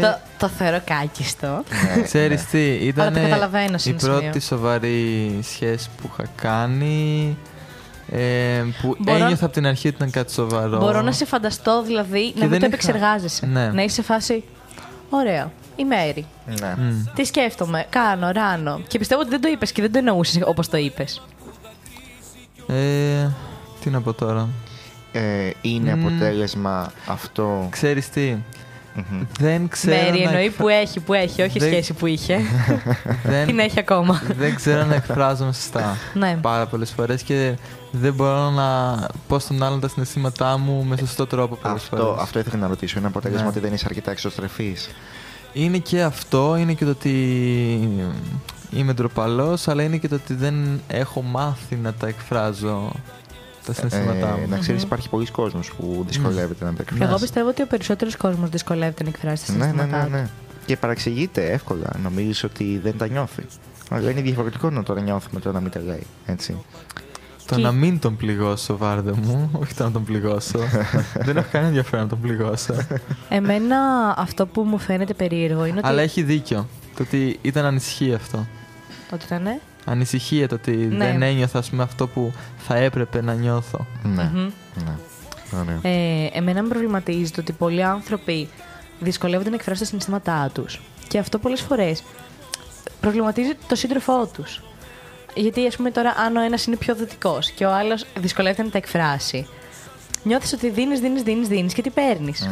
Το, το θεωρώ κάκιστο. ναι, Ξέρεις ναι. τι, ήταν το καταλαβαίνω σε η ένα σημείο. πρώτη σοβαρή σχέση που είχα κάνει. Ε, που Μπορώ- ένιωθα από την αρχή ότι ήταν κάτι σοβαρό. Μπορώ να σε φανταστώ δηλαδή να μην δεν το είχα- επεξεργάζεσαι. Ναι. Να είσαι σε φάση. Ωραίο. Η Μέρη. Ναι. Μμ. Τι σκέφτομαι, κάνω, ράνω. Και πιστεύω ότι δεν το είπες και δεν το εννοούσες όπως το είπες. Ε, τι να πω τώρα. Ε, είναι Μμ. αποτέλεσμα αυτό; Ξέρεις τι, Μμμ. δεν ξέρω Μέρη να εννοεί εκφρα- που έχει, που έχει, όχι Δεν- σχέση που είχε. δεν, Την έχει ακόμα. δεν ξέρω να εκφράζομαι σωστά Ναι. πάρα πολλές φορές και δεν μπορώ να πω στον άλλον τα συναισθήματά μου με σωστό τρόπο πολλές Αυτό, φορές. αυτό ήθελα να ρωτήσω. Είναι αποτέλεσμα Ναι. ότι δεν είσαι αρκετά εξωστρεφής. Είναι και αυτό, είναι και το ότι είμαι ντροπαλός, αλλά είναι και το ότι δεν έχω μάθει να τα εκφράζω τα συναισθήματά μου. Ε, να ξέρεις, υπάρχει πολλοί κόσμος που δυσκολεύεται να τα εκφράσει. Εγώ πιστεύω ότι ο περισσότερος κόσμος δυσκολεύεται να εκφράσει τα Ναι, ναι, συναισθήματά ναι, του. ναι. Και παραξηγείται εύκολα. Νομίζεις ότι δεν τα νιώθει. Αλλά είναι διαφορετικό να το νιώθουμε το να μην τα λέει. Έτσι. Το να μην τον πληγώσω, βάρδε μου, όχι το να τον πληγώσω. Δεν έχω κανένα ενδιαφέρον να τον πληγώσω. Εμένα αυτό που μου φαίνεται περίεργο είναι ότι. Αλλά έχει δίκιο. Το ότι ήταν ανησυχία αυτό. Ότι ήταν. ε; Ανησυχία το ότι Ναι. δεν ένιωθα ας πούμε, αυτό που θα έπρεπε να νιώθω. Ναι. Μμμ. ναι. Ωραία. Ε, εμένα με προβληματίζει το ότι πολλοί άνθρωποι δυσκολεύονται να εκφράσουν τα συναισθήματά τους. Και αυτό πολλές φορές προβληματίζει το σύντροφό τους. Γιατί, ας πούμε, τώρα, αν ο ένας είναι πιο δοτικό και ο άλλος δυσκολεύεται να τα εκφράσει, νιώθεις ότι δίνεις, δίνεις, δίνεις, δίνεις και τι παίρνεις.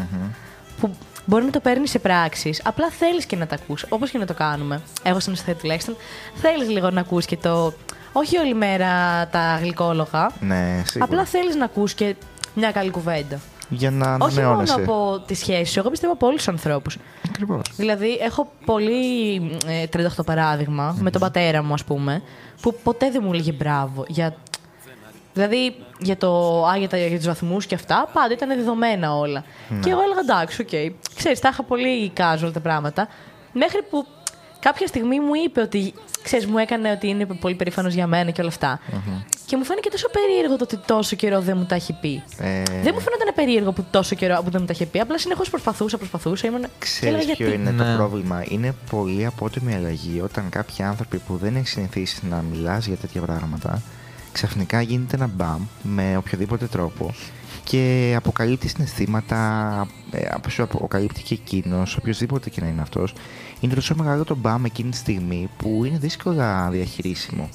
Που μπορεί να το παίρνει σε πράξεις. Απλά θέλεις και να τα ακούς. Όπως και να το κάνουμε. Εγώ στην αισθητή τουλάχιστον. Θέλεις λίγο να ακούς και το. Όχι όλη μέρα τα γλυκόλογα. Ναι, σίγουρα. Απλά θέλεις να ακούς και μια καλή κουβέντα. Για να Όχι μόνο ανανεώνεσαι. από τι σχέσει, εγώ πιστεύω από όλους τους ανθρώπους. Ακριβώς. Δηλαδή, έχω πολύ ε, 38 παράδειγμα με τον πατέρα μου, ας πούμε, που ποτέ δεν μου έλεγε μπράβο. Για... Δηλαδή, για, το, α, για, τα, για τους βαθμούς και αυτά, πάντα ήταν δεδομένα όλα. Ναι. Και εγώ έλεγα εντάξει, οκ. Ξέρεις, τα είχα πολύ casual τα πράγματα. Μέχρι που κάποια στιγμή μου είπε ότι, ξέρεις, μου έκανε ότι είναι πολύ περήφανος για μένα και όλα αυτά. Και μου φάνηκε τόσο περίεργο το ότι τόσο καιρό δεν μου τα έχει πει. Ε, Δεν μου φαίνονταν περίεργο που τόσο καιρό που δεν μου τα είχε πει. Απλά συνεχώς προσπαθούσα, προσπαθούσα. Ήμουν... και έλεγα Ξέρεις ποιο γιατί. είναι Ναι. το πρόβλημα; Είναι πολύ απότομη αλλαγή όταν κάποιοι άνθρωποι που δεν έχεις συνηθίσει να μιλάς για τέτοια πράγματα ξαφνικά γίνεται ένα μπαμ με οποιοδήποτε τρόπο και αποκαλύπτει συναισθήματα, ε, απο- σου αποκαλύπτει και εκείνος, οποιοδήποτε και να είναι αυτός. Είναι τόσο μεγάλο το μπαμ εκείνη τη στιγμή που είναι δύσκολα διαχειρίσιμο.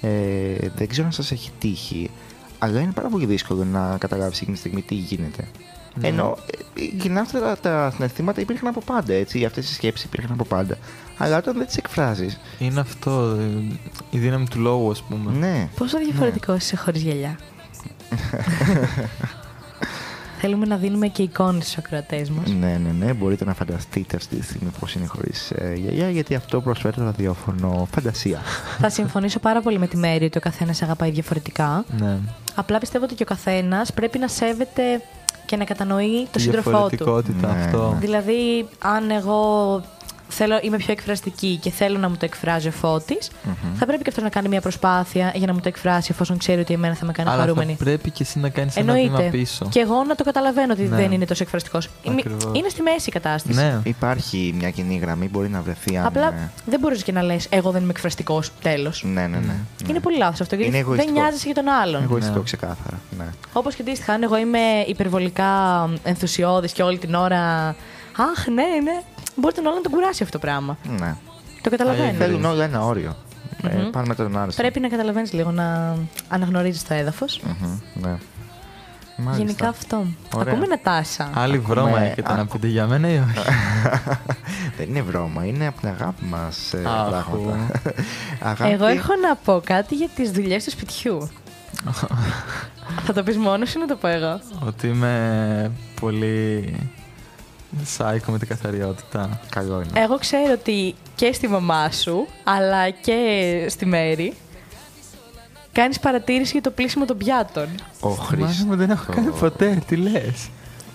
Ε, δεν ξέρω αν σας έχει τύχει, αλλά είναι πάρα πολύ δύσκολο να καταλάβεις εκείνη τη στιγμή τι γίνεται. Ναι. Ενώ ε, γενικά αυτά τα, τα συναισθήματα υπήρχαν από πάντα, έτσι. Αυτές οι σκέψεις υπήρχαν από πάντα. Αλλά όταν δεν τις εκφράζεις, Είναι αυτό, ε, η δύναμη του λόγου, ας πούμε. ναι. Πόσο διαφορετικό είσαι χωρίς γυαλιά; Θέλουμε να δίνουμε και εικόνες στους ακροατές μας. Ναι, ναι, ναι. Μπορείτε να φανταστείτε αυτή τη στιγμή πώς είναι χωρίς ε, γιαγιά, γιατί αυτό προσφέρει το ραδιόφωνο φαντασία. Θα συμφωνήσω πάρα πολύ με τη Μέρη ότι ο καθένας αγαπάει διαφορετικά. Ναι. Απλά πιστεύω ότι και ο καθένας πρέπει να σέβεται και να κατανοεί το Τη σύντροφό του. διαφορετικότητα Ναι, αυτό. Δηλαδή, αν εγώ θέλω, είμαι πιο εκφραστική και θέλω να μου το εκφράζει ο φωτης θα πρέπει και αυτό να κάνει μια προσπάθεια για να μου το εκφράσει, εφόσον ξέρει ότι εμένα θα με κάνει Αλλά χαρούμενη. θα πρέπει και εσύ να κάνεις ένα βήμα Εννοείται. πίσω. Και εγώ να το καταλαβαίνω ότι Ναι. δεν είναι τόσο εκφραστικός. Ακριβώς. Είναι στη μέση η κατάσταση. Ναι. Υπάρχει μια κοινή γραμμή, μπορεί να βρεθεί αν. Απλά ε, δεν μπορείς και να λες: Εγώ δεν είμαι εκφραστικός. Τέλος. Ναι, ναι, ναι. Είναι πολύ λάθος αυτό. Γιατί Είναι δεν εγωιστικό. νοιάζεσαι για τον άλλον. Εγωιστικό ξεκάθαρα. Ναι. Όπως και αντίστοιχα, αν εγώ είμαι υπερβολικά ενθουσιώδης και όλη την ώρα. Αχ, ναι, ναι. Μπορεί τον άλλο να τον κουράσει αυτό το πράγμα. ναι. Το καταλαβαίνω. Θέλουν όλα ένα όριο. Ε, Μμμ. πάνε με τον άλλο. Πρέπει να καταλαβαίνεις λίγο να αναγνωρίζεις το έδαφος. Μμμ, ναι. Μάλιστα. Γενικά αυτό. Ωραία. Ακούμε Νατάσα. Άλλη βρώμα Ακούμε- έχετε να άκου- πείτε για μένα ή όχι; Δεν είναι βρώμα, είναι από την αγάπη μας ε, Αχου. πράγματα. αγάπη... Εγώ έχω να πω κάτι για τις δουλειές του σπιτιού. Θα το πεις μόνος ή να το πω εγώ; Ότι είμαι πολύ σάικο με την καθαριότητα. Καλό είναι. Εγώ ξέρω ότι και στη μαμά σου, αλλά και στη Μέρη, κάνεις παρατήρηση για το πλύσιμο των πιάτων. Ο Μάνα Χριστός. μου δεν έχω κάνει ποτέ. Τι λες;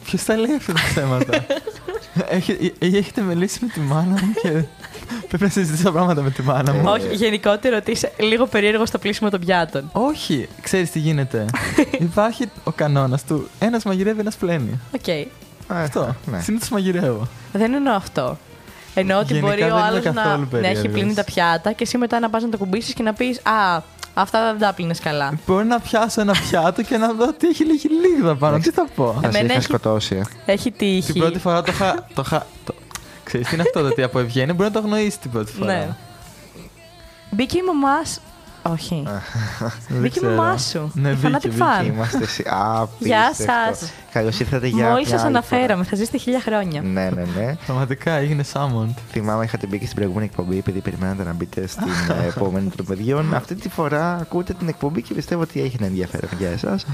Ποιος τα λέει αυτά τα θέματα; Έχε- ε, έχετε μιλήσει με τη μάνα μου και πρέπει να συζητήσω πράγματα με τη μάνα μου. Όχι, γενικότερο ότι είσαι λίγο περίεργος στο πλύσιμο των πιάτων. Όχι, ξέρεις τι γίνεται. Υπάρχει ο κανόνας του ένας μαγειρεύει, ένας πλένει. Οκ. Αυτό. ναι. Συνήθως μαγειρεύω. Δεν εννοώ αυτό. Εννοώ ότι Γενικά μπορεί δεν ο είμαι άλλος να, καθόλου να έχει περίεργος. πλύνει τα πιάτα και εσύ μετά να πας να το κουμπίσεις και να πεις Α, αυτά δεν τα πλύνε καλά. Μπορεί να πιάσω ένα πιάτο και να δω ότι έχει λίγη λίγδα πάνω. Τι θα πω. Θα σε Εμένα είχα έχει- σκοτώσει. ε. Έχει τύχει. Την πρώτη φορά το είχα. Το είχα το... Ξέρεις τι είναι αυτό, το ότι από ευγένεια μπορεί να το αγνοήσεις την πρώτη φορά. Ναι. Μπήκε η μαμάς. Σου- Όχι. Δεν Μπήκε η ξέρω. μαμά σου. Ναι, η μπήκε, fanatic μπήκε. fan. Είμαστε σε... Γεια Απίστευτο. σας. Καλώς ήρθατε για Μόλις μια σας άλλη αναφέραμε, θα ζήσετε χίλια χρόνια. φορά. Ναι, ναι, ναι. Πραγματικά έγινε summoned. Θυμάμαι είχατε μπει και στην προηγούμενη εκπομπή επειδή περιμένατε να μπείτε στην ε, επόμενη των παιδιών. Αυτή τη φορά ακούτε την εκπομπή και πιστεύω ότι έχει ένα ενδιαφέρον για εσάς.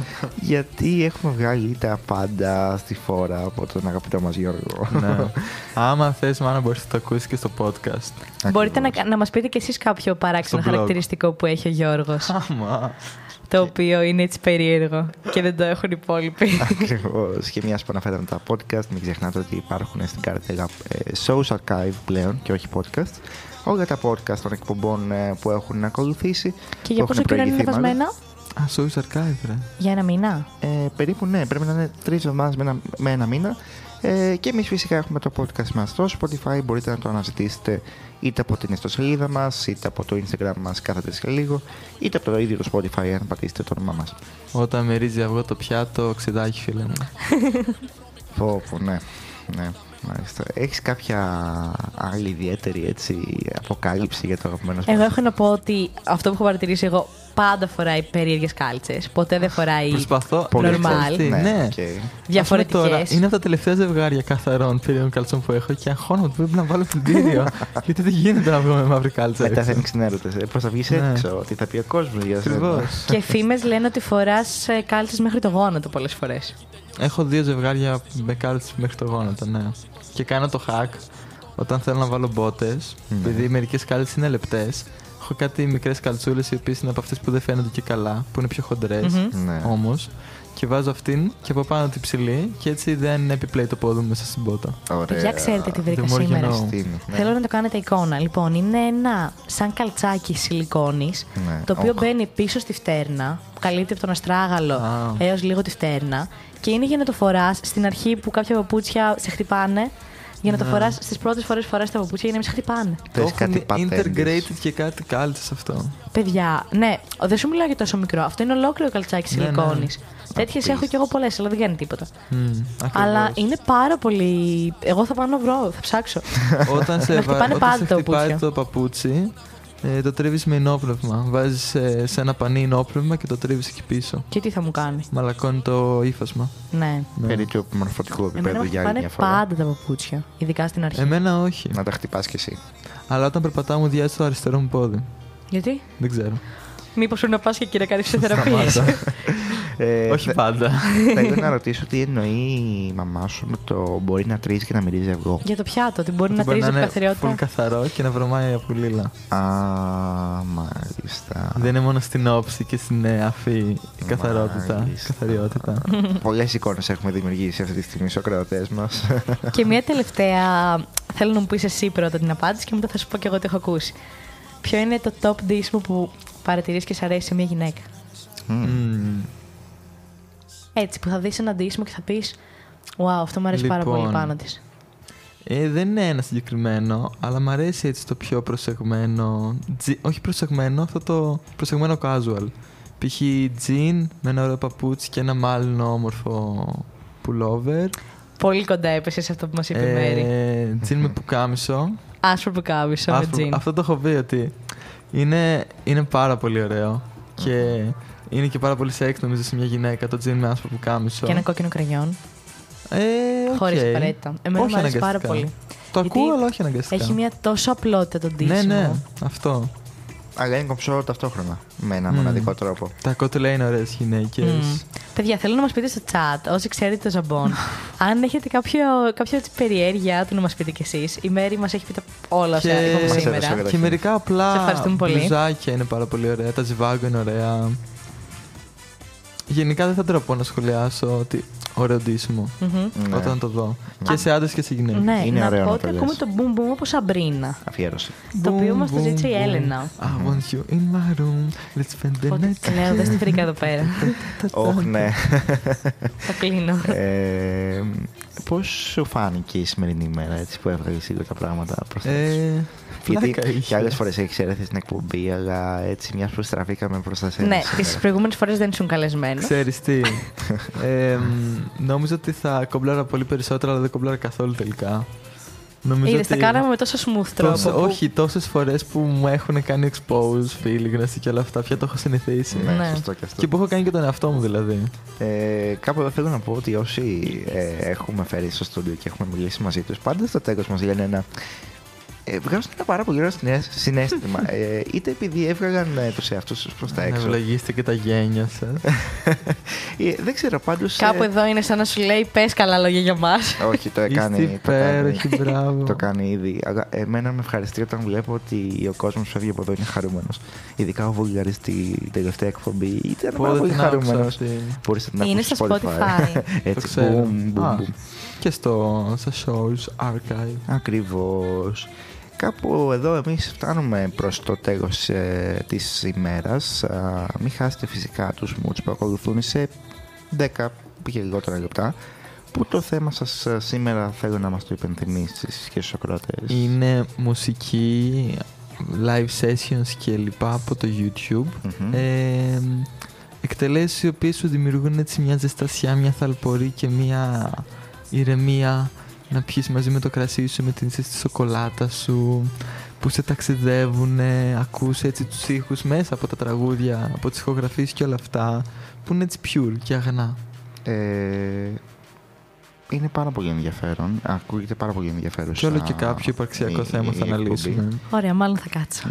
γιατί έχουμε βγάλει τα πάντα στη φόρα από τον αγαπητό μας Γιώργο. ναι. Άμα θες, μάνα, μπορείς να το ακούσεις και στο podcast. Μπορείτε να, να μας πείτε κι εσείς κάποιο παράξενο Στο blog. χαρακτηριστικό που έχει ο Γιώργος. Άμα. το οποίο είναι έτσι περίεργο και δεν το έχουν οι υπόλοιποι. Ακριβώς. Και μιας που αναφέραμε τα podcast, μην ξεχνάτε ότι υπάρχουν στην καρτέλα ε, Shows Archive πλέον και όχι podcast. Όλα τα podcast των εκπομπών ε, που έχουν ακολουθήσει. και για που πόσο έχουν καιρό είναι προηγηθεί μάλλον. ανεβασμένα. Α, Shows Archive, ρε. Για ένα μήνα; Ε, περίπου ναι, πρέπει να είναι τρεις εβδομάδες με, ένα- με ένα μήνα. Ε, και εμείς φυσικά έχουμε το podcast μας στο Spotify. Μπορείτε να το αναζητήσετε είτε από την ιστοσελίδα μας, είτε από το Instagram μας κάθε τρει και λίγο, είτε από το ίδιο το Spotify, αν πατήσετε το όνομά μας. Όταν μυρίζει αυγό το πιάτο, ξεδάκι, φίλε μου. Πω, πω, ναι. ναι. Μάλιστα. Έχεις κάποια άλλη ιδιαίτερη έτσι, αποκάλυψη για το αγαπημένο σου Εγώ έχω να πω ότι αυτό που έχω παρατηρήσει εγώ πάντα φοράει περίεργες κάλτσες. Ποτέ δεν φοράει Προσπαθώ. normal. ξέρεις τι, Ναι. Διαφορετικές. Ας πούμε Τώρα, είναι από τα τελευταία ζευγάρια καθαρών περίεργων καλτσών που έχω και αγχώνομαι ότι πρέπει να βάλω πλυντήριο. γιατί δεν γίνεται να βγω με μαύρη κάλτσα. Μετά έξω. θα ανοίξει έρωτε. Πώς θα βγεις Ναι. έξω, τι θα πει ο κόσμος για σένα. Ακριβώς. Και φήμες λένε ότι φοράς κάλτσες μέχρι το γόνατο πολλές φορές. Έχω δύο ζευγάρια με κάλτσες μέχρι το γόνατο, ναι. Και κάνω το hack όταν θέλω να βάλω μπότες, Ναι. επειδή μερικές κάλτσες είναι λεπτές. Έχω κάτι μικρές καλτσούλες οι οποίες είναι από αυτές που δεν φαίνονται και καλά, που είναι πιο χοντρές Μμμ. Ναι. όμως. Και βάζω αυτήν και από πάνω την ψηλή και έτσι δεν επιπλέει το πόδι μου μέσα στην πότα. Παιδιά, ξέρετε τι βρήκα The more you σήμερα. know. Ναι. Θέλω να το κάνετε εικόνα. Λοιπόν, είναι ένα σαν καλτσάκι σιλικόνης, Ναι. το οποίο Οχ. μπαίνει πίσω στη φτέρνα, καλύπτει από τον αστράγαλο Α. έως λίγο τη φτέρνα και είναι για να το φοράς στην αρχή που κάποια παπούτσια σε χτυπάνε. Για να το Ναι. φοράς στις πρώτες φορές φοράς τα παπούτσια για να μην σε χτυπάνε. Το Θες κάτι έχουν πατέντες. integrated και κάτι κάλτσε αυτό. Παιδιά, ναι, δεν σου μιλάω για τόσο μικρό. Αυτό είναι ολόκληρο καλτσάκι Ναι, ναι. σιλικόνη. Τέτοιε έχω και εγώ πολλές, αλλά δεν κάνει τίποτα. Μμ, Αλλά ακριβώς. είναι πάρα πολύ. Εγώ θα πάω να βρω, θα ψάξω. όταν σε, Να βα- χτυπάνε όταν πάντα σε τα χτυπάει παπούτσια. το παπούτσι, ε, το τρίβεις με ενόπνευμα. Βάζεις σε, σε ένα πανί ενόπνευμα και το τρίβεις εκεί πίσω. Και τι θα μου κάνει; Μαλακώνει το ύφασμα. Ναι. Ναι. Περί του μορφωτικού Εμένα επίπεδου μου για άλλη πάνε μια φορά. πάντα τα παπούτσια. Ειδικά στην αρχή. Εμένα όχι. Να τα χτυπάς κι εσύ. Αλλά όταν περπατάω μου διάζει το αριστερό μου πόδι. Γιατί; Δεν ξέρω. Μήπως πρέπει να πας και κύριε κάνει φυσιοθεραπείε. Σταμάτα. Ε, όχι θε- πάντα. Θέλω να ρωτήσω τι εννοεί η μαμά σου με το μπορεί να τρίζεις και να μυρίζεις αυγό. Για το πιάτο, ότι μπορεί Ότι να τρίζεις από είναι full καθαριότητα. καθαρό και να βρωμάει από λίλα. Α, μάλιστα. Δεν είναι μόνο στην όψη και στην ε, αφή η καθαρότητα. Μάλιστα. καθαριότητα. Πολλές εικόνες έχουμε δημιουργήσει αυτή τη στιγμή στους ακροατές μας. και μια τελευταία. Θέλω να μου πεις εσύ πρώτα την απάντηση και μετά θα σου πω και εγώ τι έχω ακούσει. Ποιο είναι το top ντύσιμο που παρατηρείς και σ' αρέσει σε μια γυναίκα; Μμμ. Έτσι, που θα δεις ένα ντύσιμο και θα πεις Wow, αυτό μου αρέσει πάρα πολύ Λοιπόν. πάνω της. Ε, δεν είναι ένα συγκεκριμένο, αλλά μου αρέσει έτσι το πιο προσεγμένο. τζι- όχι προσεγμένο, αυτό το προσεγμένο casual. Π.χ. jean με ένα ωραίο παπούτσι και ένα μάλλον όμορφο pullover. Πολύ κοντά έπεσες σε αυτό που μας είπε η Μέρη. Ε, jean με πουκάμισο. Άσπρο πουκάμισο με Άσπρο- τζιν. Αυτό το έχω πει ότι είναι, είναι πάρα πολύ ωραίο. Και είναι και πάρα πολύ σεξ νομίζω σε μια γυναίκα το jean με άσπρο πουκάμισο. Και ένα κόκκινο κραγιόν. Ε, οκ. Χωρίς απαραίτητα. Εμένα όχι μου αρέσει πάρα αναγκαστικά. πολύ. Το Γιατί ακούω, αλλά όχι αναγκαστικά. Έχει μια τόσο απλότητα το ντύσιμο. Ναι, ναι, αυτό. Αλλά είναι κομψό ταυτόχρονα. Με ένα Μμ. μοναδικό τρόπο. Τα κότελα είναι ωραίες γυναίκες. Μμ. Παιδιά, θέλω να μας πείτε στο chat, όσοι ξέρετε το ζαμπόν, αν έχετε κάποιο, κάποια έτσι περιέργεια του να μας πείτε κι εσείς. Η Μέρη μας έχει πει τα όλα όσα Και, είπαμε Μας έδωσε σήμερα. καταρχήν. και μερικά απλά Σε ευχαριστούμε πολύ. μπλουζάκια είναι πάρα πολύ ωραία. Τα ζιβάγκο είναι ωραία. Γενικά δεν θα τραπώ να σχολιάσω ότι ωραίο ντύσιμο Μμμ. Ναι. όταν το δω. Και σε άντρες και σε γυναίκες. Ναι, Είναι να ωραίο πω να ότι το λες. ακούμε το boom boom όπω Σαμπρίνα. Αφιέρωση. Το οποίο μας το ζήτησε η Έλενα. I want you in my room. Let's spend the Οπότε night. λέω, δεν στη βρήκα εδώ πέρα. Όχι, ναι. Θα κλείνω. ε, Πώς σου φάνηκε η σημερινή ημέρα έτσι, που έβγαλες λίγο τα πράγματα προς τα έξω; Ε, Γιατί πλάκα και είχε. άλλες φορές έχεις έρθει στην εκπομπή, αλλά έτσι μιας που στραφήκαμε προ τα σένα. ναι, σήμερα. τις προηγούμενες φορές δεν ήσουν καλεσμένος. Ξέρεις τι. ε, μ, νόμιζα ότι θα κομπλάρα πολύ περισσότερο, αλλά δεν κομπλάρα καθόλου τελικά. Νομίζω Είδες, τα ότι κάναμε με τόσο smooth τρόπο. τόσο- που- Όχι, τόσες φορές που μου έχουν κάνει expose, φίλοι, γνωστοί και όλα αυτά, πια το έχω συνηθίσει. Ναι, Ναι. σωστό και αυτό. Και που έχω κάνει και τον εαυτό μου δηλαδή. Ε, κάπου εδώ θέλω να πω ότι όσοι ε, έχουμε φέρει στο στούντιο και έχουμε μιλήσει μαζί τους, πάντα στο τέλος μας λένε ένα. Ε, βγάζουν ένα πάρα πολύ ωραίο συναίσ- συναίσθημα. ε, είτε επειδή έβγαλαν ε, τους εαυτούς τους προς τα Να έξω. ευλογήστε και τα γένια σας. Ε, δεν ξέρω, πάντως. Κάπου εδώ είναι σαν να σου λέει πες καλά λόγια για μας. Όχι, το Είστε έκανε. το κάνει, υπέροχοι, μπράβο. το κάνει ήδη. Αλλά εμένα με ευχαριστεί όταν βλέπω ότι ο κόσμος που φεύγει από εδώ είναι χαρούμενος. Ειδικά ο Βούλγαρη στην τελευταία εκπομπή ήταν Πω, πάρα δεν πολύ την άκουσα χαρούμενο. αυτή; Μπορείς να την Είναι ακούσεις στο Spotify. Το Έτσι, ξέρω. boom, boom, Α, boom. Και στο, στα shows, archive. Ακριβώς. Κάπου εδώ εμείς φτάνουμε προς το τέλος ε, της ημέρας. Α, μην χάσετε φυσικά τους moods που ακολουθούν σε 10 και λιγότερα λεπτά. Που το θέμα σας ε, σήμερα θέλω να μας το υπενθυμίσεις και στους ακροατές; Είναι μουσική, live sessions και λοιπά από το YouTube. Μμμ. Ε, εκτελέσεις οι οποίες σου δημιουργούν έτσι μια ζεστασιά, μια θαλπορή και μια ηρεμία να πιεις μαζί με το κρασί σου, με την ζέστη σοκολάτα σου που σε ταξιδεύουν, ακούς έτσι τους ήχους μέσα από τα τραγούδια, από τις ηχογραφίες και όλα αυτά που είναι έτσι pure και αγνά. Ε, είναι πάρα πολύ ενδιαφέρον. Ακούγεται πάρα πολύ ενδιαφέρον. Και όλο και κάποιο υπαρξιακό θέμα θα αναλύσουμε. Ωραία, μάλλον θα κάτσω.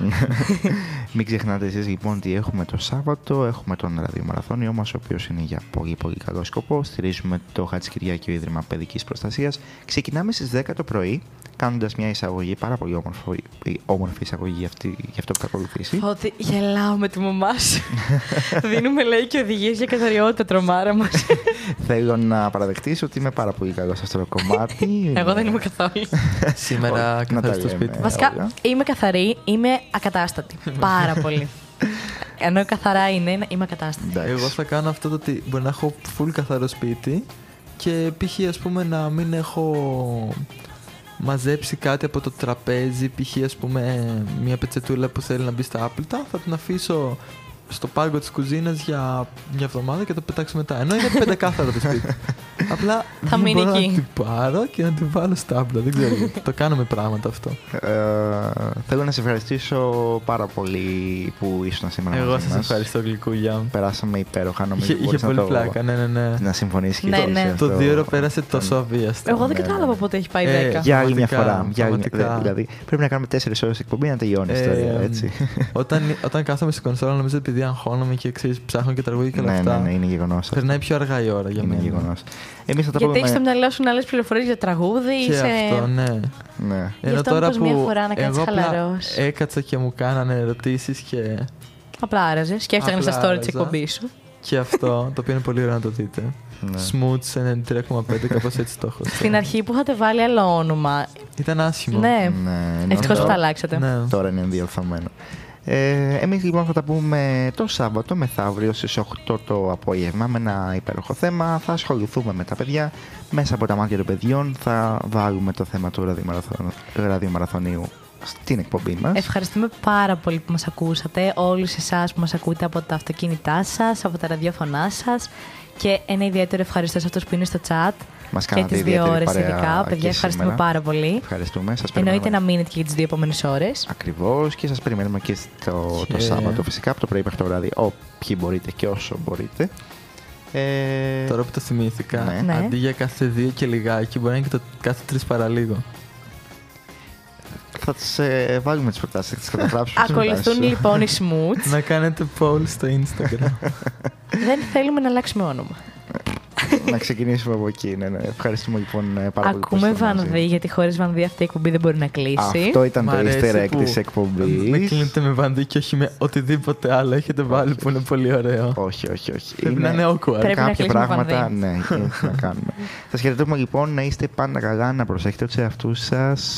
Μην ξεχνάτε εσείς λοιπόν ότι έχουμε το Σάββατο, έχουμε τον ραδιομαραθώνιο μας, ο οποίος είναι για πολύ πολύ καλό σκοπό. Στηρίζουμε το Χατζικυριάκιο Ίδρυμα Παιδικής Προστασίας. Ξεκινάμε στις 10 το πρωί, κάνοντας μια εισαγωγή, πάρα πολύ όμορφη, όμορφη εισαγωγή για, αυτή, για αυτό που θα ακολουθήσει. Ότι γελάω με τη μαμά σου. Δίνουμε λέει και οδηγίες για καθαριότητα τρομάρα μας. Θέλω να παραδεχτείς ότι είμαι πάρα πολύ καλός σε αυτό το κομμάτι. Εγώ δεν είμαι καθόλου. Σήμερα να τα καθαρίζει το λέμε σπίτι. Βασικά όλα. είμαι καθαρή, είμαι ακατάστατη. Πάρα πολύ. Ενώ καθαρά είναι, είμαι ακατάστατη. Εντάξει. Εγώ θα κάνω αυτό το ότι μπορεί να έχω full καθαρό σπίτι και π.χ. ας πούμε να μην έχω μαζέψει κάτι από το τραπέζι, π.χ. ας πούμε μια πετσετούλα που θέλει να μπει στα άπλυτα, θα την αφήσω στο πάγκο της κουζίνας για μια εβδομάδα και το πετάξω μετά. Ενώ είναι πεντακάθαρο το σπίτι. Απλά Θα δεν μείνει μπορώ εκεί. να την πάρω και να την βάλω στα άπλυτα. Δεν ξέρω γιατί. το κάνουμε πράγματα αυτό. Ε, θέλω να σε ευχαριστήσω πάρα πολύ που ήσουν σήμερα Εγώ μαζί σας μας. ευχαριστώ γλυκούλια μου. Περάσαμε υπέροχα, νομίζω. Είχε, είχε μπορείς να πολύ το- πλάκα, ναι, ναι, ναι. Να συμφωνήσεις και Ναι, εσύ ναι. σε αυτό. Το δύο ώρο πέρασε τόσο αβίαστα. Εγώ δεν ναι, κατάλαβα ναι. πότε έχει πάει Ε, 10. Για άλλη μια Πραγματικά, φορά. Για άλλη μια- πραγματικά. Δηλαδή πρέπει να κάνουμε 4 ώρες εκπομπή να τελειώνει η ιστορία, Ε, έτσι. όταν, όταν κάθομαι στην κονσόλα, νομίζω επειδή αγχώνομαι και ξέρεις, ψάχνω και τραγούδια και όλα ναι, αυτά. ναι, ναι, είναι γεγονός. Περνάει πιο αργά η ώρα για Είναι μένα. γεγονός. Εμείς θα τα Γιατί έχεις στο πούμε. μυαλό σου άλλε πληροφορίες για τραγούδι. Και σε... αυτό, ναι. Ναι. Γι' αυτό μήπως μία φορά να κάτσεις εγώ απλά χαλαρός. έκατσα και μου κάνανε ερωτήσεις και, Απλά άραζε. Σκέφτεσαι Απλά στα story της άραζα. εκπομπής σου. και αυτό, το οποίο είναι πολύ ωραίο να το δείτε. Ναι. Smooth 93,5, κάπως έτσι το έχω. Στην αρχή που είχατε βάλει άλλο όνομα. Ήταν άσχημο. Ναι. Ναι, ενώ Ευτυχώ που τώρα- τα αλλάξατε. Ναι. Τώρα είναι διορθωμένο. Ε, εμείς λοιπόν θα τα πούμε το Σάββατο μεθαύριο στις 8 το απόγευμα με ένα υπέροχο θέμα. Θα ασχοληθούμε με τα παιδιά. Μέσα από τα μάτια των παιδιών θα βάλουμε το θέμα του ραδιομαραθων- ραδιομαραθωνίου στην εκπομπή μας. Ευχαριστούμε πάρα πολύ που μας ακούσατε, όλους εσάς που μας ακούτε από τα αυτοκίνητά σας, από τα ραδιόφωνά σας και ένα ιδιαίτερο ευχαριστώ σε αυτούς που είναι στο chat Μας και κάνατε τις δύο ιδιαίτερη ώρες παρέα ειδικά. και Παιδιά, ευχαριστούμε σήμερα. πάρα πολύ. Ευχαριστούμε. Σας Εννοείται να περιμένουμε. μείνετε και για τις δύο επόμενες ώρες. Ακριβώς και σας περιμένουμε και στο, το Και- Σάββατο φυσικά από το πρωί μέχρι το βράδυ όποιοι μπορείτε και όσο μπορείτε. Ε, Τώρα που το θυμήθηκα, Ναι. Ναι. αντί για κάθε δύο και λιγάκι, μπορεί να είναι και το κάθε τρεις παραλίγο. Θα τις ε, βάλουμε τις προτάσεις, θα τις καταγράψουμε. στις Ακολουθούν προτάσεις σου. λοιπόν οι Smoots. να κάνετε poll στο Instagram. Δεν θέλουμε να αλλάξουμε όνομα. Να ξεκινήσουμε από εκεί. Ναι, ναι. Ευχαριστούμε λοιπόν ε, πάρα πολύ. που Ακούμε ήσασταν μαζί. Βανδύ, γιατί χωρίς Βανδύ αυτή η εκπομπή δεν μπορεί να κλείσει. Αυτό ήταν Μ' το αρέσει easter egg που της Με εκπομπής. κλείνετε με βανδί και όχι με οτιδήποτε άλλο έχετε βάλει που είναι πολύ ωραίο. Όχι, όχι, όχι. Πρέπει να είναι awkward. Πρέπει να κάποια κλείσουμε πράγματα, βανδύ. ναι, είναι να κάνουμε. Σας χαιρετούμε λοιπόν να είστε πάντα καλά, να προσέχετε τους εαυτούς σας